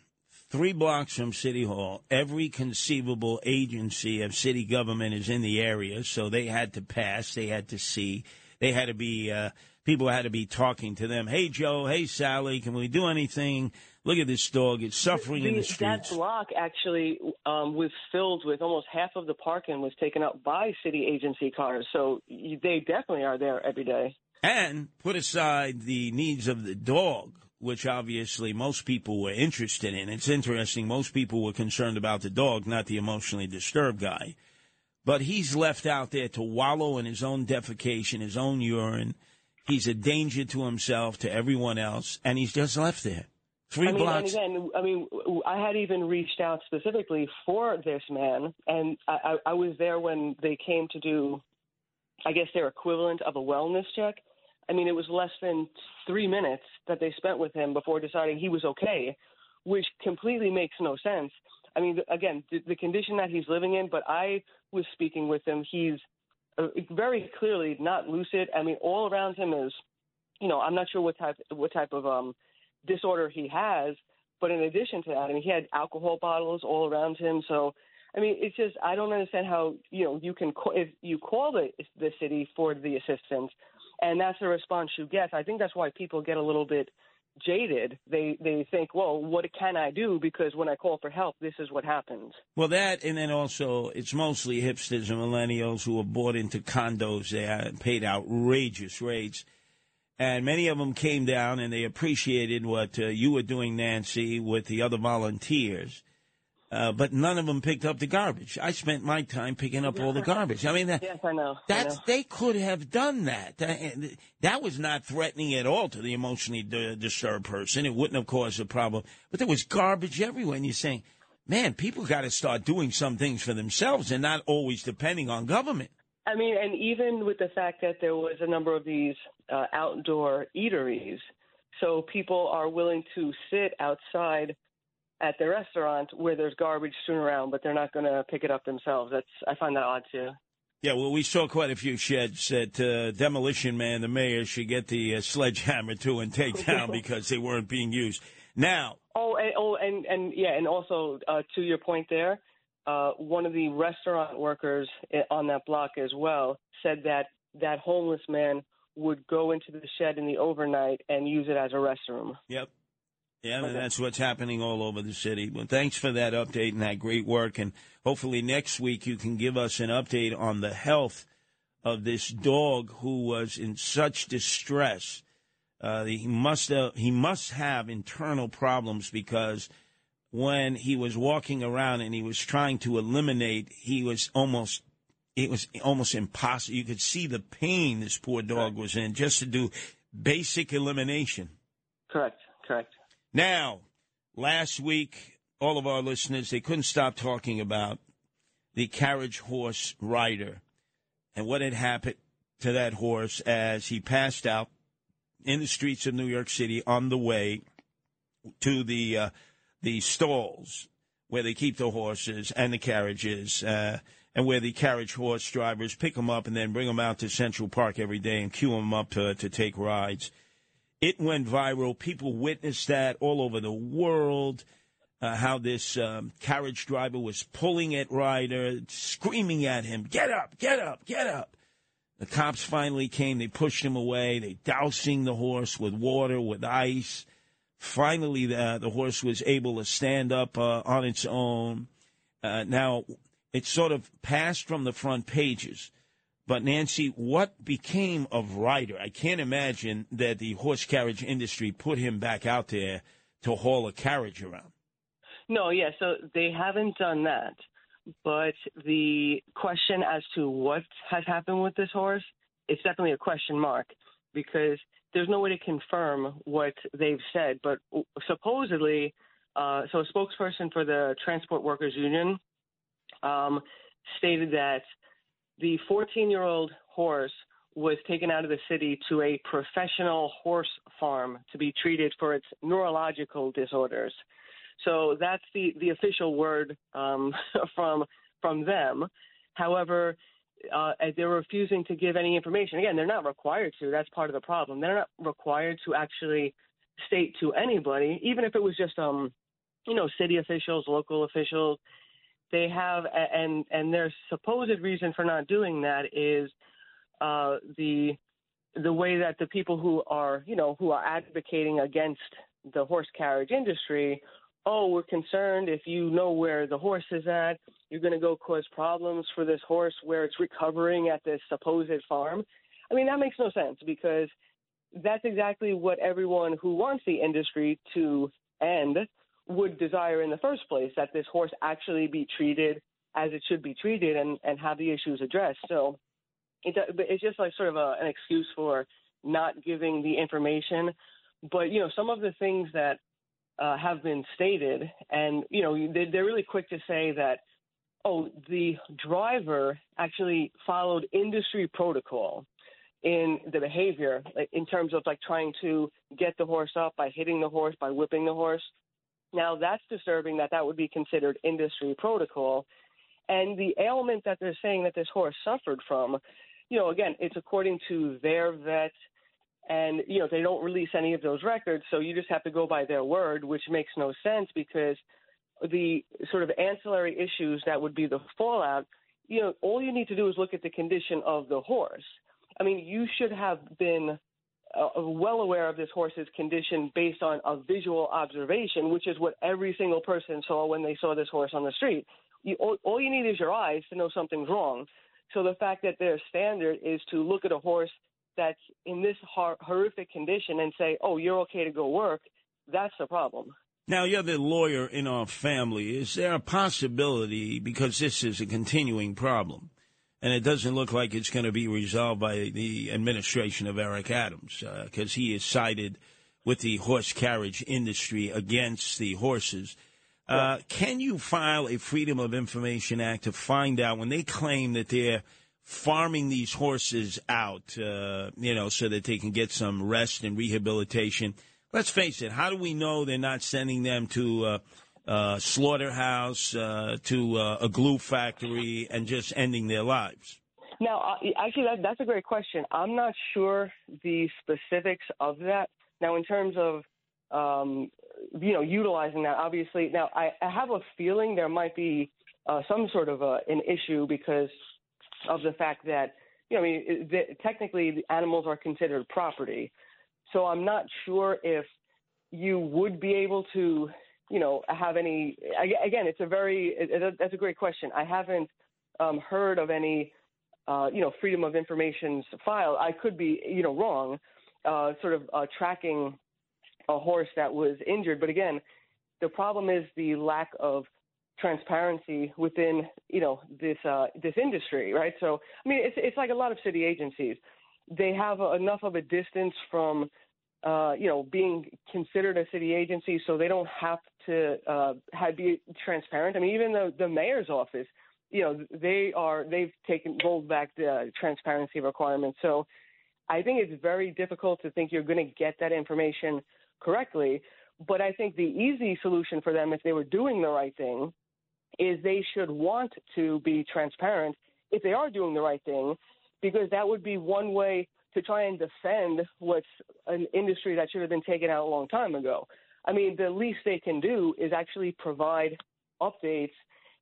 three blocks from City Hall, every conceivable agency of city government is in the area, so they had to pass, they had to see, they had to be. Uh, People had to be talking to them. Hey, Joe. Hey, Sally. Can we do anything? Look at this dog. It's suffering in the streets. that block actually um, was filled with almost half of the parking was taken up by city agency cars. So they definitely are there every day. And put aside the needs of the dog, which obviously most people were interested in. It's interesting. Most people were concerned about the dog, not the emotionally disturbed guy. But he's left out there to wallow in his own defecation, his own urine. He's a danger to himself, to everyone else, and he's just left there. Three I mean, blocks. And again, I mean, I had even reached out specifically for this man, and I, I, I was there when they came to do, I guess, their equivalent of a wellness check. I mean, it was less than three minutes that they spent with him before deciding he was okay, which completely makes no sense. I mean, again, the, the condition that he's living in, but I was speaking with him. He's uh, very clearly not lucid. I mean, all around him is, you know, I'm not sure what type what type of um disorder he has, but in addition to that, I mean, he had alcohol bottles all around him. So, I mean, it's just I don't understand how you know you can call, if you call the the city for the assistance, and that's the response you get. I think that's why people get a little bit jaded. They they think, well, what can I do? Because when I call for help, this is what happens. Well, that, and then also, it's mostly hipsters and millennials who are bought into condos. They paid outrageous rates. And many of them came down and they appreciated what uh, you were doing, Nancy, with the other volunteers. Uh, but none of them picked up the garbage. I spent my time picking up all the garbage. I mean, that, yes, I know. I know. they could have done that. That, that was not threatening at all to the emotionally d- disturbed person. It wouldn't have caused a problem. But there was garbage everywhere, and you're saying, man, people got to start doing some things for themselves and not always depending on government. I mean, and even with the fact that there was a number of these uh, outdoor eateries, so people are willing to sit outside at the restaurant where there's garbage strewn around, but they're not going to pick it up themselves. That's I find that odd too. Yeah, well, we saw quite a few sheds that uh, Demolition Man, the mayor, should get the uh, sledgehammer to and take down because they weren't being used. Now, Oh, and, oh, and and yeah, and also uh, to your point there, uh, one of the restaurant workers on that block as well said that that homeless man would go into the shed in the overnight and use it as a restroom. Yep. Yeah, Okay. that's what's happening all over the city. Well, thanks for that update and that great work. And hopefully next week you can give us an update on the health of this dog who was in such distress. Uh, he must uh, he must have internal problems because when he was walking around and he was trying to eliminate, he was almost it was almost impossible. You could see the pain this poor dog was in just to do basic elimination. Correct. Correct. Now, last week, all of our listeners, they couldn't stop talking about the carriage horse rider and what had happened to that horse as he passed out in the streets of New York City on the way to the uh, the stalls where they keep the horses and the carriages, uh, and where the carriage horse drivers pick them up and then bring them out to Central Park every day and queue them up to, to take rides. It went viral. People witnessed that all over the world. Uh, how this um, carriage driver was pulling at Ryder, screaming at him, "Get up! Get up! Get up!" The cops finally came. They pushed him away. They dousing the horse with water, with ice. Finally, the, the horse was able to stand up uh, on its own. Uh, now, it sort of passed from the front pages. But Nancy, what became of Ryder? I can't imagine that the horse carriage industry put him back out there to haul a carriage around. No, yeah, so they haven't done that. But the question as to what has happened with this horse, it's definitely a question mark because there's no way to confirm what they've said. But supposedly, uh, so a spokesperson for the Transport Workers Union um, stated that the 14 year old horse was taken out of the city to a professional horse farm to be treated for its neurological disorders. So that's the, the official word um, from from them. However, uh, they're refusing to give any information. Again, they're not required to. That's part of the problem. They're not required to actually state to anybody, even if it was just um, you know, city officials, local officials. They have, and and their supposed reason for not doing that is uh, the the way that the people who are, you know, who are advocating against the horse carriage industry, oh, we're concerned if you know where the horse is at, you're going to go cause problems for this horse where it's recovering at this supposed farm. I mean, that makes no sense because that's exactly what everyone who wants the industry to end would desire in the first place that this horse actually be treated as it should be treated and, and have the issues addressed. So it, it's just like sort of a, an excuse for not giving the information. But, you know, some of the things that uh, have been stated, and, you know, they, they're really quick to say that, oh, the driver actually followed industry protocol in the behavior in terms of like trying to get the horse up by hitting the horse, by whipping the horse. Now that's disturbing that that would be considered industry protocol. And the ailment that they're saying that this horse suffered from, you know, again, it's according to their vet, and you know they don't release any of those records, so you just have to go by their word, which makes no sense because the sort of ancillary issues that would be the fallout, you know, all you need to do is look at the condition of the horse. I mean, you should have been uh, well aware of this horse's condition based on a visual observation, which is what every single person saw when they saw this horse on the street. You, all, all you need is your eyes to know something's wrong. So the fact that their standard is to look at a horse that's in this hor- horrific condition and say, "Oh, you're okay to go work," that's the problem. Now, you're the lawyer in our family. Is there a possibility, because this is a continuing problem, and it doesn't look like it's going to be resolved by the administration of Eric Adams, because he is sided with the horse carriage industry against the horses. Uh, can you file a Freedom of Information Act to find out when they claim that they're farming these horses out, uh, you know, so that they can get some rest and rehabilitation? Let's face it. How do we know they're not sending them to uh, uh, slaughterhouse, uh, to uh, a glue factory, and just ending their lives? Now, uh, actually, that, that's a great question. I'm not sure the specifics of that. Now, in terms of um, you know utilizing that, obviously, now I, I have a feeling there might be uh, some sort of a, an issue because of the fact that you know, I mean, it- the, technically, the animals are considered property. So I'm not sure if you would be able to, you know, have any. Again, it's a very it, it, that's a great question. I haven't um, heard of any, uh, you know, freedom of information's file. I could be, you know, wrong. Uh, sort of uh, tracking a horse that was injured, but again, the problem is the lack of transparency within, you know, this uh, this industry, right? So, I mean, it's it's like a lot of city agencies. They have enough of a distance from uh, you know, being considered a city agency, so they don't have to uh, have, be transparent. I mean, even the the mayor's office, you know, they are they've taken rolled back the transparency requirements. So, I think it's very difficult to think you're going to get that information correctly. But I think the easy solution for them, if they were doing the right thing, is they should want to be transparent if they are doing the right thing, because that would be one way to try and defend what's an industry that should have been taken out a long time ago. I mean, the least they can do is actually provide updates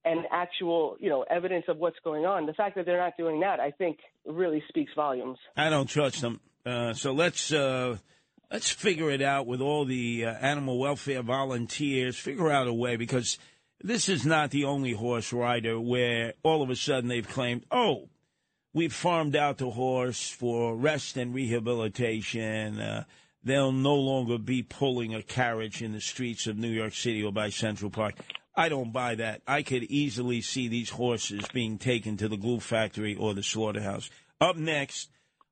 and actual, you know, evidence of what's going on. The fact that they're not doing that, I think, really speaks volumes. I don't trust them. Uh, so let's uh, let's figure it out with all the uh, animal welfare volunteers. Figure out a way because this is not the only horse rider where all of a sudden they've claimed, oh, we've farmed out the horse for rest and rehabilitation. Uh, they'll no longer be pulling a carriage in the streets of New York City or by Central Park. I don't buy that. I could easily see these horses being taken to the glue factory or the slaughterhouse. Up next,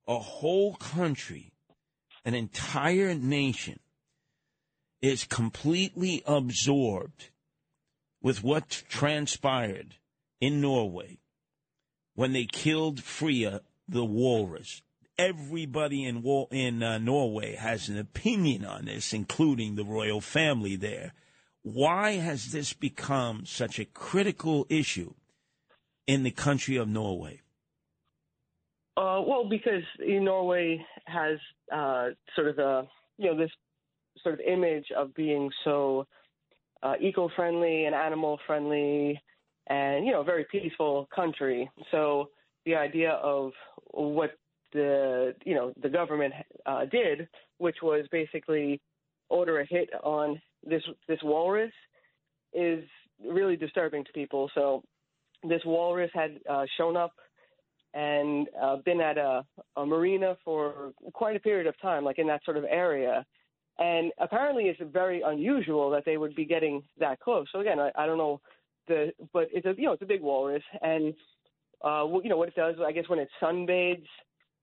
a whole country, an entire nation, is completely absorbed with what transpired in Norway when they killed Freya the walrus. Everybody in Wa- in uh, Norway has an opinion on this, including the royal family there. Why has this become such a critical issue in the country of Norway? Uh, well, because Norway has uh, sort of a you know this sort of image of being so uh, eco-friendly and animal-friendly, and you know, a very peaceful country. So the idea of what the you know the government uh, did, which was basically order a hit on this this walrus, is really disturbing to people. So this walrus had uh, shown up and uh, been at a, a marina for quite a period of time, like in that sort of area. And apparently, it's very unusual that they would be getting that close. So again, I, I don't know the, but it's a you know it's a big walrus, and uh, you know what it does. I guess when it sunbathes,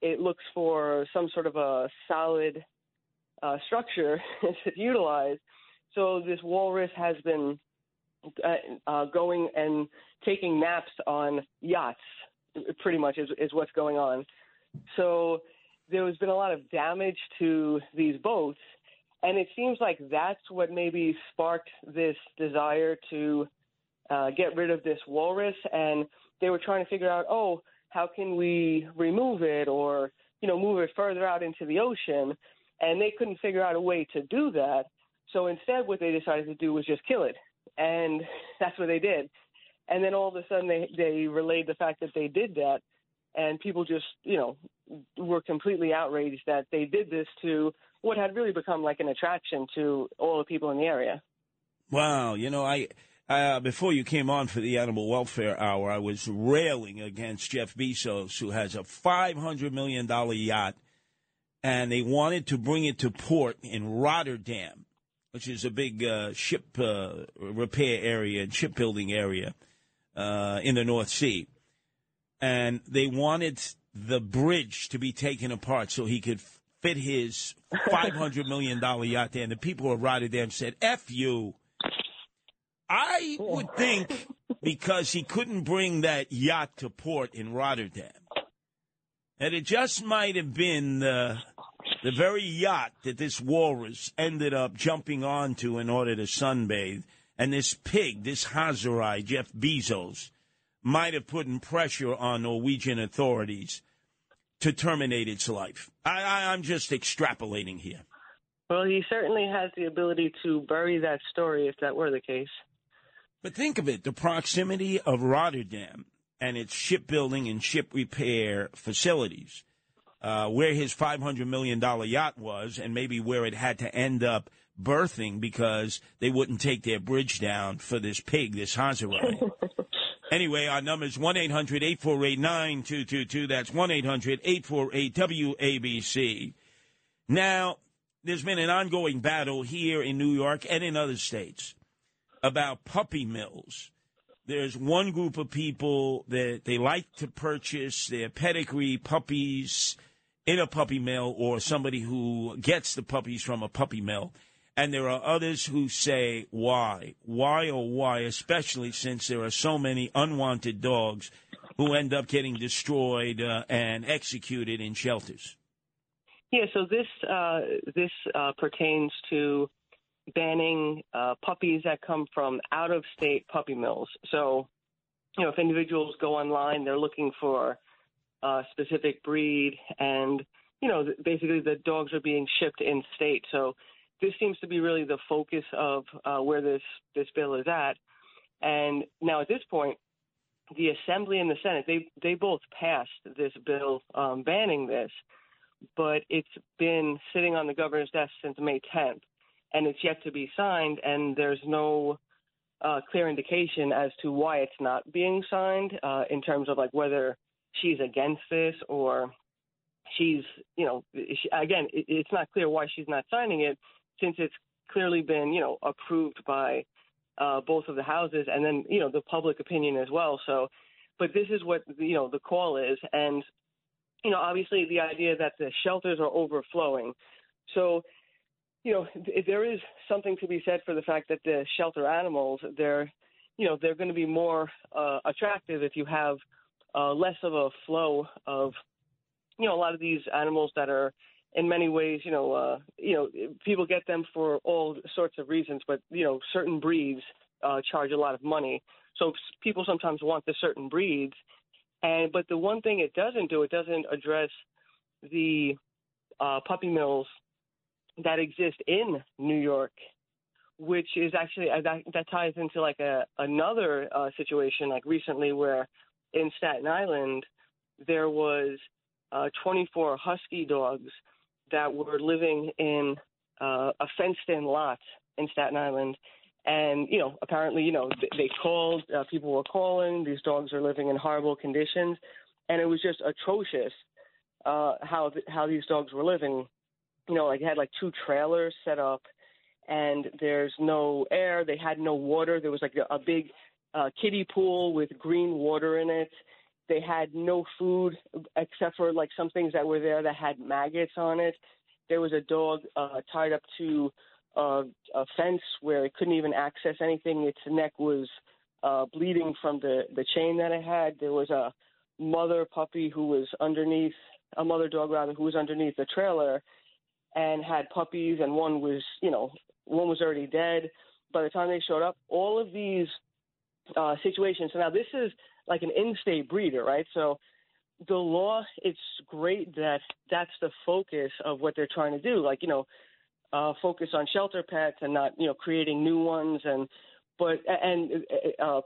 it looks for some sort of a solid uh, structure to utilize. So this walrus has been uh, uh, going and taking naps on yachts. Pretty much is is what's going on. So there has been a lot of damage to these boats, and it seems like that's what maybe sparked this desire to uh, get rid of this walrus. And they were trying to figure out, oh, how can we remove it or you know move it further out into the ocean? And they couldn't figure out a way to do that. So instead, what they decided to do was just kill it, and that's what they did. And then all of a sudden, they they relayed the fact that they did that, and people just you know were completely outraged that they did this to what had really become like an attraction to all the people in the area. Wow, you know, I uh, before you came on for the animal welfare hour, I was railing against Jeff Bezos, who has a five hundred million dollar yacht, and they wanted to bring it to port in Rotterdam, which is a big uh, ship uh, repair area and shipbuilding area uh, in the North Sea, and they wanted the bridge to be taken apart so he could fit his five hundred million dollar yacht there. And the people of Rotterdam said, "F you." I would think because he couldn't bring that yacht to port in Rotterdam, that it just might have been the, the very yacht that this walrus ended up jumping onto in order to sunbathe. And this pig, this Hazarai, Jeff Bezos, might have put in pressure on Norwegian authorities to terminate its life. I, I, I'm just extrapolating here. Well, he certainly has the ability to bury that story if that were the case. But think of it the proximity of Rotterdam and its shipbuilding and ship repair facilities, uh, where his $500 million yacht was, and maybe where it had to end up berthing because they wouldn't take their bridge down for this pig, this Hazarai. anyway, our number is 1 800 848 9222. That's 1 800 848 WABC. Now, there's been an ongoing battle here in New York and in other states about puppy mills. There's one group of people that they like to purchase their pedigree puppies in a puppy mill or somebody who gets the puppies from a puppy mill. And there are others who say, why? Why or why? Especially since there are so many unwanted dogs who end up getting destroyed uh, and executed in shelters. Yeah, so this uh, this uh, pertains to banning uh, puppies that come from out of state puppy mills. So, you know, if individuals go online, they're looking for a specific breed, and you know, basically the dogs are being shipped in state. So, this seems to be really the focus of uh, where this this bill is at. And now at this point, the Assembly and the Senate they they both passed this bill um, banning this, but it's been sitting on the governor's desk since May 10th and it's yet to be signed, and there's no uh, clear indication as to why it's not being signed uh, in terms of like whether she's against this or she's, you know, she, again, it, it's not clear why she's not signing it since it's clearly been, you know, approved by uh, both of the houses and then, you know, the public opinion as well. So, but this is what, you know, the call is. And, you know, obviously the idea that the shelters are overflowing. So you know, there is something to be said for the fact that the shelter animals, they're, you know, they're going to be more uh, attractive if you have uh, less of a flow of, you know, a lot of these animals that are in many ways, you know, uh, you know, people get them for all sorts of reasons, but you know, certain breeds uh, charge a lot of money, so people sometimes want the certain breeds, and but the one thing it doesn't do, it doesn't address the uh, puppy mills that exist in New York, which is actually uh, that, that ties into like a another uh, situation like recently where in Staten Island there was uh, 24 husky dogs that were living in uh, a fenced-in lot in Staten Island. And you know, apparently, you know, they called. Uh, people were calling. These dogs are living in horrible conditions, and it was just atrocious uh, how th- how these dogs were living. You know, like had like two trailers set up, and there's no air. They had no water. There was like a, a big uh, kiddie pool with green water in it. They had no food except for like some things that were there that had maggots on it. There was a dog uh, tied up to uh, a fence where it couldn't even access anything. Its neck was uh, bleeding from the the chain that it had. There was a mother puppy who was underneath a mother dog rather who was underneath the trailer and had puppies and one was you know one was already dead. By the time they showed up all of these uh situations so now this is like an in-state breeder right? So the law it's great that that's the focus of what they're trying to do like you know uh focus on shelter pets and not you know creating new ones and but and uh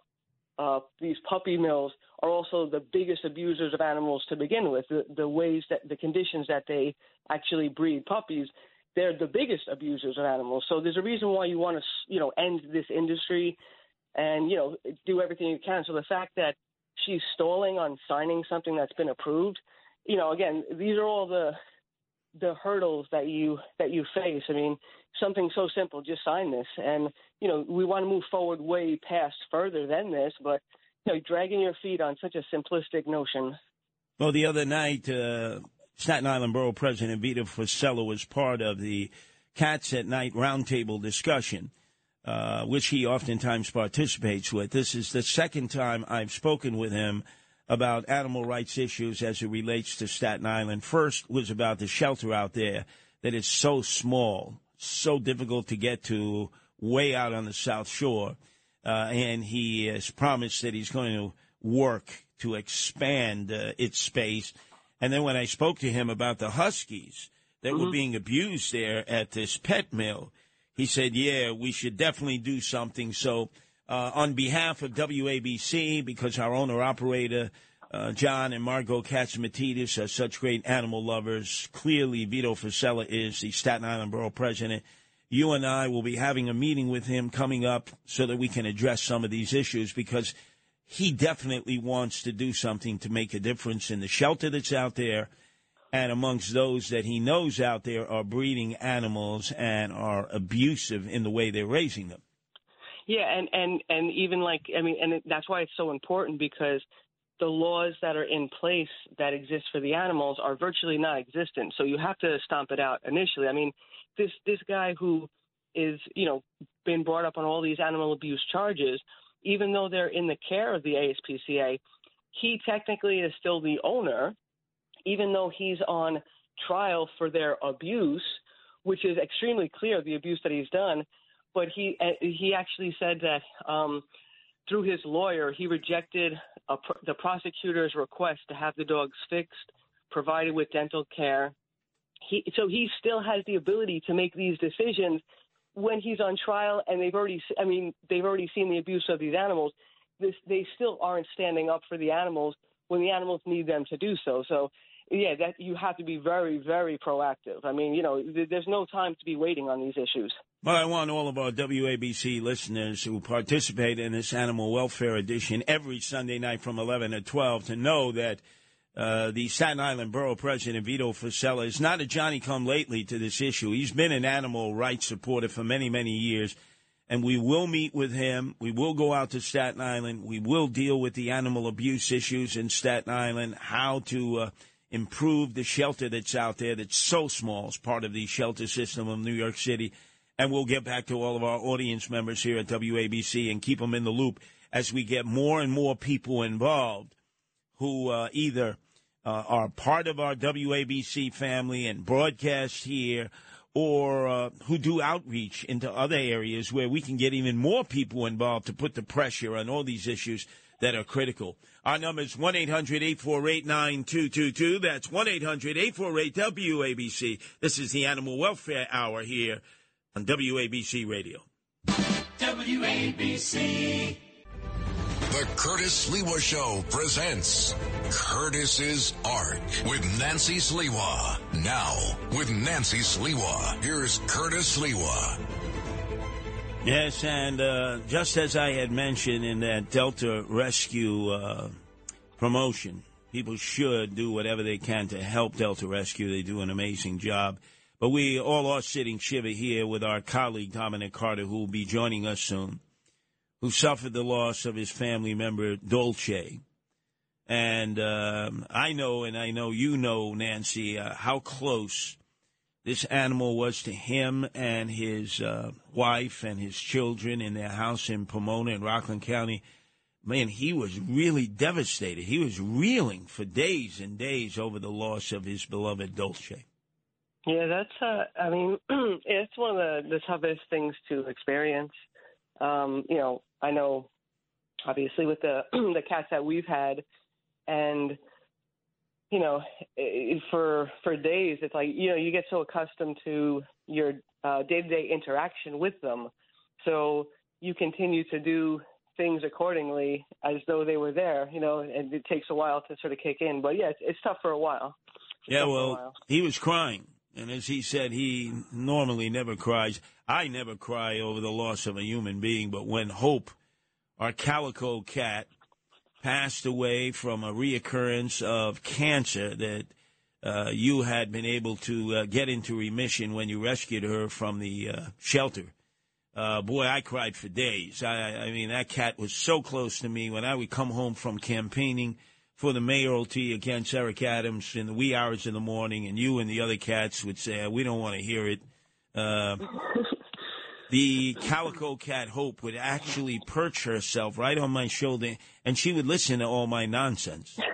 uh, these puppy mills are also the biggest abusers of animals to begin with. The, the ways that the conditions that they actually breed puppies, they're the biggest abusers of animals. So there's a reason why you want to, you know, end this industry and you know do everything you can. So the fact that she's stalling on signing something that's been approved, you know, again, these are all the the hurdles that you that you face. I mean, something so simple, just sign this, and you know we want to move forward way past further than this, but you know, dragging your feet on such a simplistic notion. Well, the other night, uh, Staten Island Borough President Vito Fossella was part of the Cats at Night roundtable discussion, uh, which he oftentimes participates with. This is the second time I've spoken with him about animal rights issues as it relates to Staten Island. First was about the shelter out there that is so small, so difficult to get to, way out on the South Shore. Uh, and he has promised that he's going to work to expand uh, its space. And then when I spoke to him about the Huskies that were being abused there at this pet mill, he said, "Yeah, we should definitely do something." So, uh, on behalf of WABC, because our owner operator uh, John and Margo Catsimatidis are such great animal lovers. Clearly, Vito Fossella is the Staten Island Borough President. You and I will be having a meeting with him coming up so that we can address some of these issues because he definitely wants to do something to make a difference in the shelter that's out there and amongst those that he knows out there are breeding animals and are abusive in the way they're raising them. Yeah, and and and even like I mean, and it, that's why it's so important because the laws that are in place that exist for the animals are virtually non-existent. So you have to stomp it out initially. I mean, this this guy who is you know been brought up on all these animal abuse charges, even though they're in the care of the ASPCA, he technically is still the owner, even though he's on trial for their abuse, which is extremely clear the abuse that he's done. But he uh, he actually said that um, through his lawyer he rejected pr- the prosecutor's request to have the dogs fixed, provided with dental care. He so he still has the ability to make these decisions when he's on trial, and they've already I mean they've already seen the abuse of these animals. This, they still aren't standing up for the animals when the animals need them to do so. So yeah, that you have to be very, very proactive. I mean, you know, th- there's no time to be waiting on these issues. Well, I want all of our WABC listeners who participate in this animal welfare edition every Sunday night from 11 to 12 to know that uh, the Staten Island Borough President Vito Fossella is not a Johnny come lately to this issue. He's been an animal rights supporter for many, many years. And we will meet with him. We will go out to Staten Island. We will deal with the animal abuse issues in Staten Island, how to uh, improve the shelter that's out there that's so small as part of the shelter system of New York City. And we'll get back to all of our audience members here at WABC and keep them in the loop as we get more and more people involved who uh, either uh, are part of our WABC family and broadcast here or uh, who do outreach into other areas where we can get even more people involved to put the pressure on all these issues that are critical. Our number is 1 800 848 9222. That's 1 800 848 WABC. This is the Animal Welfare Hour here on WABC Radio. WABC. The Curtis Sliwa Show presents Curtis's Ark with Nancy Sliwa. Now, with Nancy Sliwa, here's Curtis Sliwa. Yes, and uh, just as I had mentioned in that Delta Rescue uh, promotion, people should do whatever they can to help Delta Rescue. They do an amazing job. But we all are sitting shiva here with our colleague Dominic Carter, who will be joining us soon, who suffered the loss of his family member Dolce. And um, I know, and I know you know, Nancy, uh, how close this animal was to him and his uh, wife and his children in their house in Pomona in Rockland County. Man, he was really devastated. He was reeling for days and days over the loss of his beloved Dolce. Yeah, that's. Uh, I mean, it's one of the the toughest things to experience. Um, you know, I know, obviously, with the the cats that we've had, and you know, eh, for for days, it's like you know you get so accustomed to your day to day interaction with them, so you continue to do things accordingly as though they were there. You know, and it takes a while to sort of kick in. But yeah, it's, it's tough for a while. Yeah, well, he was crying. And as he said, he normally never cries. I never cry over the loss of a human being, but when Hope, our calico cat, passed away from a reoccurrence of cancer that uh, you had been able to uh, get into remission when you rescued her from the uh, shelter. Uh, boy, I cried for days. I, I mean, that cat was so close to me when I would come home from campaigning for the mayoralty against Eric Adams in the wee hours in the morning, and you and the other cats would say, "We don't want to hear it." The calico cat Hope would actually perch herself right on my shoulder, and she would listen to all my nonsense.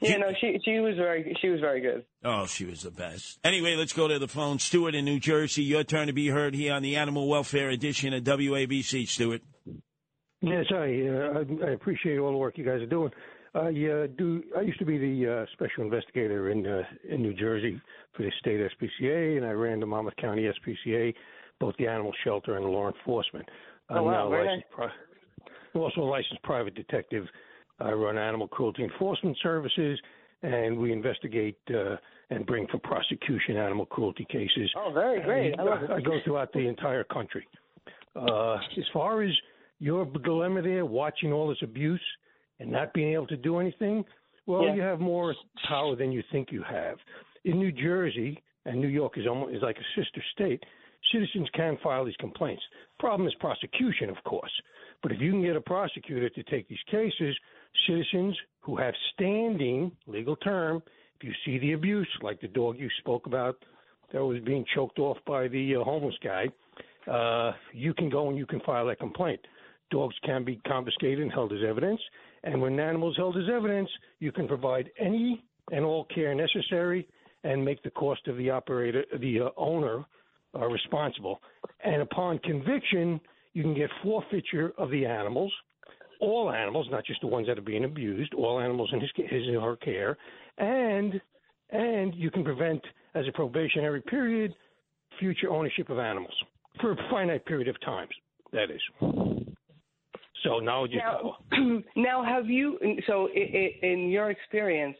Yeah, no, she she was very she was very good. Oh, she was the best. Anyway, let's go to the phone. Stuart in New Jersey, your turn to be heard here on the Animal Welfare Edition of WABC. Stuart. Yes, I, uh, I I appreciate all the work you guys are doing. I uh, do. I used to be the uh, special investigator in uh, in New Jersey for the state SPCA, and I ran the Monmouth County SPCA, both the animal shelter and law enforcement. Oh, wow, now very licensed pri- I'm also a licensed private detective. I run animal cruelty enforcement services, and we investigate uh, and bring for prosecution animal cruelty cases. Oh, very great. And, I love uh, I go throughout the entire country. Uh, as far as your dilemma there, watching all this abuse and not being able to do anything, well, Yeah. you have more power than you think you have. In New Jersey, and New York is almost is like a sister state, citizens can file these complaints. Problem is prosecution, of course. But if you can get a prosecutor to take these cases, citizens who have standing, legal term, if you see the abuse, like the dog you spoke about that was being choked off by the uh, homeless guy, uh, you can go and you can file that complaint. Dogs can be confiscated and held as evidence. And when an animal is held as evidence, you can provide any and all care necessary and make the cost of the operator, the uh, owner, uh, responsible. And upon conviction, you can get forfeiture of the animals, all animals, not just the ones that are being abused, all animals in his, his or her care, and and you can prevent, as a probationary period, future ownership of animals for a finite period of times. That is. So is power. Now, now, have you? So, i i in your experience,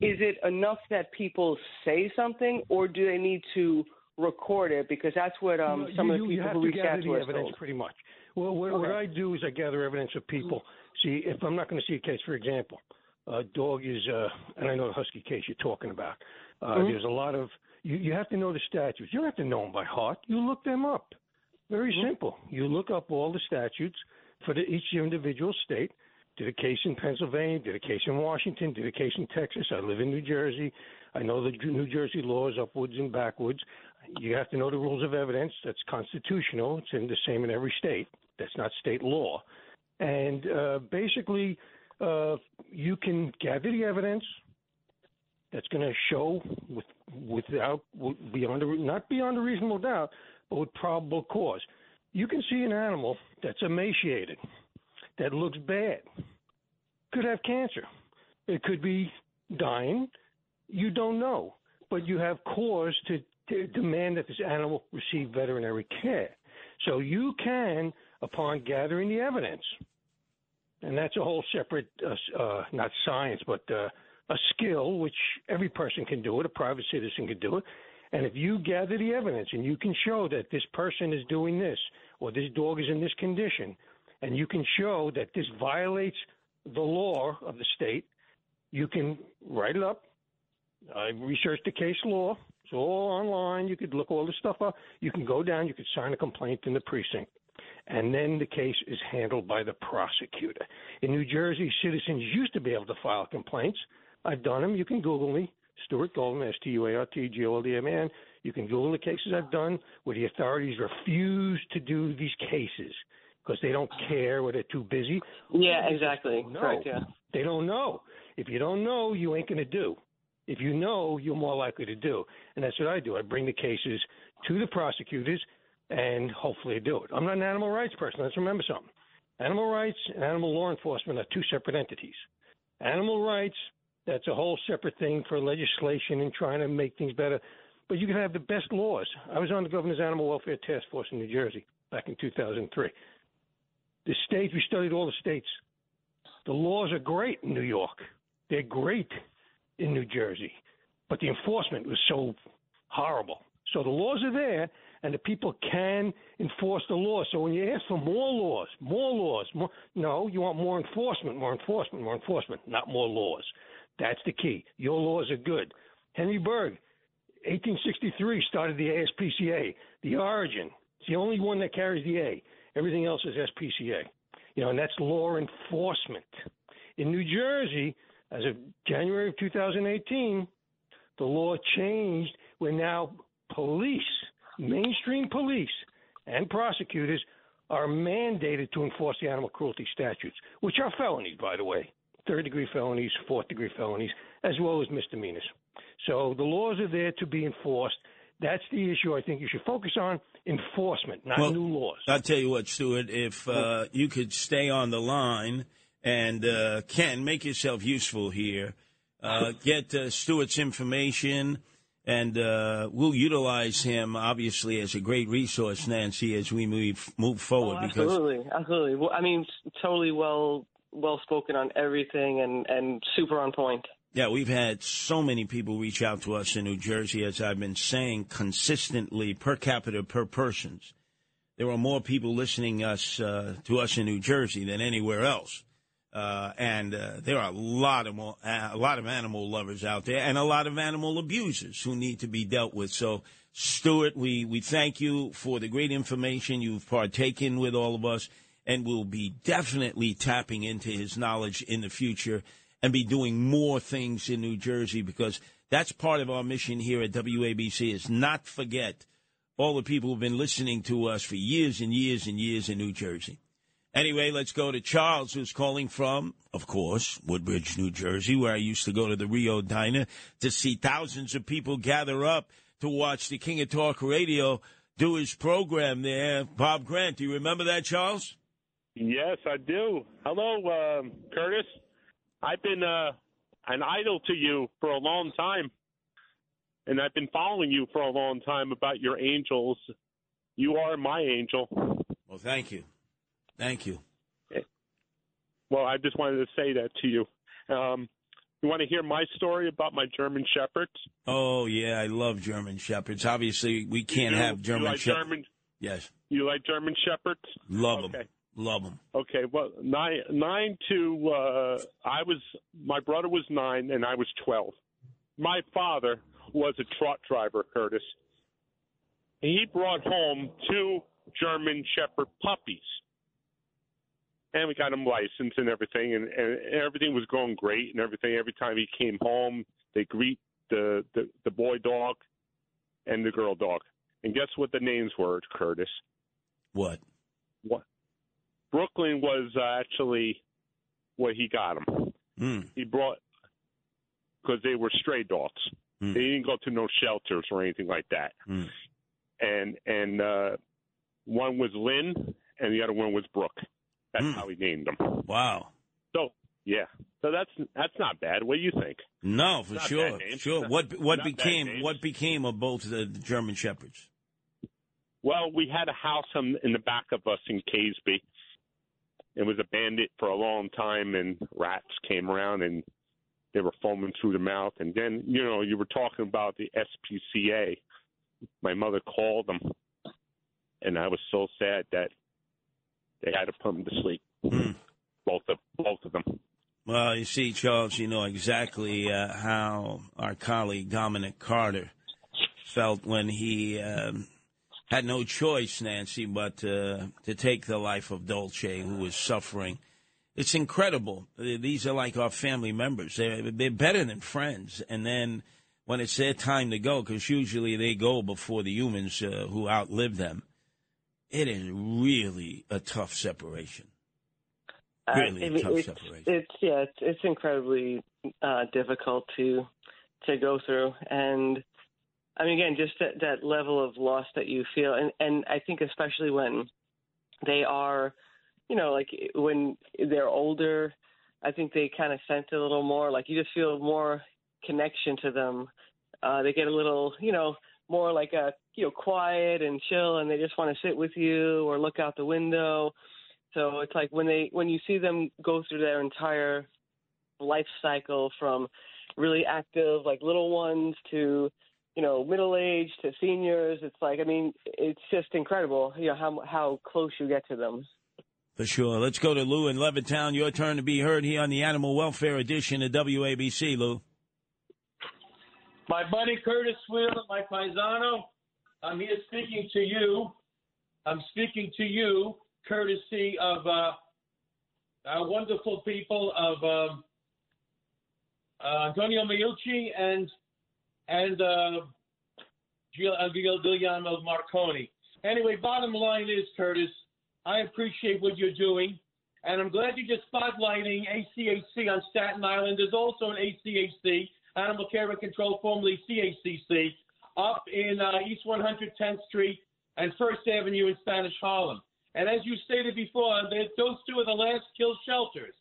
is it enough that people say something, or do they need to record it? Because that's what um, some of you- the people have who to reach out gather to the us evidence told. pretty much. Well, what, what I do is I gather evidence of people. See, if I'm not going to see a case, for example, a dog is, uh, and I know the husky case you're talking about. Uh, Mhm. There's a lot of you. You have to know the statutes. You don't have to know them by heart. You look them up. Very Mm-hmm. simple. You look up all the statutes for the, each individual state. Did a case in Pennsylvania, did a case in Washington, did a case in Texas. I live in New Jersey. I know the New Jersey laws, upwards and backwards. You have to know the rules of evidence. That's constitutional. It's in the same in every state. That's not state law. And uh, basically, uh, you can gather the evidence that's going to show with, without beyond a, not beyond a reasonable doubt, but with probable cause. You can see an animal that's emaciated, that looks bad, could have cancer, it could be dying. You don't know, but you have cause to, to demand that this animal receive veterinary care. So you can, upon gathering the evidence, and that's a whole separate, uh, uh, not science, but uh, a skill which every person can do it. A private citizen can do it. And if you gather the evidence and you can show that this person is doing this or this dog is in this condition, and you can show that this violates the law of the state, you can write it up. I researched the case law. It's all online. You could look all this stuff up. You can go down. You could sign a complaint in the precinct. And then the case is handled by the prosecutor. In New Jersey, citizens used to be able to file complaints. I've done them. You can Google me, Stuart Goldman, S T U A R T G O L D M A N. You can Google the cases I've done where the authorities refuse to do these cases because they don't care or they're too busy. Yeah, exactly. Correct, yeah. They don't know. If you don't know, you ain't going to do. If you know, you're more likely to do. And that's what I do. I bring the cases to the prosecutors and hopefully do it. I'm not an animal rights person. Let's remember something. Animal rights and animal law enforcement are two separate entities. Animal rights, that's a whole separate thing for legislation and trying to make things better. But you can have the best laws. I was on the governor's animal welfare task force in New Jersey back in 2003. The state, we studied all the states. The laws are great in New York. They're great in New Jersey. But the enforcement was so horrible. So the laws are there, and the people can enforce the laws. So when you ask for more laws, more laws, more, no, you want more enforcement, more enforcement, more enforcement, not more laws. That's the key. Your laws are good. Henry Bergh, 1863, started the ASPCA. The origin, it's the only one that carries the A. Everything else is SPCA. You know, and that's law enforcement. In New Jersey, as of January of 2018, the law changed where now police, mainstream police, and prosecutors are mandated to enforce the animal cruelty statutes, which are felonies, by the way third degree felonies, fourth degree felonies, as well as misdemeanors. So the laws are there to be enforced. That's the issue I think you should focus on enforcement, not Well, new laws. I'll tell you what, Stuart, if uh, you could stay on the line and uh, Ken, make yourself useful here. Uh, get uh, Stuart's information, and uh, we'll utilize him obviously as a great resource, Nancy, as we move move forward. Oh, because absolutely, absolutely. Well, I mean, totally well well spoken on everything and and super on point. Yeah, we've had so many people reach out to us in New Jersey, as I've been saying consistently, per capita per persons. There are more people listening us uh, to us in New Jersey than anywhere else, uh, and uh, there are a lot of more, a lot of animal lovers out there, and a lot of animal abusers who need to be dealt with. So, Stuart, we we thank you for the great information you've partaken with all of us, and we'll be definitely tapping into his knowledge in the future and be doing more things in New Jersey because that's part of our mission here at WABC is not forget all the people who've been listening to us for years and years and years in New Jersey. Anyway, let's go to Charles, who's calling from, of course, Woodbridge, New Jersey, where I used to go to the Reo Diner to see thousands of people gather up to watch the King of Talk Radio do his program there. Bob Grant, do you remember that, Charles? Yes, I do. Hello, um, Curtis. I've been uh, an idol to you for a long time, and I've been following you for a long time about your angels. You are my angel. Well, thank you. Thank you. Well, I just wanted to say that to you. Um, you want to hear my story about my German Shepherds? Oh, yeah, I love German Shepherds. Obviously, we can't You- have German like Shepherds. German? Yes, You like German Shepherds? love Okay. them. Love them. Okay, well, nine nine to uh, I was my brother was nine and I was twelve. My father was a trot driver, Curtis. He brought home two German Shepherd puppies, and we got him licensed and everything, and, and everything was going great and everything. Every time he came home, they greet the the, the boy dog and the girl dog. And guess what the names were, Curtis? What? What? Brooklyn was uh, actually where he got them. Mm. He brought because they were stray dogs. They didn't go to no shelters or anything like that. Mm. And and uh, one was Lynn, and the other one was Brooke. That's hmm. how he named them. Wow. So yeah, so that's that's not bad. What do you think? No, for sure, sure. Not- What what became what became of both the German shepherds? Well, we had a house in, in the back of us in Keasbey, it was abandoned for a long time, and rats came around and they were foaming through the mouth. And then, you know, you were talking about the SPCA. My mother called them, and I was so sad that they had to put them to sleep. Both of both of them. Well, you see, Charles, you know exactly uh, how our colleague Dominic Carter felt when he um, had no choice, Nancy, but uh, to take the life of Dolce, who was suffering. It's incredible. These are like our family members. They're, they're better than friends. And then when it's their time to go, because usually they go before the humans uh, who outlive them, it is really a tough separation. Uh, Really I a mean, tough it's, separation. it's yeah, it's, it's incredibly uh, difficult to to go through, and I mean, again, just that, that level of loss that you feel, and and I think especially when they are, you know, like when they're older, I think they kind of sense it a little more. Like you just feel more connection to them. Uh, they get a little, you know, more like a you know quiet and chill, and they just want to sit with you or look out the window. So it's like when they when you see them go through their entire life cycle from really active like little ones to you know middle age to seniors it's like i mean it's just incredible you know how how close you get to them For sure. Let's go to Lou in Levittown. Your turn to be heard here on the Animal Welfare Edition of WABC, Lou. My buddy Curtis Wheeler, my paisano, I'm here speaking to you. I'm speaking to you courtesy of uh, our wonderful people of um, uh, Antonio Meucci and and uh, uh, Guillermo Marconi. Anyway, bottom line is, Curtis, I appreciate what you're doing, and I'm glad you're just spotlighting ACAC on Staten Island. There's also an ACAC, Animal Care and Control, formerly CACC, up in uh, East 110th Street and First Avenue in Spanish Harlem. And as you stated before, those two are the last kill shelters.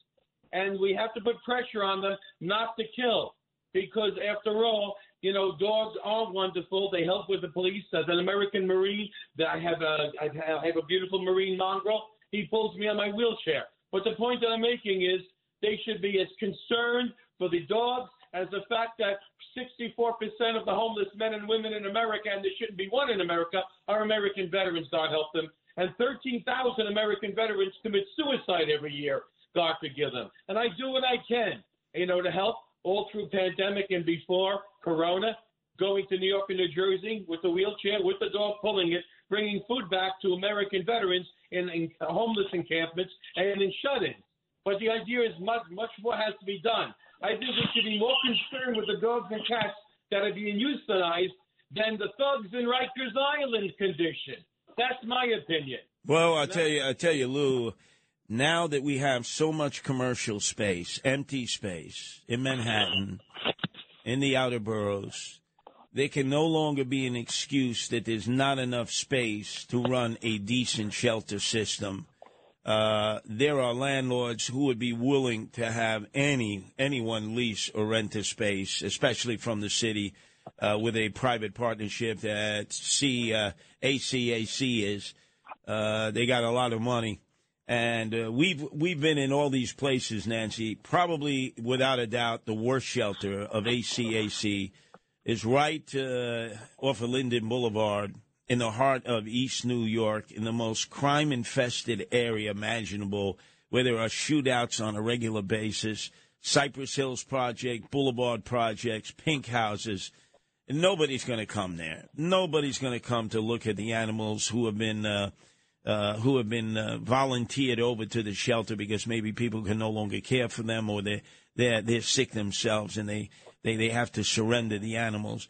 And we have to put pressure on them not to kill. Because after all, you know, dogs are wonderful. They help with the police. As an American Marine, I have a, I have a beautiful Marine mongrel. He pulls me on my wheelchair. But the point that I'm making is they should be as concerned for the dogs as the fact that 64% of the homeless men and women in America, and there shouldn't be one in America, are American veterans, God help them. And 13,000 American veterans commit suicide every year, God forgive them. And I do what I can, you know, to help all through pandemic and before Corona, going to New York and New Jersey with the wheelchair, with the dog pulling it, bringing food back to American veterans in, in homeless encampments and in shut-ins. But the idea is much, much more has to be done. I think we should be more concerned with the dogs and cats that are being euthanized than the thugs in Rikers Island condition. That's my opinion. Well, I tell you, I tell you, Lou. Now that we have so much commercial space, empty space in Manhattan, in the outer boroughs, there can no longer be an excuse that there's not enough space to run a decent shelter system. Uh, there are landlords who would be willing to have any anyone lease or rent a space, especially from the city, uh, with a private partnership that C, uh, ACAC is. Uh, they got a lot of money, and uh, we've we've been in all these places, Nancy. Probably without a doubt, the worst shelter of ACAC is right uh, off of Linden Boulevard in the heart of East New York, in the most crime infested area imaginable, where there are shootouts on a regular basis. Cypress Hills Project, Boulevard Projects, pink houses. Nobody's going to come there. Nobody's going to come to look at the animals who have been uh, uh, who have been uh, volunteered over to the shelter because maybe people can no longer care for them or they they're they're sick themselves and they, they, they have to surrender the animals.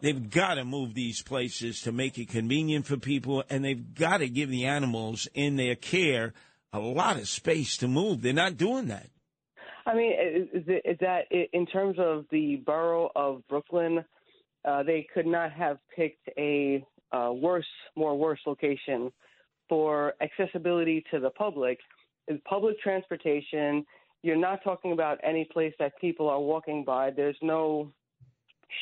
They've got to move these places to make it convenient for people, and they've got to give the animals in their care a lot of space to move. They're not doing that. I mean, is, it, is that in terms of the borough of Brooklyn, uh, they could not have picked a uh, worse, more worse location for accessibility to the public. Is public transportation. You're not talking about any place that people are walking by. There's no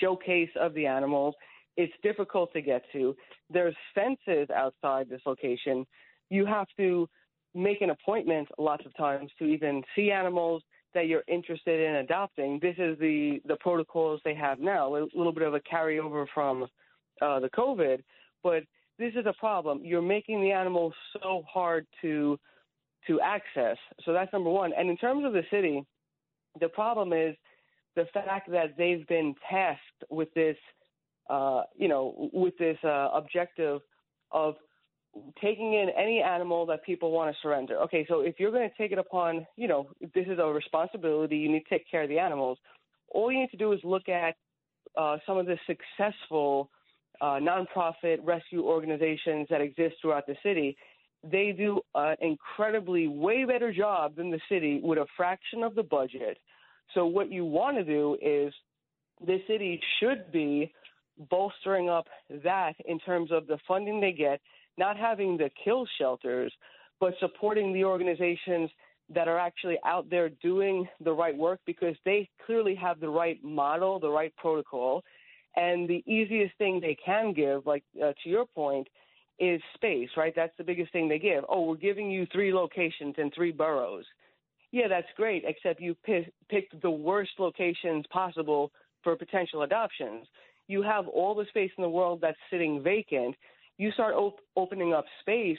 showcase of the animals. It's difficult to get to. There's fences outside this location. You have to make an appointment lots of times to even see animals that you're interested in adopting. This is the the protocols they have now, a little bit of a carryover from uh, the COVID, but this is a problem. You're making the animals so hard to to access. So that's number one. And in terms of the city, the problem is the fact that they've been tasked with this, uh, you know, with this uh, objective of taking in any animal that people want to surrender. Okay, so if you're going to take it upon, you know, this is a responsibility, you need to take care of the animals. All you need to do is look at uh, some of the successful uh, nonprofit rescue organizations that exist throughout the city. They do an incredibly way better job than the city with a fraction of the budget. So what you want to do is the city should be bolstering up that in terms of the funding they get, not having the kill shelters, but supporting the organizations that are actually out there doing the right work because they clearly have the right model, the right protocol. And the easiest thing they can give, like uh, to your point, is space, right? That's the biggest thing they give. Oh, we're giving you three locations in three boroughs. Yeah, that's great, except you pick, picked the worst locations possible for potential adoptions. You have all the space in the world that's sitting vacant. You start op- opening up space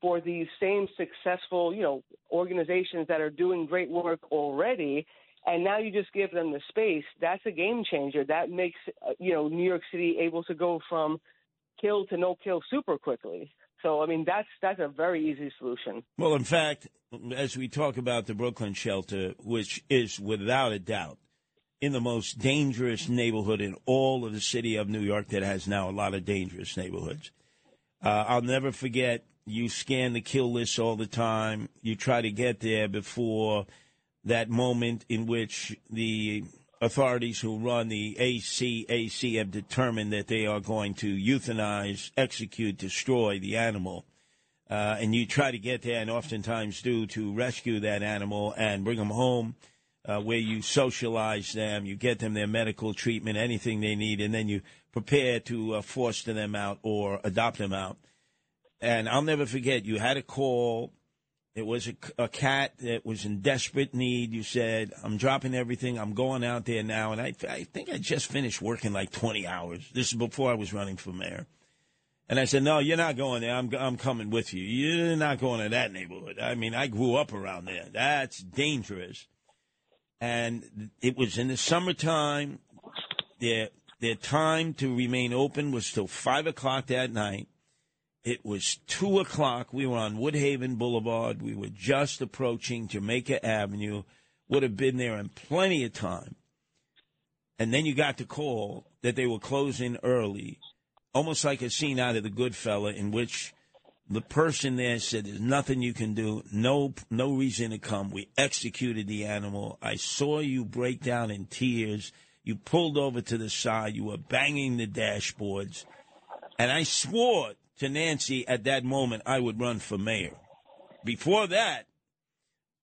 for these same successful, you know, organizations that are doing great work already, and now you just give them the space. That's a game changer. That makes uh, you know New York City able to go from kill to no kill super quickly. So I mean that's that's a very easy solution. Well, in fact, as we talk about the Brooklyn shelter, which is without a doubt in the most dangerous neighborhood in all of the city of New York that has now a lot of dangerous neighborhoods. Uh, I'll never forget you scan the kill list all the time. You try to get there before that moment in which the authorities who run the ACAC have determined that they are going to euthanize, execute, destroy the animal. Uh, and you try to get there, and oftentimes do, to rescue that animal and bring them home, uh, where you socialize them, you get them their medical treatment, anything they need, and then you prepare to uh, foster them out or adopt them out. And I'll never forget, you had a call. It was a, a cat that was in desperate need. You said, I'm dropping everything. I'm going out there now. And I, I think I just finished working like 20 hours. This is before I was running for mayor. And I said, no, you're not going there. I'm, I'm coming with you. You're not going to that neighborhood. I mean, I grew up around there. That's dangerous. And it was in the summertime. Their, their time to remain open was till 5 o'clock that night. It was 2 o'clock. We were on Woodhaven Boulevard. We were just approaching Jamaica Avenue. Would have been there in plenty of time. And then you got the call that they were closing early, almost like a scene out of The Good Fella, in which the person there said, "There's nothing you can do. No, no reason to come. We executed the animal. I saw you break down in tears. You pulled over to the side. You were banging the dashboards, and I swore to Nancy at that moment I would run for mayor. Before that,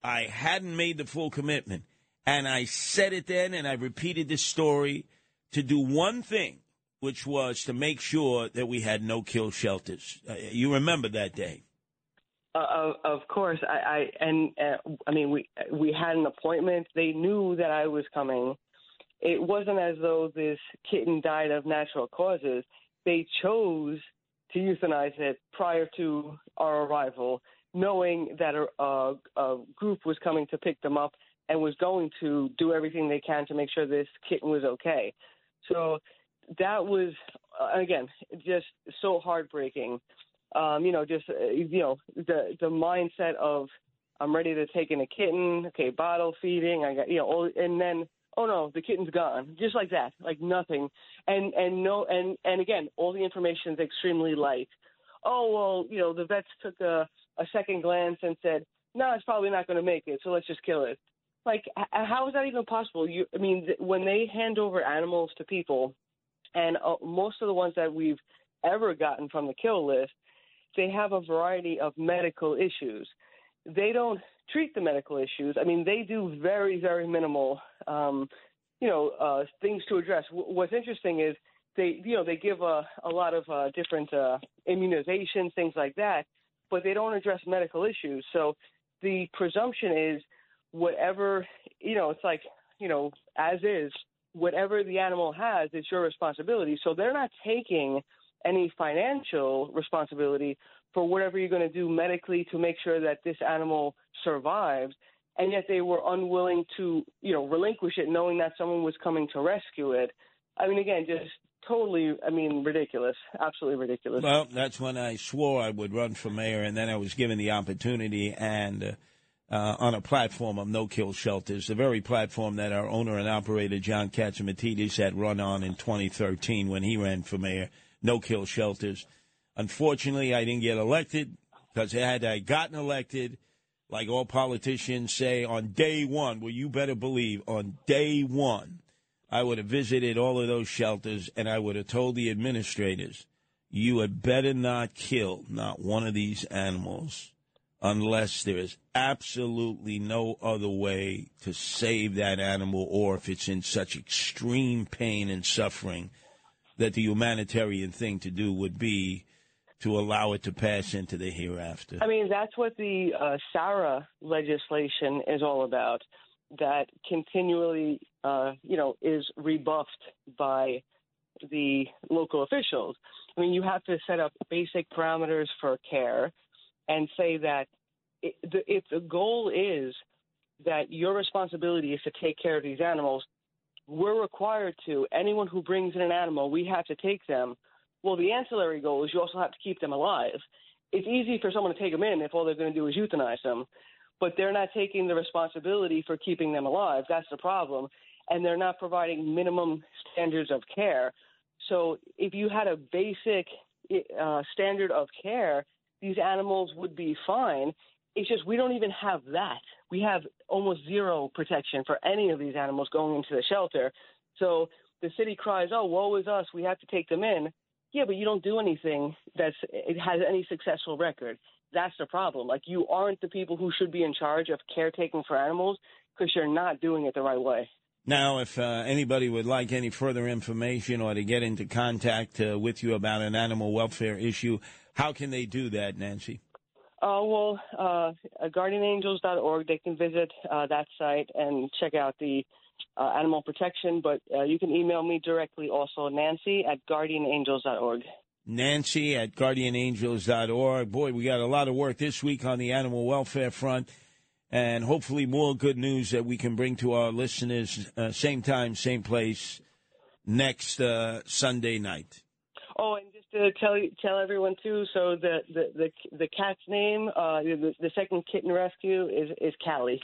I hadn't made the full commitment, and I said it then, and I repeated this story to do one thing, which was to make sure that we had no kill shelters. Uh, you remember that day? Uh, of, of course, I, I and uh, I mean we we had an appointment. They knew that I was coming. It wasn't as though this kitten died of natural causes. They chose to euthanize it prior to our arrival, knowing that a, a, a group was coming to pick them up and was going to do everything they can to make sure this kitten was okay. So that was uh, again just so heartbreaking. Um, you know, just uh, you know the the mindset of I'm ready to take in a kitten. Okay, bottle feeding. I got you know, all, and then oh no, the kitten's gone, just like that, like nothing. And and no, and and again, all the information is extremely light. Oh well, you know, the vets took a a second glance and said, no, it's probably not going to make it, so let's just kill it. Like, how is that even possible? You, I mean, when they hand over animals to people, and uh, most of the ones that we've ever gotten from the kill list, they have a variety of medical issues. They don't treat the medical issues. I mean, they do very, very minimal, um, you know, uh, things to address. W- what's interesting is they, you know, they give a, a lot of uh, different uh, immunizations, things like that. but they don't address medical issues. So the presumption is whatever you know. It's like you know, as is, whatever the animal has, it's your responsibility. So they're not taking any financial responsibility for whatever you're going to do medically to make sure that this animal survives. And yet they were unwilling to, you know, relinquish it, knowing that someone was coming to rescue it. I mean, again, just totally, I mean, ridiculous, absolutely ridiculous. Well, that's when I swore I would run for mayor, and then I was given the opportunity and. Uh, uh, on a platform of no-kill shelters, the very platform that our owner and operator John Catsimatidis had run on in 2013 when he ran for mayor. No-kill shelters. Unfortunately, I didn't get elected because had I gotten elected, like all politicians say, on day one, well, you better believe on day one, I would have visited all of those shelters and I would have told the administrators, you had better not kill not one of these animals unless there is absolutely no other way to save that animal or if it's in such extreme pain and suffering that the humanitarian thing to do would be to allow it to pass into the hereafter. I mean, that's what the uh, SARA legislation is all about. That continually, uh, you know, is rebuffed by the local officials. I mean, you have to set up basic parameters for care and say that if the goal is that your responsibility is to take care of these animals, we're required to. Anyone who brings in an animal, we have to take them. Well, the ancillary goal is you also have to keep them alive. It's easy for someone to take them in if all they're going to do is euthanize them, but they're not taking the responsibility for keeping them alive. That's the problem. And they're not providing minimum standards of care. So if you had a basic uh, standard of care, these animals would be fine. It's just we don't even have that. We have almost zero protection for any of these animals going into the shelter. So the city cries, "Oh, woe is us! We have to take them in." Yeah, but you don't do anything that's it has any successful record. That's the problem. Like you aren't the people who should be in charge of caretaking for animals because you're not doing it the right way. Now, if uh, anybody would like any further information or to get into contact uh, with you about an animal welfare issue, how can they do that, Nancy? Uh, well, uh, guardianangels.org, they can visit uh, that site and check out the uh, animal protection, but uh, you can email me directly also, Nancy at guardianangels.org. Nancy at guardianangels.org. Boy, we got a lot of work this week on the animal welfare front, and hopefully more good news that we can bring to our listeners, uh, same time, same place, next uh, Sunday night. Oh, and just to tell you, tell everyone too. So the the the, the cat's name, uh, the, the second kitten rescue is is Callie.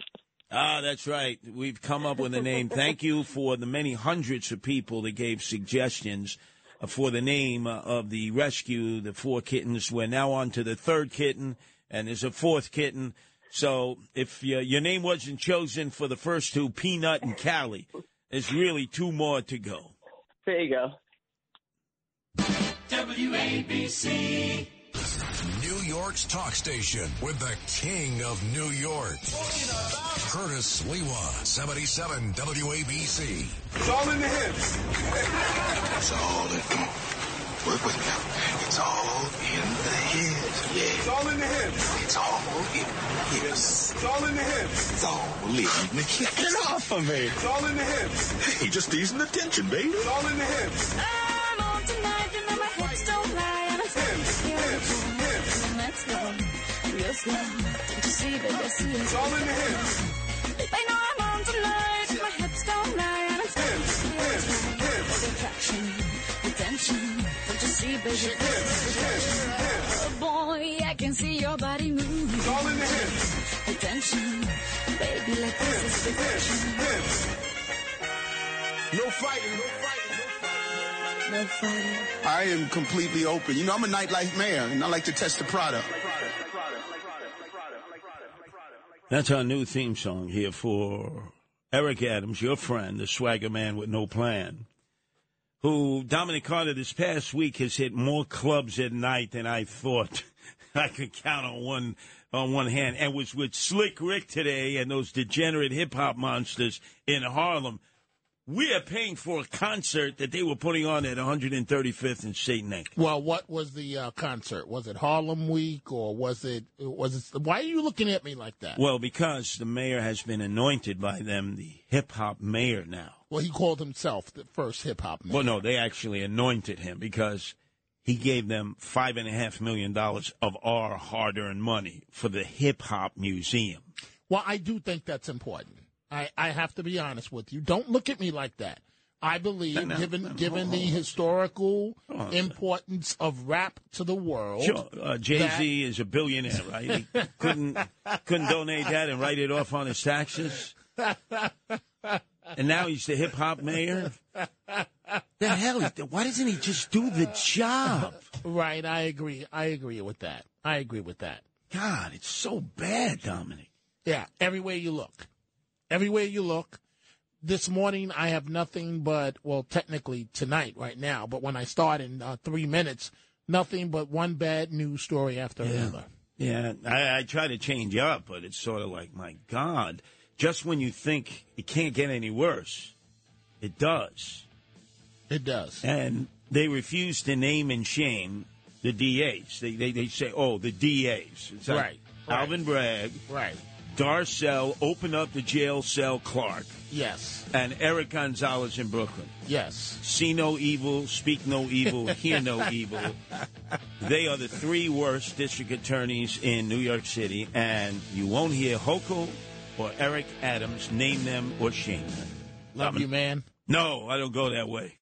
Ah, that's right. We've come up with a name. Thank you for the many hundreds of people that gave suggestions uh, for the name uh, of the rescue, the four kittens. We're now on to the third kitten, and there's a fourth kitten. So if your, your name wasn't chosen for the first two, Peanut and Callie, there's really two more to go. There you go. WABC. New York's talk station with the king of New York. Curtis Sliwa, 77 WABC. It's all in the hips. It's all in, come on, work with me. It's all in the hips. Yeah. It's all in the hips. It's all in the hips. It's all in the hips. It's all in the hips. Get off of me. It's all in the hips. Hey, just easing the tension, baby. It's all in the hips. I'm on tonight, you know my hips don't lie, hips. Go, real slow. Don't you see, baby, I see It's all in the hips. They know I'm on tonight, my hips don't lie, and I'm Hips, hips, hips. attraction, attention. Don't you see, baby, Hips, hips, hips. Oh boy, I can see your body move. It's all in the hips. Attention, baby, like this is Hips, perfection. hips. No fighting, no fighting. No fighting. I am completely open. You know, I'm a nightlife mayor, and I like to test the product. That's our new theme song here for Eric Adams, your friend, the swagger man with no plan, who Dominic Carter this past week has hit more clubs at night than I thought I could count on one on one hand, and was with Slick Rick today and those degenerate hip hop monsters in Harlem. We are paying for a concert that they were putting on at 135th and St. Nick. Well, what was the uh, concert? Was it Harlem Week or was it was it? Why are you looking at me like that? Well, because the mayor has been anointed by them the hip hop mayor now. Well, he called himself the first hip hop man. Well, no, they actually anointed him because he gave them five and a half million dollars of our hard earned money for the hip hop museum. Well, I do think that's important. I, I have to be honest with you. Don't look at me like that. I believe, No, given no, given the historical importance of rap to the world, Sure, uh, Jay Z is a billionaire, right? He couldn't couldn't donate that and write it off on his taxes. And now he's the hip hop mayor. The hell? Why doesn't he just do the job? Right, I agree. I agree with that. I agree with that. God, it's so bad, Dominic. Yeah, everywhere you look. Everywhere you look. This morning, I have nothing but, well, technically tonight, right now, but when I start in uh, three minutes, nothing but one bad news story after another. Yeah, I, I try to change up, but it's sort of like, my God, just when you think it can't get any worse, it does. It does. And they refuse to name and shame the DAs. They, they, they say, oh, the DAs. It's like Right, right. Alvin Bragg. Right. Darcel opened up the jail cell Clark. Yes. And Eric Gonzalez in Brooklyn. Yes. See no evil, speak no evil, hear no evil. They are the three worst district attorneys in New York City, and you won't hear Hochul or Eric Adams name them or shame them. Love you, man. No, I don't go that way.